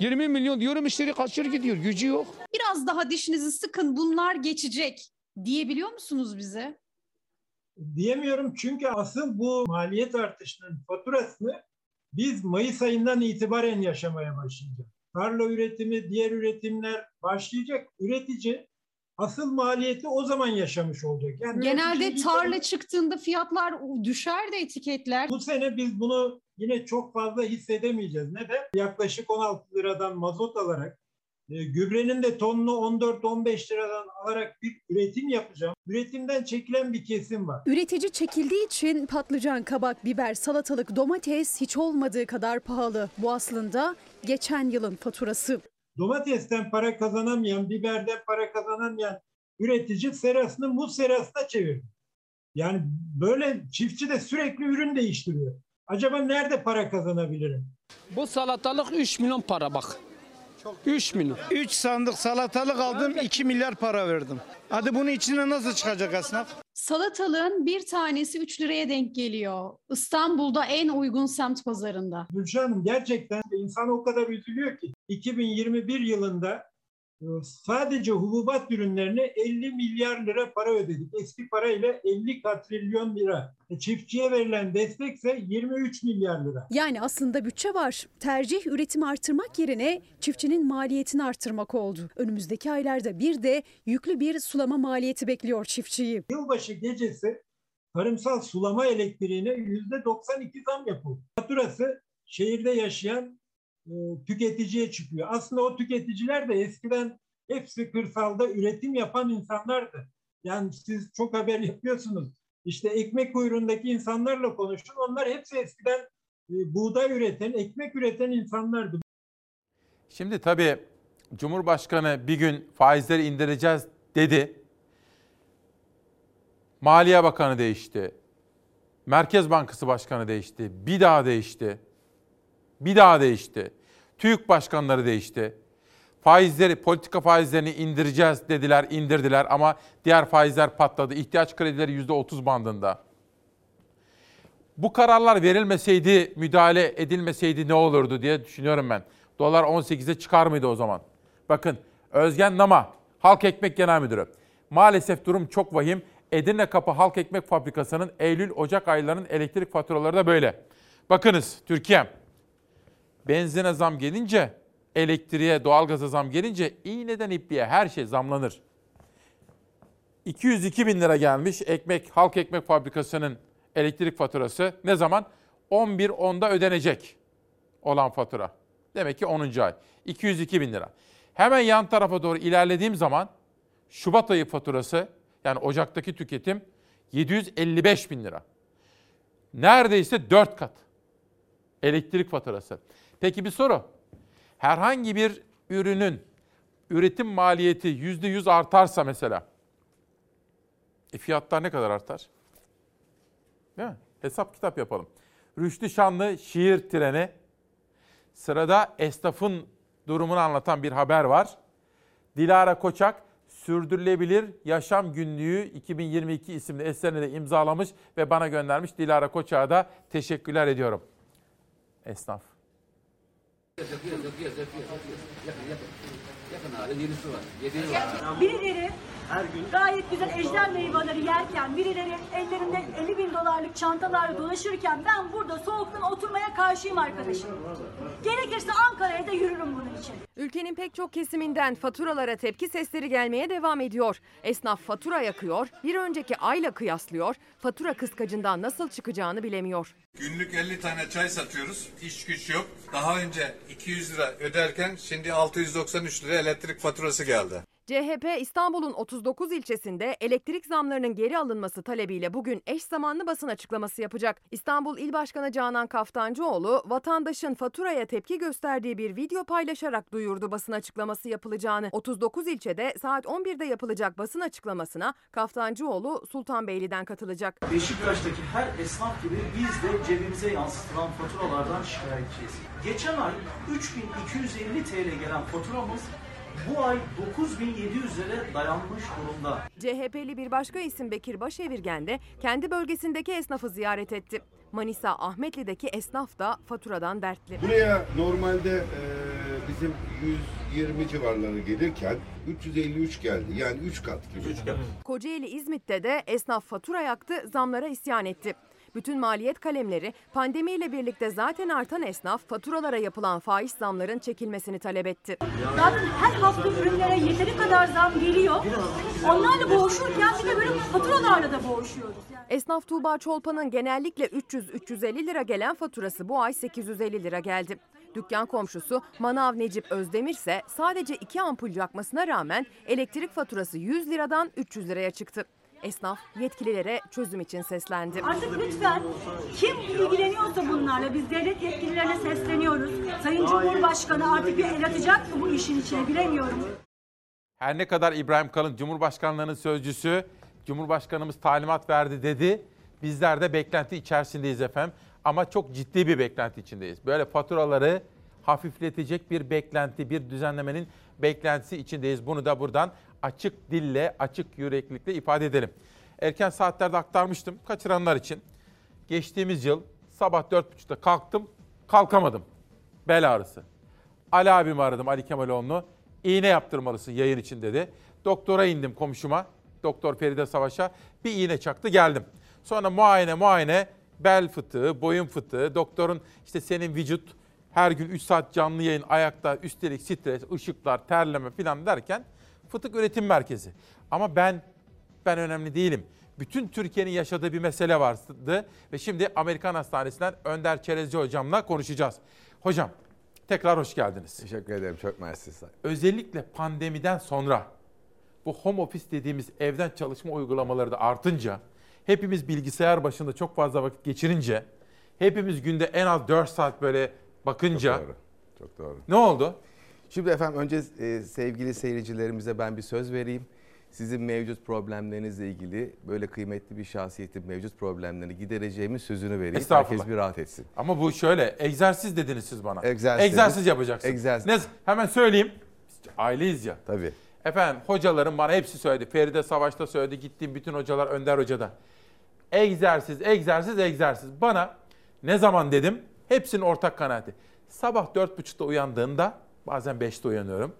20 milyon diyorum müşteri kaçır gidiyor gücü yok. Biraz daha dişinizi sıkın bunlar geçecek diyebiliyor musunuz bize? Diyemiyorum çünkü asıl bu maliyet artışının faturasını biz Mayıs ayından itibaren yaşamaya başlayacağız. Tarla üretimi, diğer üretimler başlayacak. Üretici asıl maliyeti o zaman yaşamış olacak. Yani Genelde tarla çıktığında fiyatlar düşer de etiketler. Bu sene biz bunu yine çok fazla hissedemeyeceğiz. Neden? Yaklaşık 16 liradan mazot alarak gübrenin de tonunu 14-15 liradan alarak bir üretim yapacağım. Üretimden çekilen bir kesim var. Üretici çekildiği için patlıcan, kabak, biber, salatalık, domates hiç olmadığı kadar pahalı. Bu aslında geçen yılın faturası. Domatesten para kazanamayan, biberden para kazanamayan üretici serasını muz serasına çevirdi. Yani böyle çiftçi de sürekli ürün değiştiriyor. Acaba nerede para kazanabilirim? Bu salatalık 3 milyon para bak. 3 milyon. 3 sandık salatalık aldım 2 milyar para verdim. Hadi bunun içine nasıl çıkacak esnaf? Salatalığın bir tanesi 3 liraya denk geliyor. İstanbul'da en uygun semt pazarında. Gülşah Hanım gerçekten insan o kadar üzülüyor ki 2021 yılında sadece hububat ürünlerine 50 milyar lira para ödedik. Eski parayla 50 katrilyon lira. E, Çiftçiye verilen destekse 23 milyar lira. Yani aslında bütçe var. Tercih üretimi artırmak yerine çiftçinin maliyetini artırmak oldu. Önümüzdeki aylarda bir de yüklü bir sulama maliyeti bekliyor çiftçiyi. Yılbaşı gecesi tarımsal sulama elektriğine %92 zam yapıldı. Faturası şehirde yaşayan tüketiciye çıkıyor. Aslında o tüketiciler de eskiden hepsi kırsalda üretim yapan insanlardı. Yani siz çok haber yapıyorsunuz. İşte ekmek kuyruğundaki insanlarla konuşun. Onlar hepsi eskiden e, buğday üreten, ekmek üreten insanlardı. Şimdi tabii Cumhurbaşkanı bir gün faizleri indireceğiz dedi. Maliye Bakanı değişti. Merkez Bankası Başkanı değişti. Bir daha değişti. Bir daha değişti. TÜİK başkanları değişti. Faizleri, politika faizlerini indireceğiz dediler, indirdiler ama diğer faizler patladı. İhtiyaç kredileri %30 bandında. Bu kararlar verilmeseydi, müdahale edilmeseydi ne olurdu diye düşünüyorum ben. Dolar 18'e çıkar mıydı o zaman? Bakın Özgen Nama, Halk Ekmek Genel Müdürü. Maalesef durum çok vahim. Edirne Kapı Halk Ekmek Fabrikası'nın Eylül-Ocak aylarının elektrik faturaları da böyle. Bakınız Türkiye, benzine zam gelince, elektriğe, doğalgaza zam gelince iğneden ipliğe her şey zamlanır. 202 bin lira gelmiş ekmek, halk ekmek fabrikasının elektrik faturası. Ne zaman? 11.10'da ödenecek olan fatura. Demek ki 10. ay. 202 bin lira. Hemen yan tarafa doğru ilerlediğim zaman Şubat ayı faturası yani Ocak'taki tüketim 755 bin lira. Neredeyse 4 kat elektrik faturası. Peki bir soru. Herhangi bir ürünün üretim maliyeti %100 artarsa mesela e fiyatlar ne kadar artar? Değil mi? Hesap kitap yapalım. Rüştü Şanlı şiir treni. Sırada esnafın durumunu anlatan bir haber var. Dilara Koçak Sürdürülebilir Yaşam Günlüğü 2022 isimli eserini de imzalamış ve bana göndermiş. Dilara Koçak'a da teşekkürler ediyorum. Esnaf. Birileri her gün gayet güzel ejder meyveleri yerken, birileri ellerinde 50 bin dolarlık çantalarla dolaşırken ben burada soğuktan oturmaya karşıyım arkadaşım. Gerekirse Ankara'ya da yürürüm bunun için. Ülkenin pek çok kesiminden faturalara tepki sesleri gelmeye devam ediyor. Esnaf fatura yakıyor, bir önceki ayla kıyaslıyor, fatura kıskacından nasıl çıkacağını bilemiyor. Günlük 50 tane çay satıyoruz. İş güç yok. Daha önce 200 lira öderken şimdi 693 lira elektrik faturası geldi. CHP İstanbul'un 39 ilçesinde elektrik zamlarının geri alınması talebiyle bugün eş zamanlı basın açıklaması yapacak. İstanbul İl Başkanı Canan Kaftancıoğlu vatandaşın faturaya tepki gösterdiği bir video paylaşarak duyurdu basın açıklaması yapılacağını. 39 ilçede saat 11'de yapılacak basın açıklamasına Kaftancıoğlu Sultanbeyli'den katılacak. Beşiktaş'taki her esnaf gibi biz de cebimize yansıtılan faturalardan şikayetçiyiz. Geçen ay 3250 TL gelen faturamız bu ay 9700'lere dayanmış durumda. CHP'li bir başka isim Bekir Başevirgen de kendi bölgesindeki esnafı ziyaret etti. Manisa Ahmetli'deki esnaf da faturadan dertli. Buraya normalde e, bizim 120 civarları gelirken 353 geldi. Yani 3 kat gibi. Kocaeli İzmit'te de esnaf fatura yaktı, zamlara isyan etti. Bütün maliyet kalemleri pandemiyle birlikte zaten artan esnaf faturalara yapılan faiz zamların çekilmesini talep etti. Zaten her hafta ürünlere yeteri kadar zam geliyor. Onlarla boğuşurken bir de böyle faturalarla da boğuşuyoruz. Esnaf Tuğba Çolpan'ın genellikle 300-350 lira gelen faturası bu ay 850 lira geldi. Dükkan komşusu Manav Necip Özdemir ise sadece iki ampul yakmasına rağmen elektrik faturası 100 liradan 300 liraya çıktı. Esnaf yetkililere çözüm için seslendi. Artık lütfen kim ilgileniyorsa bunlarla biz devlet yetkililerine sesleniyoruz. Sayın Cumhurbaşkanı artık bir el atacak mı bu işin içine bilemiyorum. Her ne kadar İbrahim Kalın Cumhurbaşkanlığının sözcüsü Cumhurbaşkanımız talimat verdi dedi. Bizler de beklenti içerisindeyiz efendim. Ama çok ciddi bir beklenti içindeyiz. Böyle faturaları hafifletecek bir beklenti, bir düzenlemenin beklentisi içindeyiz. Bunu da buradan açık dille, açık yüreklilikle ifade edelim. Erken saatlerde aktarmıştım kaçıranlar için. Geçtiğimiz yıl sabah 4.30'da kalktım, kalkamadım. Bel ağrısı. Ali abimi aradım, Ali Kemaloğlu'nu. İğne yaptırmalısın yayın için dedi. Doktora indim komşuma, Doktor Feride Savaş'a. Bir iğne çaktı geldim. Sonra muayene muayene bel fıtığı, boyun fıtığı. Doktorun işte senin vücut her gün 3 saat canlı yayın ayakta üstelik stres, ışıklar, terleme falan derken fıtık üretim merkezi. Ama ben ben önemli değilim. Bütün Türkiye'nin yaşadığı bir mesele vardı ve şimdi Amerikan Hastanesi'nden Önder Çerezci hocamla konuşacağız. Hocam tekrar hoş geldiniz. Teşekkür ederim. Çok mersi. Özellikle pandemiden sonra bu home office dediğimiz evden çalışma uygulamaları da artınca hepimiz bilgisayar başında çok fazla vakit geçirince hepimiz günde en az 4 saat böyle bakınca Çok doğru. Çok doğru. ne oldu? Şimdi efendim önce e, sevgili seyircilerimize ben bir söz vereyim. Sizin mevcut problemlerinizle ilgili böyle kıymetli bir şahsiyetin mevcut problemlerini gidereceğimin sözünü vereyim. Estağfurullah. Herkes bir rahat etsin. Ama bu şöyle egzersiz dediniz siz bana. Egzersiz Egzersiz yapacaksın. Egzersiz. Ne, hemen söyleyeyim. Aileyiz ya. Tabii. Efendim hocalarım bana hepsi söyledi. Feride Savaş'ta söyledi. Gittiğim bütün hocalar Önder Hoca'da. Egzersiz, egzersiz, egzersiz. Bana ne zaman dedim? Hepsinin ortak kanaati. Sabah dört buçukta uyandığında, bazen 5'te uyanıyorum.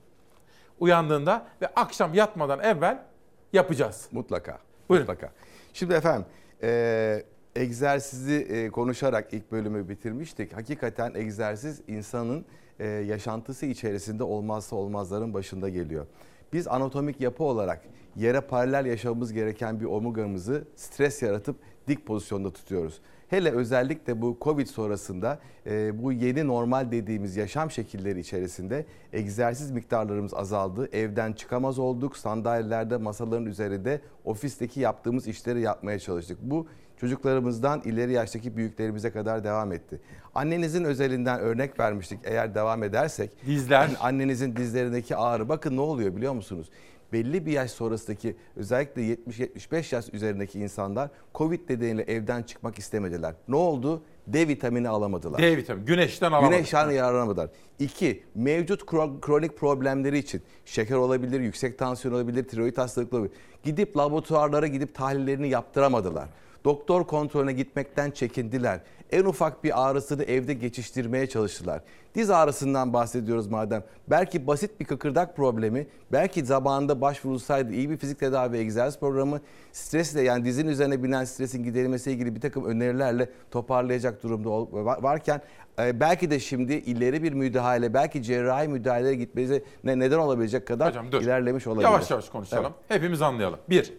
Uyandığında ve akşam yatmadan evvel yapacağız. Mutlaka. Buyurun. Mutlaka. Şimdi efendim e, egzersizi e, konuşarak ilk bölümü bitirmiştik. Hakikaten egzersiz insanın e, yaşantısı içerisinde olmazsa olmazların başında geliyor. Biz anatomik yapı olarak yere paralel yaşamamız gereken bir omurgamızı stres yaratıp dik pozisyonda tutuyoruz. Hele özellikle bu Covid sonrasında e, bu yeni normal dediğimiz yaşam şekilleri içerisinde egzersiz miktarlarımız azaldı. Evden çıkamaz olduk. Sandalyelerde, masaların üzerinde ofisteki yaptığımız işleri yapmaya çalıştık. Bu çocuklarımızdan ileri yaştaki büyüklerimize kadar devam etti. Annenizin özelinden örnek vermiştik eğer devam edersek. Dizler. Annenizin dizlerindeki ağrı bakın ne oluyor biliyor musunuz? Belli bir yaş sonrasındaki özellikle 70-75 yaş üzerindeki insanlar Covid nedeniyle evden çıkmak istemediler. Ne oldu? D vitamini alamadılar. D vitamini. Güneşten alamadılar. Güneşten yararlanamadılar. İki, mevcut kro- kronik problemleri için şeker olabilir, yüksek tansiyon olabilir, tiroid hastalıkları olabilir. Gidip laboratuvarlara gidip tahlillerini yaptıramadılar. Doktor kontrolüne gitmekten çekindiler. En ufak bir ağrısını evde geçiştirmeye çalıştılar. Diz ağrısından bahsediyoruz madem. Belki basit bir kıkırdak problemi, belki zamanında başvurulsaydı iyi bir fizik tedavi egzersiz programı, stresle yani dizin üzerine binen stresin giderilmesiyle ilgili bir takım önerilerle toparlayacak durumda varken e, belki de şimdi ileri bir müdahale, belki cerrahi müdahalelere gitmenize ne neden olabilecek kadar Hocam dur. ilerlemiş olabilir. Yavaş yavaş konuşalım. Evet. Hepimiz anlayalım. Bir,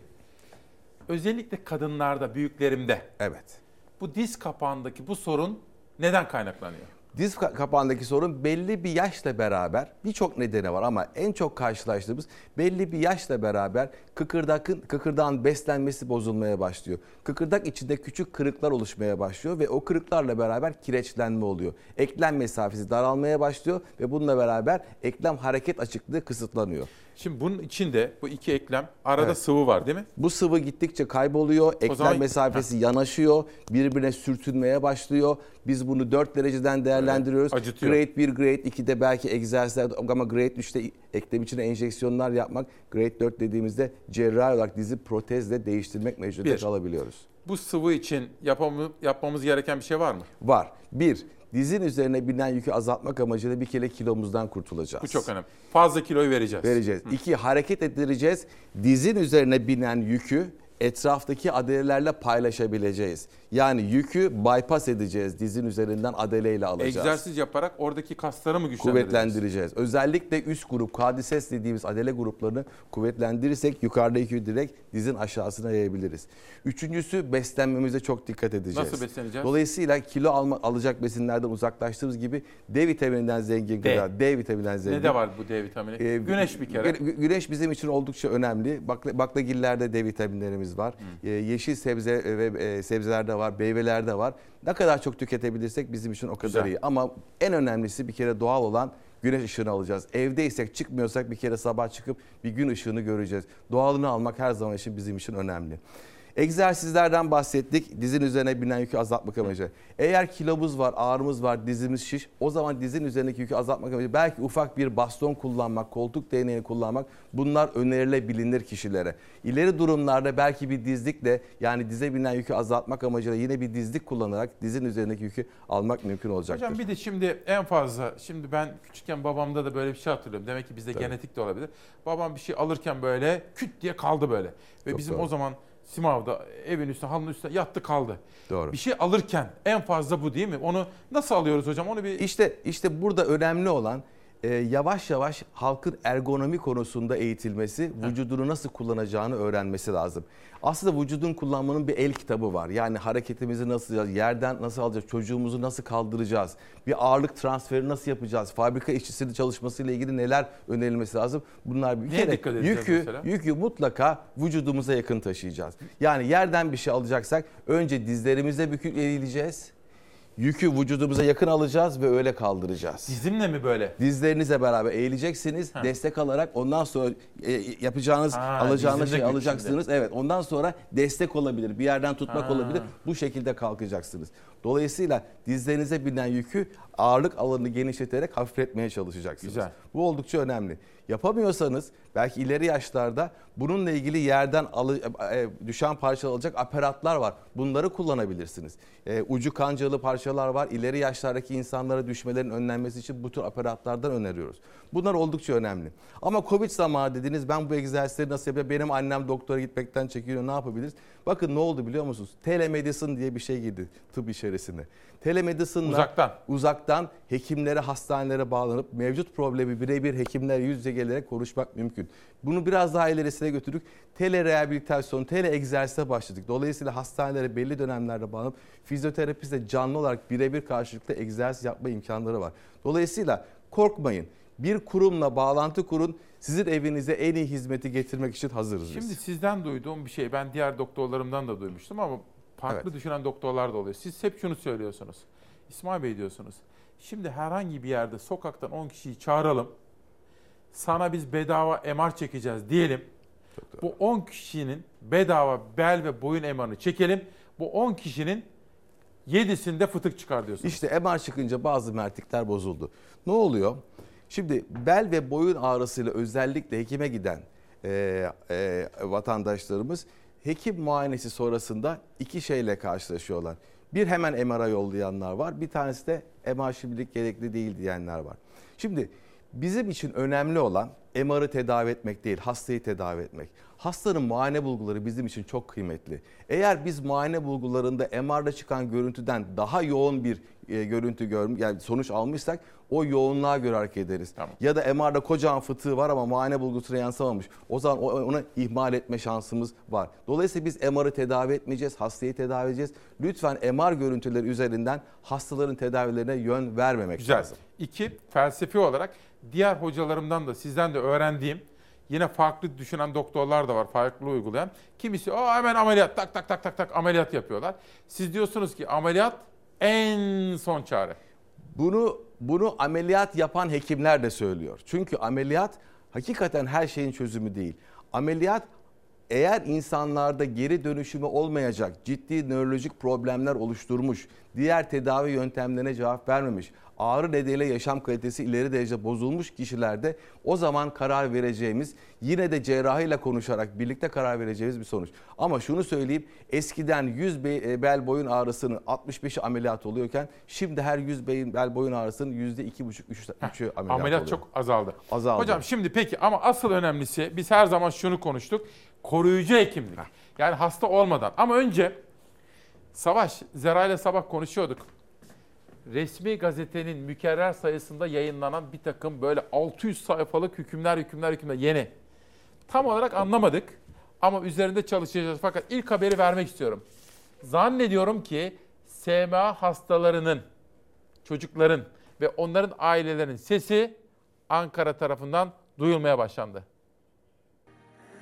özellikle kadınlarda, büyüklerimde. Evet. Bu diz kapağındaki bu sorun neden kaynaklanıyor? Diz ka- kapağındaki sorun belli bir yaşla beraber birçok nedeni var ama en çok karşılaştığımız belli bir yaşla beraber kıkırdakın kıkırdağın beslenmesi bozulmaya başlıyor. Kıkırdak içinde küçük kırıklar oluşmaya başlıyor ve o kırıklarla beraber kireçlenme oluyor. Eklem mesafesi daralmaya başlıyor ve bununla beraber eklem hareket açıklığı kısıtlanıyor. Şimdi bunun içinde bu iki eklem arada Evet. sıvı var değil mi? Bu sıvı gittikçe kayboluyor. Eklem zaman- mesafesi yanaşıyor. Birbirine sürtünmeye başlıyor. Biz bunu 4 dereceden değerlendiriyoruz. Evet, acıtıyor. grade 1, grade 2'de belki egzersizler ama grade 3'te eklem içine enjeksiyonlar yapmak. Grade 4 dediğimizde cerrahi olarak dizi protezle değiştirmek mecburiyeti Bir. alabiliyoruz. Bu sıvı için yapamı- yapmamız gereken bir şey var mı? Var. Bir, dizin üzerine binen yükü azaltmak amacıyla bir kere kilomuzdan kurtulacağız. Bu çok önemli. Fazla kiloyu vereceğiz. Vereceğiz. İki, hareket ettireceğiz. Dizin üzerine binen yükü etraftaki adelelerle paylaşabileceğiz. Yani yükü bypass edeceğiz. Dizin üzerinden adeleyle alacağız. Egzersiz yaparak oradaki kasları mı güçlendireceğiz? kuvvetlendireceğiz. Özellikle üst grup, kadises dediğimiz adele gruplarını kuvvetlendirirsek yukarıdaki yükü direkt dizin aşağısına yayabiliriz. Üçüncüsü beslenmemize çok dikkat edeceğiz. Nasıl besleneceğiz? Dolayısıyla kilo alma, alacak besinlerden uzaklaştığımız gibi D vitamininden zengin D. gıda, D vitamininden zengin. Ne de var bu D vitamini? Ee, Güneş bir kere. gü- Güneş bizim için oldukça önemli. Bakla, baklagillerde D vitaminlerimiz var. Ee, yeşil sebze ve e, sebzelerde var, meyvelerde var. Ne kadar çok tüketebilirsek bizim için o kadar Güzel. iyi. Ama en önemlisi bir kere doğal olan güneş ışığını alacağız. Evdeysek çıkmıyorsak bir kere sabah çıkıp bir gün ışığını göreceğiz. Doğalını almak her zaman için bizim için önemli. Egzersizlerden bahsettik. Dizin üzerine binen yükü azaltmak amacı. Eğer kilomuz var, ağrımız var, dizimiz şiş o zaman dizin üzerindeki yükü azaltmak amacı belki ufak bir baston kullanmak, koltuk değneğini kullanmak bunlar önerilebilir kişilere. İleri durumlarda belki bir dizlikle yani dize binen yükü azaltmak amacıyla yine bir dizlik kullanarak dizin üzerindeki yükü almak mümkün olacaktır. Hocam bir de şimdi en fazla şimdi ben küçükken babamda da böyle bir şey hatırlıyorum. Demek ki bizde Tabii. genetik de olabilir. Babam bir şey alırken böyle küt diye kaldı böyle. Ve Çok bizim doğru. o zaman Simav'da evin üstüne halının üstüne yattı kaldı. Doğru. Bir şey alırken en fazla bu değil mi? Onu nasıl alıyoruz hocam? Onu bir İşte işte burada önemli olan e, yavaş yavaş halkın ergonomi konusunda eğitilmesi, vücudunu nasıl kullanacağını öğrenmesi lazım. Aslında vücudun kullanmanın bir el kitabı var. Yani hareketimizi nasıl yapacağız, yerden nasıl alacağız, çocuğumuzu nasıl kaldıracağız, bir ağırlık transferi nasıl yapacağız, fabrika işçisinin çalışmasıyla ilgili neler önerilmesi lazım. Bunlar bir Neye kere dikkat yükü, mesela? yükü mutlaka vücudumuza yakın taşıyacağız. Yani yerden bir şey alacaksak önce dizlerimize bükük eğileceğiz. Yükü vücudumuza yakın alacağız ve öyle kaldıracağız. dizimle mi böyle? Dizlerinizle beraber eğileceksiniz. Destek alarak ondan sonra e, yapacağınız, Ha, alacağınız güç alacaksınız. Evet, ondan sonra destek olabilir. Bir yerden tutmak Ha. olabilir. Bu şekilde kalkacaksınız. Dolayısıyla dizlerinize binen yükü ağırlık alanını genişleterek hafifletmeye çalışacaksınız. Güzel. Bu oldukça önemli. Yapamıyorsanız belki ileri yaşlarda bununla ilgili yerden alı, e, düşen parça alacak aparatlar var. Bunları kullanabilirsiniz. E, ucu kancalı parçalar var. İleri yaşlardaki insanlara düşmelerin önlenmesi için bu tür aparatlardan öneriyoruz. Bunlar oldukça önemli. Ama Covid zamanı dediniz ben bu egzersizleri nasıl yapayım? Benim annem doktora gitmekten çekiniyor ne yapabiliriz? Bakın ne oldu biliyor musunuz? Telemedicine diye bir şey girdi tıp içerisinde. Telemedicine'la Uzaktan. uzaktan hekimlere, hastanelere bağlanıp mevcut problemi birebir hekimler yüz yüze gelerek konuşmak mümkün. Bunu biraz daha ilerisine götürdük. Tele rehabilitasyon, tele egzersize başladık. Dolayısıyla hastanelere belli dönemlerde bağlanıp fizyoterapistle canlı olarak birebir karşılıklı egzersiz yapma imkanları var. Dolayısıyla korkmayın. Bir kurumla bağlantı kurun. Sizin evinize en iyi hizmeti getirmek için hazırız biz. Şimdi sizden duyduğum bir şey ben diğer doktorlarımdan da duymuştum ama farklı Evet. düşünen doktorlar da oluyor. Siz hep şunu söylüyorsunuz. İsmail Bey diyorsunuz. Şimdi herhangi bir yerde sokaktan 10 kişiyi çağıralım. Sana biz bedava MR çekeceğiz diyelim. Bu 10 kişinin bedava bel ve boyun MR'ını çekelim. Bu 10 kişinin 7'sinde fıtık çıkar diyorsunuz. İşte MR çıkınca bazı mertikler bozuldu. Ne oluyor? Şimdi bel ve boyun ağrısıyla özellikle hekime giden e, e, vatandaşlarımız hekim muayenesi sonrasında iki şeyle karşılaşıyorlar. Bir hemen MR'a yollayanlar var. Bir tanesi de MR şimdilik gerekli değil diyenler var. Şimdi bizim için önemli olan MR'ı tedavi etmek değil, hastayı tedavi etmek. Hastanın muayene bulguları bizim için çok kıymetli. Eğer biz muayene bulgularında MR'da çıkan görüntüden daha yoğun bir e, görüntü gör, yani sonuç almışsak o yoğunluğa göre hareket ederiz. Ya da MR'da kocaman fıtığı var ama muayene bulgusuna yansımamış. O zaman onu ihmal etme şansımız var. Dolayısıyla biz MR'ı tedavi etmeyeceğiz, hastayı tedavi edeceğiz. Lütfen MR görüntüleri üzerinden hastaların tedavilerine yön vermemek Güzel. lazım. İki, felsefi olarak diğer hocalarımdan da sizden de öğrendiğim yine farklı düşünen doktorlar da var, farklı uygulayan. Kimisi o hemen ameliyat tak tak tak tak tak ameliyat yapıyorlar. Siz diyorsunuz ki ameliyat en son çare. Bunu bunu ameliyat yapan hekimler de söylüyor. Çünkü ameliyat hakikaten her şeyin çözümü değil. Ameliyat eğer insanlarda geri dönüşümü olmayacak ciddi nörolojik problemler oluşturmuş, diğer tedavi yöntemlerine cevap vermemiş, ağrı nedeniyle yaşam kalitesi ileri derece bozulmuş kişilerde o zaman karar vereceğimiz yine de cerrahiyle konuşarak birlikte karar vereceğimiz bir sonuç. Ama şunu söyleyeyim eskiden 100 be- e, bel boyun ağrısının 65'i ameliyat oluyorken şimdi her 100 beyin bel boyun ağrısının %2,5-3'ü ameliyat, Ameliyat oluyor. çok azaldı. Azaldı. Hocam şimdi peki ama asıl önemlisi biz her zaman şunu konuştuk. Koruyucu hekimlik. Yani hasta olmadan. Ama önce Savaş, Zera ile sabah konuşuyorduk. Resmi gazetenin mükerrer sayısında yayınlanan bir takım böyle 600 sayfalık hükümler, hükümler, hükümler yeni. Tam olarak anlamadık ama üzerinde çalışacağız. Fakat ilk haberi vermek istiyorum. Zannediyorum ki SMA hastalarının, çocukların ve onların ailelerinin sesi Ankara tarafından duyulmaya başlandı.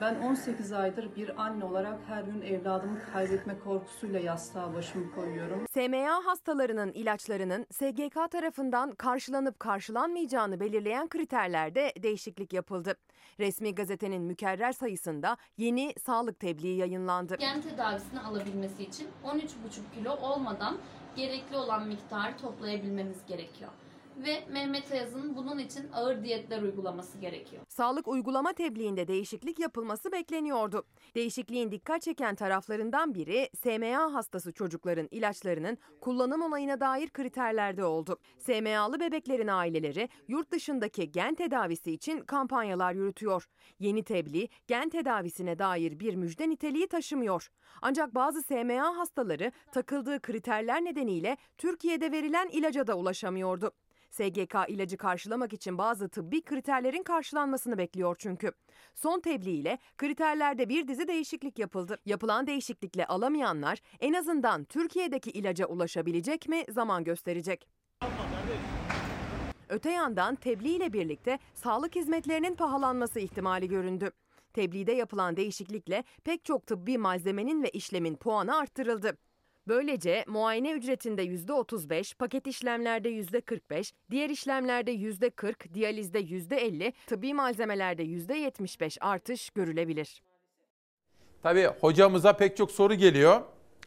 Ben 18 aydır bir anne olarak her gün evladımı kaybetme korkusuyla yastığa başımı koyuyorum. SMA hastalarının ilaçlarının SGK tarafından karşılanıp karşılanmayacağını belirleyen kriterlerde değişiklik yapıldı. Resmi gazetenin mükerrer sayısında yeni sağlık tebliği yayınlandı. Gen tedavisini alabilmesi için 13,5 kilo olmadan gerekli olan miktarı toplayabilmemiz gerekiyor. Ve Mehmet Ayaz'ın bunun için ağır diyetler uygulaması gerekiyor. Sağlık uygulama tebliğinde değişiklik yapılması bekleniyordu. Değişikliğin dikkat çeken taraflarından biri SMA hastası çocukların ilaçlarının kullanım onayına dair kriterlerde oldu. SMA'lı bebeklerin aileleri yurt dışındaki gen tedavisi için kampanyalar yürütüyor. Yeni tebliğ gen tedavisine dair bir müjde niteliği taşımıyor. Ancak bazı SMA hastaları takıldığı kriterler nedeniyle Türkiye'de verilen ilaca da ulaşamıyordu. SGK ilacı karşılamak için bazı tıbbi kriterlerin karşılanmasını bekliyor çünkü. Son tebliğ ile kriterlerde bir dizi değişiklik yapıldı. Yapılan değişiklikle alamayanlar en azından Türkiye'deki ilaca ulaşabilecek mi zaman gösterecek. Öte yandan tebliğ ile birlikte sağlık hizmetlerinin pahalanması ihtimali göründü. Tebliğde yapılan değişiklikle pek çok tıbbi malzemenin ve işlemin puanı arttırıldı. Böylece muayene ücretinde %35, paket işlemlerde %45, diğer işlemlerde %40, diyalizde %50, tıbbi malzemelerde %75 artış görülebilir. Tabii hocamıza pek çok soru geliyor.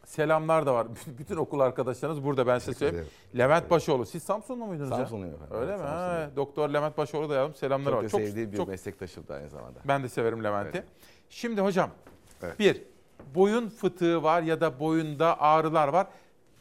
Selamlar da var. Bütün okul arkadaşlarınız burada ben size söyleyeyim. Levent Başoğlu. Siz Samsunlu muydunuz Samsunluyum efendim. Öyle Evet, mi? Ha, Doktor Levent Başoğlu da yazdım. Selamlar Çok var. da sevdiğim bir meslektaşım da aynı zamanda. Ben de severim Levent'i. Şimdi hocam bir boyun fıtığı var ya da boyunda ağrılar var.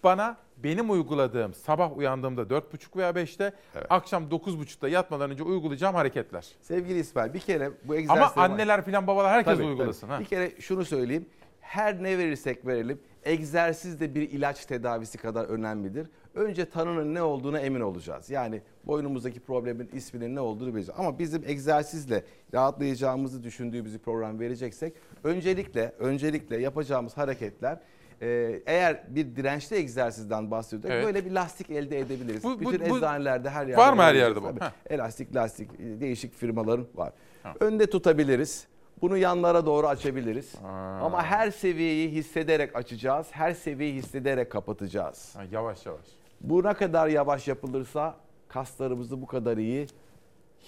Bana benim uyguladığım sabah uyandığımda 4.30 veya 5'te akşam 9.30'da yatmadan önce uygulayacağım hareketler. Sevgili İsmail bir kere bu Ama egzersizleri... anneler falan babalar herkes Tabii, uygulasın. tabii. Ha. Bir kere şunu söyleyeyim. Her ne verirsek verelim egzersiz de bir ilaç tedavisi kadar önemlidir. Önce tanının ne olduğuna emin olacağız. Yani boynumuzdaki problemin isminin ne olduğunu bileceğiz. Ama bizim egzersizle rahatlayacağımızı düşündüğümüz bir program vereceksek öncelikle öncelikle yapacağımız hareketler e, eğer bir dirençli egzersizden bahsediyorsak Evet. böyle bir lastik elde edebiliriz. Bu- bu- Bütün bu- eczanelerde her yerde. Var mı her yerde bu? Elastik lastik e, değişik firmaların var. Önde tutabiliriz. Bunu yanlara doğru açabiliriz. Ama her seviyeyi hissederek açacağız. Her seviyeyi hissederek kapatacağız. yavaş yavaş. Bu ne kadar yavaş yapılırsa kaslarımızı bu kadar iyi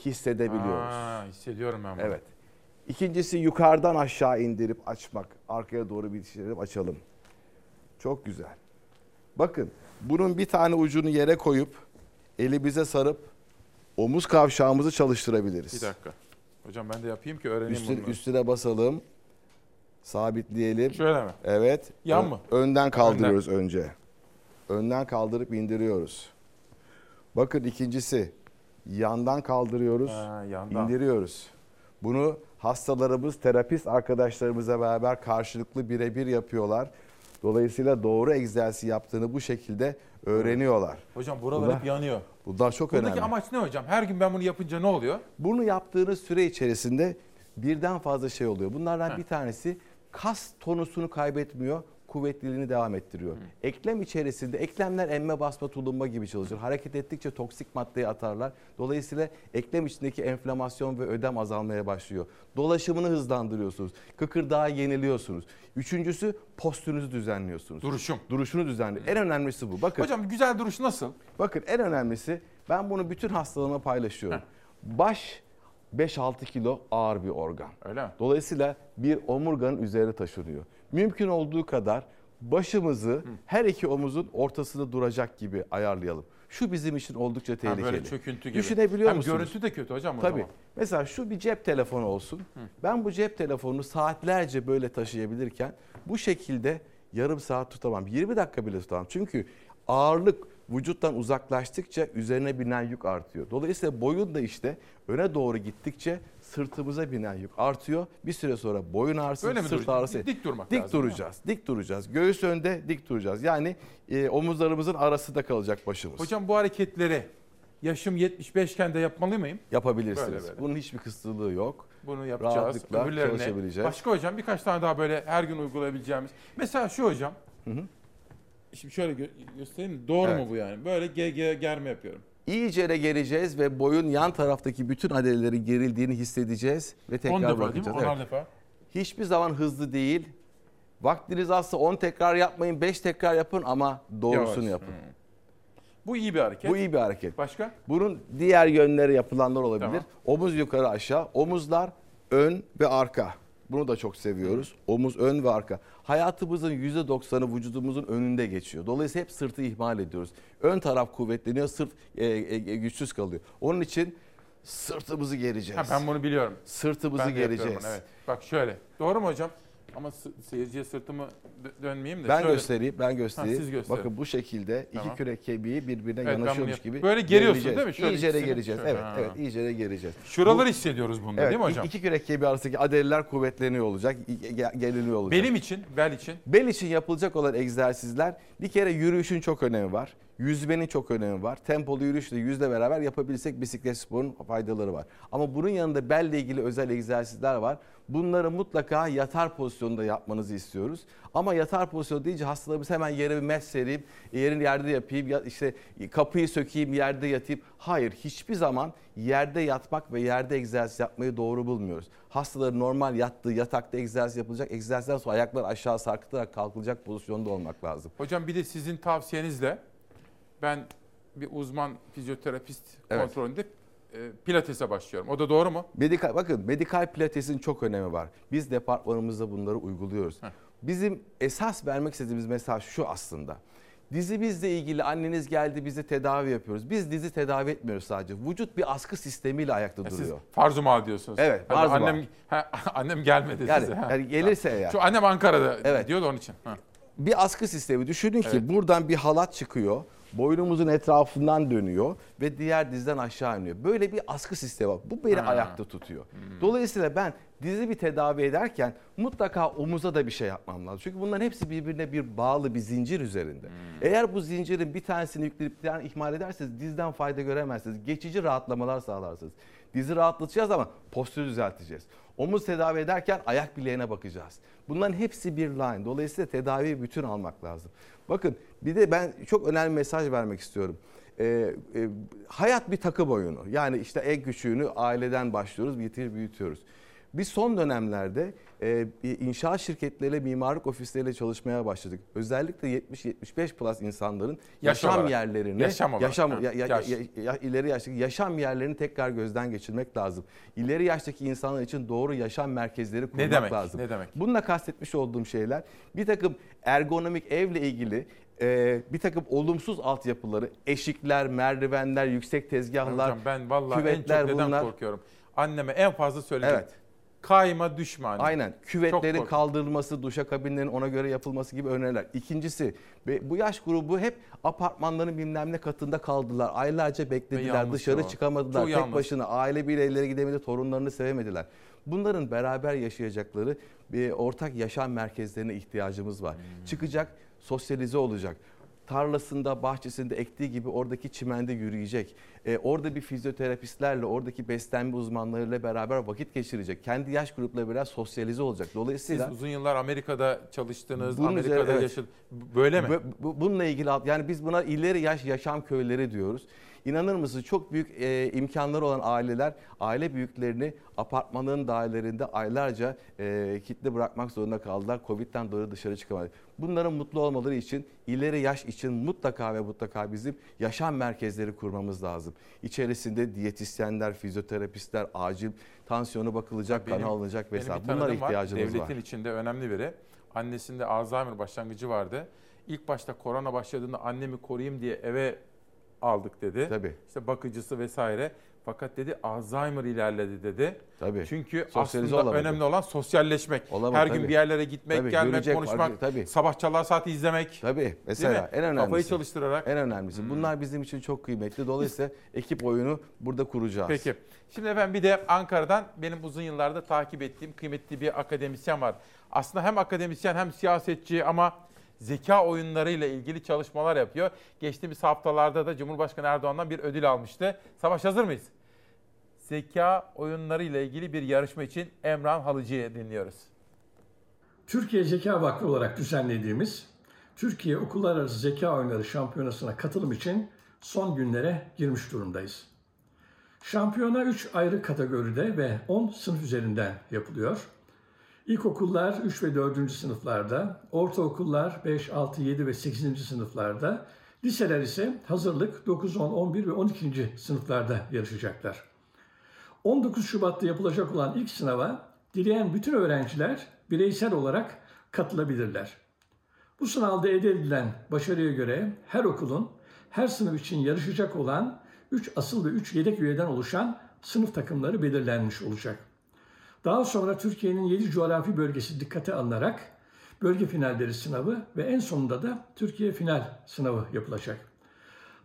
hissedebiliyoruz. Aa, hissediyorum ben bunu. Evet. İkincisi yukarıdan aşağı indirip açmak. Arkaya doğru bir şeyleri açalım. Çok güzel. Bakın bunun bir tane ucunu yere koyup elimize sarıp omuz kavşağımızı çalıştırabiliriz. Bir dakika. Hocam ben de yapayım ki öğreneyim Üstüne, bunu. üstüne basalım. Sabitleyelim. Şöyle mi? Evet. Yan mı? Önden kaldırıyoruz önce. Önden kaldırıp indiriyoruz. Bakın ikincisi yandan kaldırıyoruz. Ha, yandan. indiriyoruz. Bunu hastalarımız, terapist arkadaşlarımızla beraber karşılıklı birebir yapıyorlar. Dolayısıyla doğru egzersiz yaptığını bu şekilde öğreniyorlar. Hocam buralar Bunlar- hep yanıyor. Bunlar çok Buradaki önemli. amaç ne hocam? Her gün ben bunu yapınca ne oluyor? Bunu yaptığınız süre içerisinde birden fazla şey oluyor. Bunlardan Heh. bir tanesi kas tonusunu kaybetmiyor, kuvvetliliğini devam ettiriyor. Eklem içerisinde eklemler emme basma tulumba gibi çalışır. Hareket ettikçe toksik maddeyi atarlar. Dolayısıyla eklem içindeki enflamasyon ve ödem azalmaya başlıyor. Dolaşımını hızlandırıyorsunuz. Kıkırdağı yeniliyorsunuz. Üçüncüsü postürünüzü düzenliyorsunuz. Duruşum. Duruşunu düzenliyor. En önemlisi bu. Bakın. Hocam güzel duruş nasıl? Bakın en önemlisi ben bunu bütün hastalarıma paylaşıyorum. Baş 5-6 kilo ağır bir organ. Öyle mi? Dolayısıyla bir omurganın üzerine taşınıyor. Mümkün olduğu kadar başımızı her iki omuzun ortasında duracak gibi ayarlayalım. Şu bizim için oldukça Ha, tehlikeli. böyle çöküntü gibi. Düşünebiliyor Hem musunuz? görüntü de kötü hocam o Tabii. zaman. Mesela şu bir cep telefonu olsun. Ben bu cep telefonunu saatlerce böyle taşıyabilirken bu şekilde yarım saat tutamam. 20 dakika bile tutamam. Çünkü ağırlık vücuttan uzaklaştıkça üzerine binen yük artıyor. Dolayısıyla boyun da işte öne doğru gittikçe sırtımıza binen yük artıyor. Bir süre sonra boyun ağrısı, Böyle mi sırt ağrısı. Dik durmak dik lazım, duracağız. Dik duracağız. Göğüs önde dik duracağız. Yani e, omuzlarımızın arasında kalacak başımız. Hocam bu hareketleri yaşım 75 iken de yapmalı mıyım? Yapabilirsiniz. Böyle böyle. Bunun hiçbir kısıtlığı yok. Bunu yapacağız. Rahatlıkla Öbürlerine. çalışabileceğiz. Başka hocam birkaç tane daha böyle her gün uygulayabileceğimiz. Mesela şu hocam. Şimdi şöyle gö- göstereyim? Doğru Evet. mu bu yani? Böyle ge- ge- germe yapıyorum. İyice de gereceğiz ve boyun yan taraftaki bütün adalelerin gerildiğini hissedeceğiz ve tekrar 10 defa değil mi? bırakacağız. 10'ar Evet. defa. hiçbir zaman hızlı değil. Vaktiniz azsa 10 tekrar yapmayın, 5 tekrar yapın ama doğrusunu Yavaş. yapın. Bu iyi bir hareket. Bu iyi bir hareket. Başka? Bunun diğer yönleri yapılanlar olabilir. Tamam. Omuz yukarı aşağı, omuzlar ön ve arka. Bunu da çok seviyoruz. Omuz ön ve arka. Hayatımızın %90'ı vücudumuzun önünde geçiyor. Dolayısıyla hep sırtı ihmal ediyoruz. Ön taraf kuvvetleniyor, sırt e, e, güçsüz kalıyor. Onun için sırtımızı gereceğiz. Ha, ben bunu biliyorum. Sırtımızı Ben de yapıyorum gereceğiz. bunu, Evet. Bak şöyle. Doğru mu hocam? Ama seyirciye sırtımı dö- dönmeyeyim de. Ben şöyle. göstereyim, ben göstereyim. Ha, siz gösterin. Bakın bu şekilde Tamam. iki kürek kemiği birbirine Evet, bunu yanaşıyormuş gibi. Böyle geriyorsun değil mi? Şöyle İyice de gereceğiz. şöyle, Evet, ha. evet, iyice de gereceğiz. Şuraları Bu- hissediyoruz bunda Evet, değil mi hocam? İki kürek kemiği arasındaki adeliler kuvvetleniyor olacak, geriliyor olacak. Benim için, bel için. Bel için yapılacak olan egzersizler bir kere yürüyüşün çok önemi var. Yüzmenin çok önemi var. Tempolu yürüyüşle yüzle beraber yapabilirsek bisiklet sporunun faydaları var. Ama bunun yanında belle ilgili özel egzersizler var. Bunları mutlaka yatar pozisyonda yapmanızı istiyoruz. Ama yatar pozisyonu deyince hastalarımız hemen yere bir met sereyim, yerin yerde yapayım, ya işte kapıyı sökeyim, yerde yatayım. Hayır, hiçbir zaman yerde yatmak ve yerde egzersiz yapmayı doğru bulmuyoruz. Hastaların normal yattığı yatakta egzersiz yapılacak. Egzersizden sonra ayaklar aşağı sarkıtarak kalkılacak pozisyonda olmak lazım. Hocam bir de sizin tavsiyenizle ben bir uzman fizyoterapist Evet. kontrolünde e, pilatese başlıyorum. O da doğru mu? Medikal, bakın medikal pilatesin çok önemi var. Biz departmanımızda bunları uyguluyoruz. Bizim esas vermek istediğimiz mesaj şu aslında. Dizimizle ilgili anneniz geldi bizi tedavi yapıyoruz. Biz dizi tedavi etmiyoruz sadece. Vücut bir askı sistemiyle ayakta Ya siz duruyor. farz-ı mahal diyorsunuz. Evet, Hadi farz-ı annem, ha, annem gelmedi Yani- size. yani gelirse eğer. Şu annem Ankara'da Evet. diyor da onun için. Ha. Bir askı sistemi düşünün ki Evet. buradan bir halat çıkıyor. Boynumuzun etrafından dönüyor ve diğer dizden aşağı iniyor. Böyle bir askı sistemi var. Bu beni Ha. ayakta tutuyor. Dolayısıyla ben dizi bir tedavi ederken mutlaka omuza da bir şey yapmam lazım. Çünkü bunların hepsi birbirine bir bağlı bir zincir üzerinde. Eğer bu zincirin bir tanesini yükleyip diğerini ihmal ederseniz dizden fayda göremezsiniz. Geçici rahatlamalar sağlarsınız. Dizi rahatlatacağız ama postürü düzelteceğiz. Omuz tedavi ederken ayak bileğine bakacağız. Bunların hepsi bir line. Dolayısıyla tedaviyi bütün almak lazım. Bakın bir de ben çok önemli mesaj vermek istiyorum. Ee, e, hayat bir takım oyunu. Yani işte en küçüğünü aileden başlıyoruz, bitir büyütüyoruz. Biz son dönemlerde e, inşaat şirketleriyle, mimarlık ofisleriyle çalışmaya başladık. Özellikle 70-75 plus insanların Yaş yaşam olarak. yerlerini, Yaşam olarak, yaşam, ya- ya- yaş. ya- ya- ileri yaştaki yaşam yerlerini tekrar gözden geçirmek lazım. İleri yaştaki insanlar için doğru yaşam merkezleri kurmak demek, lazım. ne demek? Bununla kastetmiş olduğum şeyler bir takım ergonomik evle ilgili e, bir takım olumsuz altyapıları, eşikler, merdivenler, yüksek tezgahlar, Hocam ben vallahi en çok küvetler neden bunlar. korkuyorum. Anneme en fazla söyledim. Evet. Kayma düşme anne. Aynen. Küvetlerin kaldırılması, duşakabinlerin ona göre yapılması gibi öneriler. İkincisi bu yaş grubu hep apartmanların bilmem ne katında kaldılar. Aylarca beklediler, dışarı o. çıkamadılar. Çok Tek yanlış. başına aile bireyleri gidemedi, torunlarını sevemediler. Bunların beraber yaşayacakları bir ortak yaşam merkezlerine ihtiyacımız var. Hmm. Çıkacak, sosyalize olacak tarlasında, bahçesinde ektiği gibi oradaki çimende yürüyecek. Ee, orada bir fizyoterapistlerle, oradaki beslenme uzmanlarıyla beraber vakit geçirecek. Kendi yaş gruplarıyla beraber sosyalize olacak. Siz Dolayısıyla uzun yıllar Amerika'da çalıştınız, Bunun Amerika'da üzerine- evet. yaşadınız. Böyle mi? Bu- bu- bununla ilgili yani biz buna ileri yaş yaşam köyleri diyoruz. İnanır mısınız çok büyük e, imkanları olan aileler aile büyüklerini apartmanın dairelerinde aylarca e, kitle bırakmak zorunda kaldılar. Covid'den dolayı dışarı çıkamadı. Bunların mutlu olmaları için ileri yaş için mutlaka ve mutlaka bizim yaşam merkezleri kurmamız lazım. İçerisinde diyetisyenler, fizyoterapistler, acil tansiyonu bakılacak, Benim- kan alınacak vesaire. Bunlara var. ihtiyacımız var. Devletin içinde önemli biri. Annesinde Alzheimer başlangıcı vardı. İlk başta korona başladığında annemi koruyayım diye eve aldık dedi. Tabii. İşte bakıcısı vesaire. Fakat dedi Alzheimer ilerledi dedi. Tabii. Çünkü Sosyalize aslında olamadı. önemli olan sosyalleşmek. Olamadı, Her gün tabii. bir yerlere gitmek, Tabii, gelmek, görecek, konuşmak, tabii. sabah çalar saati izlemek. Tabii. Mesela en önemlisi. Kafayı çalıştırarak. En önemlisi. Bunlar bizim için çok kıymetli. Dolayısıyla ekip oyunu burada kuracağız. Peki. Şimdi efendim bir de Ankara'dan benim uzun yıllarda takip ettiğim kıymetli bir akademisyen var. Aslında hem akademisyen hem siyasetçi ama zeka oyunlarıyla ilgili çalışmalar yapıyor. Geçtiğimiz haftalarda da Cumhurbaşkanı Erdoğan'dan bir ödül almıştı. Savaş hazır mıyız? Zeka oyunlarıyla ilgili bir yarışma için Emran Halıcı'yı dinliyoruz. Türkiye Zeka Vakfı olarak düzenlediğimiz Türkiye Okullar Arası Zeka Oyunları Şampiyonası'na katılım için son günlere girmiş durumdayız. Şampiyona 3 ayrı kategoride ve 10 sınıf üzerinden yapılıyor. İlkokullar 3 ve 4. sınıflarda, ortaokullar 5, 6, 7 ve 8. sınıflarda, liseler ise hazırlık 9, 10, 11 ve 12. sınıflarda yarışacaklar. 19 Şubat'ta yapılacak olan ilk sınava dileyen bütün öğrenciler bireysel olarak katılabilirler. Bu sınavda elde edilen başarıya göre her okulun her sınıf için yarışacak olan 3 asıl ve 3 yedek üyeden oluşan sınıf takımları belirlenmiş olacak. Daha sonra Türkiye'nin 7 coğrafi bölgesi dikkate alınarak bölge finalleri sınavı ve en sonunda da Türkiye final sınavı yapılacak.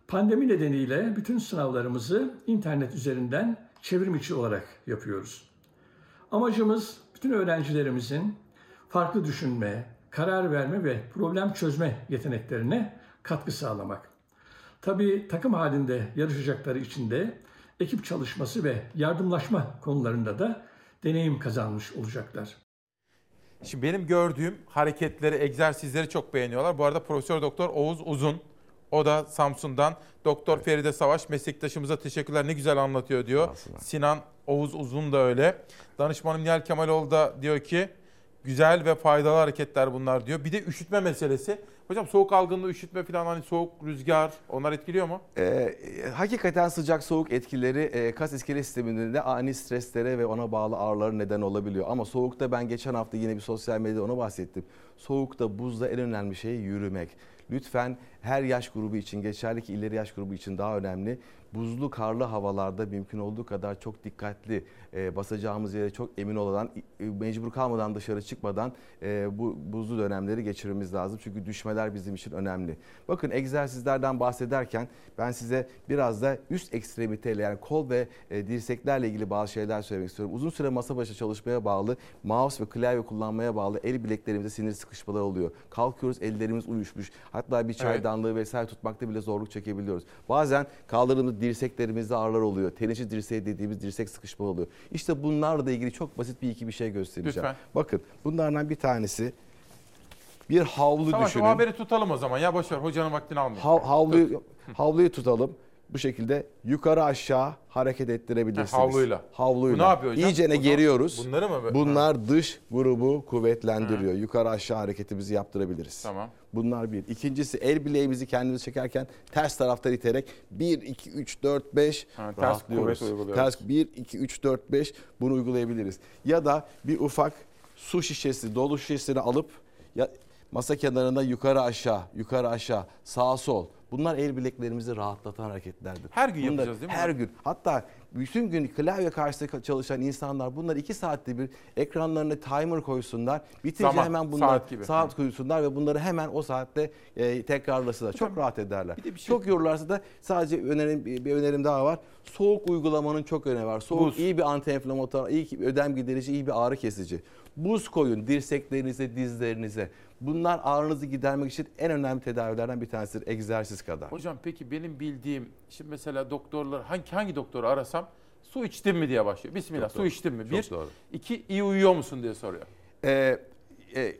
Pandemi nedeniyle bütün sınavlarımızı internet üzerinden çevrim içi olarak yapıyoruz. Amacımız bütün öğrencilerimizin farklı düşünme, karar verme ve problem çözme yeteneklerine katkı sağlamak. Tabii takım halinde yarışacakları için de ekip çalışması ve yardımlaşma konularında da deneyim kazanmış olacaklar. Şimdi benim gördüğüm hareketleri, egzersizleri çok beğeniyorlar. Bu arada Profesör Doktor Oğuz Uzun, o da Samsun'dan. Doktor evet. Feride Savaş meslektaşımıza teşekkürler ne güzel anlatıyor diyor. Aslında. Sinan Oğuz Uzun da öyle. Danışmanım Nihal Kemaloğlu da diyor ki güzel ve faydalı hareketler bunlar diyor. Bir de üşütme meselesi. Hocam soğuk algınlığı, üşütme falan hani soğuk, rüzgar onlar etkiliyor mu? Ee, hakikaten sıcak soğuk etkileri e, kas iskelet sisteminde ani streslere ve ona bağlı ağrılara neden olabiliyor. Ama soğukta ben geçen hafta yine bir sosyal medyada ona bahsettim. Soğukta, buzda en önemli şey yürümek. Lütfen her yaş grubu için geçerli ki ileri yaş grubu için daha önemli buzlu karlı havalarda mümkün olduğu kadar çok dikkatli e, basacağımız yere çok emin olmadan e, mecbur kalmadan dışarı çıkmadan e, bu buzlu dönemleri geçirmemiz lazım. Çünkü düşmeler bizim için önemli. Bakın egzersizlerden bahsederken ben size biraz da üst ekstremiteyle yani kol ve e, dirseklerle ilgili bazı şeyler söylemek istiyorum. Uzun süre masa başı çalışmaya bağlı mouse ve klavye kullanmaya bağlı el bileklerimizde sinir sıkışmaları oluyor. Kalkıyoruz ellerimiz uyuşmuş. Hatta bir çaydanlığı evet. vesaire tutmakta bile zorluk çekebiliyoruz. Bazen kaldırdığımız dirseklerimizde ağrılar oluyor. Teneşi dirseği dediğimiz dirsek sıkışma oluyor. İşte bunlarla ilgili çok basit bir iki bir şey göstereceğim. Lütfen. Bakın bunlardan bir tanesi bir havlu tamam, düşünün. Tamam haberi tutalım o zaman ya boşver hocanın vaktini almayın. Ha, havluyu, havluyu tutalım. Bu şekilde yukarı aşağı hareket ettirebilirsiniz. Ha, havluyla. Havluyla. Bu ne yapıyor hocam? İyicene Bunu, geriyoruz. Bunları mı? Bunlar ha. dış grubu kuvvetlendiriyor. Yukarı aşağı hareketimizi yaptırabiliriz. Tamam. Bunlar bir. İkincisi el bileğimizi kendimiz çekerken ters taraftan iterek 1, 2, 3, 4, 5 ha, ters kuvvet uyguluyoruz. Ters 1, 2, 3, 4, 5 bunu uygulayabiliriz. Ya da bir ufak su şişesi, dolu şişesini alıp ya masa kenarında yukarı aşağı, yukarı aşağı, sağ sol Bunlar el bileklerimizi rahatlatan hareketlerdir. Her gün Bunlar, yapacağız değil mi? Her gün. Hatta bütün gün klavye karşısında çalışan insanlar bunlar iki saatte bir ekranlarına timer koysunlar. Bitince Zaman, hemen bunlar saat, gibi. saat koysunlar ve bunları hemen o saatte e, tekrarlasınlar. Çok rahat ederler. Bir de bir şey... Çok yorulurlarsa da sadece önerim, bir önerim daha var. Soğuk uygulamanın çok önemi var. Soğuk Buz. iyi bir antiinflamatuar, iyi ödem giderici, iyi bir ağrı kesici. Buz koyun dirseklerinize, dizlerinize. Bunlar ağrınızı gidermek için en önemli tedavilerden bir tanesidir egzersiz kadar. Hocam peki benim bildiğim şimdi mesela doktorlar hangi hangi doktoru arasam su içtin mi diye başlıyor. Bismillah Çok su doğru. içtin mi? Bir. Çok doğru. İki iyi uyuyor musun diye soruyor. Ee, e,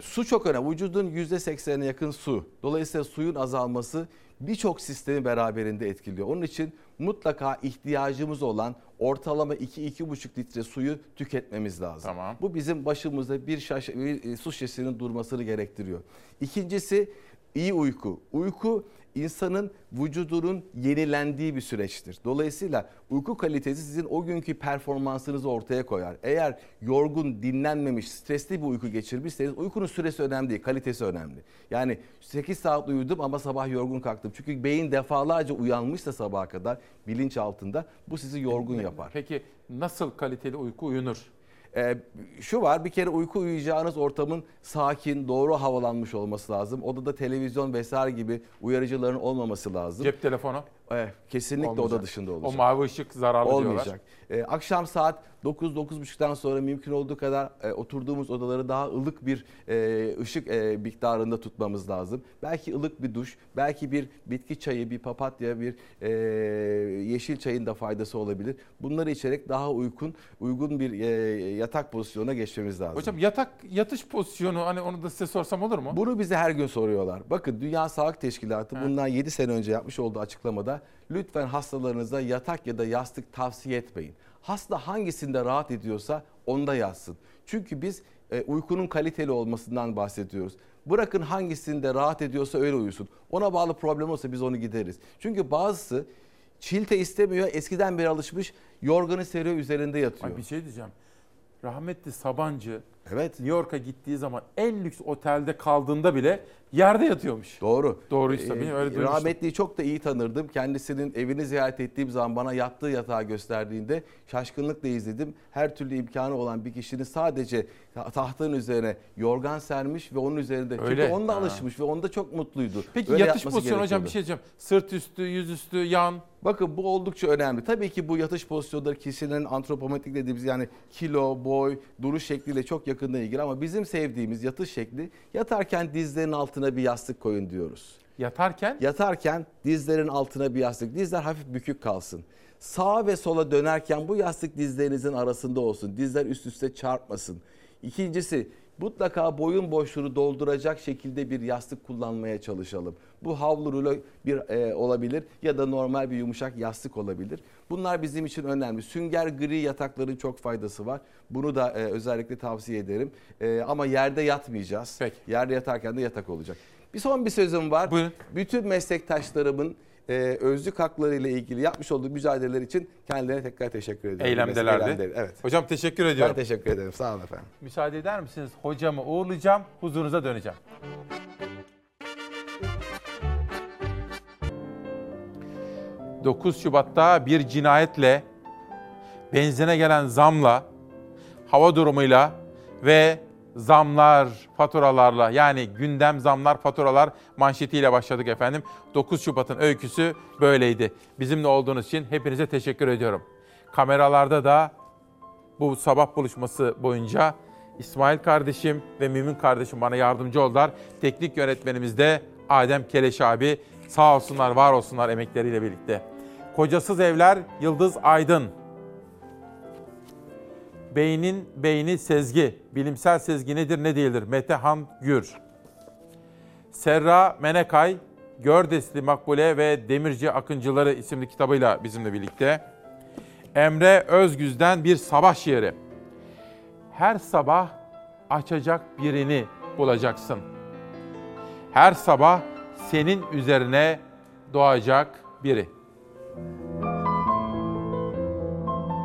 su çok önemli. Vücudun %80'ine yakın su. Dolayısıyla suyun azalması birçok sistemi beraberinde etkiliyor. Onun için mutlaka ihtiyacımız olan ortalama 2-2,5 litre suyu tüketmemiz lazım. Tamam. Bu bizim başımızda bir, şaş bir su şişesinin durmasını gerektiriyor. İkincisi iyi uyku. Uyku insanın vücudunun yenilendiği bir süreçtir. Dolayısıyla uyku kalitesi sizin o günkü performansınızı ortaya koyar. Eğer yorgun, dinlenmemiş, stresli bir uyku geçirmişseniz uykunun süresi önemli değil, kalitesi önemli. Yani 8 saat uyudum ama sabah yorgun kalktım. Çünkü beyin defalarca uyanmışsa sabaha kadar bilinç altında bu sizi yorgun yapar. Peki nasıl kaliteli uyku uyunur? Ee, şu var bir kere uyku uyuyacağınız ortamın sakin, doğru havalanmış olması lazım. Odada televizyon vesaire gibi uyarıcıların olmaması lazım. Cep telefonu? Evet, kesinlikle Olmayacak. oda dışında olacak. O mavi ışık zararlı Olmayacak. diyorlar. Ee, akşam saat 9-9.30'dan sonra mümkün olduğu kadar e, oturduğumuz odaları daha ılık bir e, ışık e, miktarında tutmamız lazım. Belki ılık bir duş, belki bir bitki çayı, bir papatya, bir e, yeşil çayın da faydası olabilir. Bunları içerek daha uygun, uygun bir e, yatak pozisyonuna geçmemiz lazım. Hocam yatak yatış pozisyonu hani onu da size sorsam olur mu? Bunu bize her gün soruyorlar. Bakın Dünya Sağlık Teşkilatı evet. bundan 7 sene önce yapmış olduğu açıklamada lütfen hastalarınıza yatak ya da yastık tavsiye etmeyin. Hasta hangisinde rahat ediyorsa onda yatsın. Çünkü biz e, uykunun kaliteli olmasından bahsediyoruz. Bırakın hangisinde rahat ediyorsa öyle uyusun. Ona bağlı problem olsa biz onu gideriz. Çünkü bazısı çilte istemiyor. Eskiden beri alışmış. Yorganı seriyor üzerinde yatıyor. Ay bir şey diyeceğim. Rahmetli Sabancı Evet. New York'a gittiği zaman en lüks otelde kaldığında bile yerde yatıyormuş. Doğru. Doğruysa Ee, benim öyle duymuştum. Rahmetliyi çok da iyi tanırdım. Kendisinin evini ziyaret ettiğim zaman bana yattığı yatağı gösterdiğinde şaşkınlıkla izledim. Her türlü imkanı olan bir kişinin sadece tahtın üzerine yorgan sermiş ve onun üzerinde Öyle. çünkü onunla Ha. alışmış ve onda çok mutluydu. Peki Öyle yatış pozisyonu hocam bir şey diyeceğim. Sırt üstü, yüz üstü, yan. Bakın bu oldukça önemli. Tabii ki bu yatış pozisyonları kişilerin antropometrik dediğimiz yani kilo, boy, duruş şekliyle çok yakından ilgili ama bizim sevdiğimiz yatış şekli yatarken dizlerin altına bir yastık koyun diyoruz. Yatarken? Yatarken dizlerin altına bir yastık. Dizler hafif bükük kalsın. Sağa ve sola dönerken bu yastık dizlerinizin arasında olsun. Dizler üst üste çarpmasın. İkincisi mutlaka boyun boşluğunu dolduracak şekilde bir yastık kullanmaya çalışalım. Bu havlu rulo bir e, olabilir ya da normal bir yumuşak yastık olabilir. Bunlar bizim için önemli. Sünger gri yatakların çok faydası var. Bunu da e, özellikle tavsiye ederim. E, ama yerde yatmayacağız. Yerde yatarken de yatak olacak. Bir son bir sözüm var. Bütün meslektaşlarımın e, özlük hakları ile ilgili yapmış olduğu mücadeleler için kendilerine tekrar teşekkür ediyorum. Eylemdelerdi. Eylemdeler, Evet. Hocam teşekkür ediyorum. Ben teşekkür ederim. Sağ olun efendim. Müsaade eder misiniz? Hocamı uğurlayacağım, huzurunuza döneceğim. ...9 Şubat'ta bir cinayetle... ...benzine gelen zamla... ...hava durumuyla... ...ve zamlar, faturalarla... ...yani gündem zamlar, faturalar manşetiyle başladık efendim. 9 Şubat'ın öyküsü böyleydi. Bizimle olduğunuz için hepinize teşekkür ediyorum. Kameralarda da bu sabah buluşması boyunca İsmail kardeşim ve Mümin kardeşim bana yardımcı oldular. Teknik yönetmenimiz de Adem Keleş abi. Sağ olsunlar, var olsunlar emekleriyle birlikte. Kocasız Evler Yıldız Aydın. Beynin beyni sezgi. Bilimsel sezgi nedir ne değildir? Metehan Gür. Serra Menekay, Gördesli Makbule ve Demirci Akıncıları isimli kitabıyla bizimle birlikte. Emre Özgüz'den bir sabah şiiri. Her sabah açacak birini bulacaksın. Her sabah senin üzerine doğacak biri.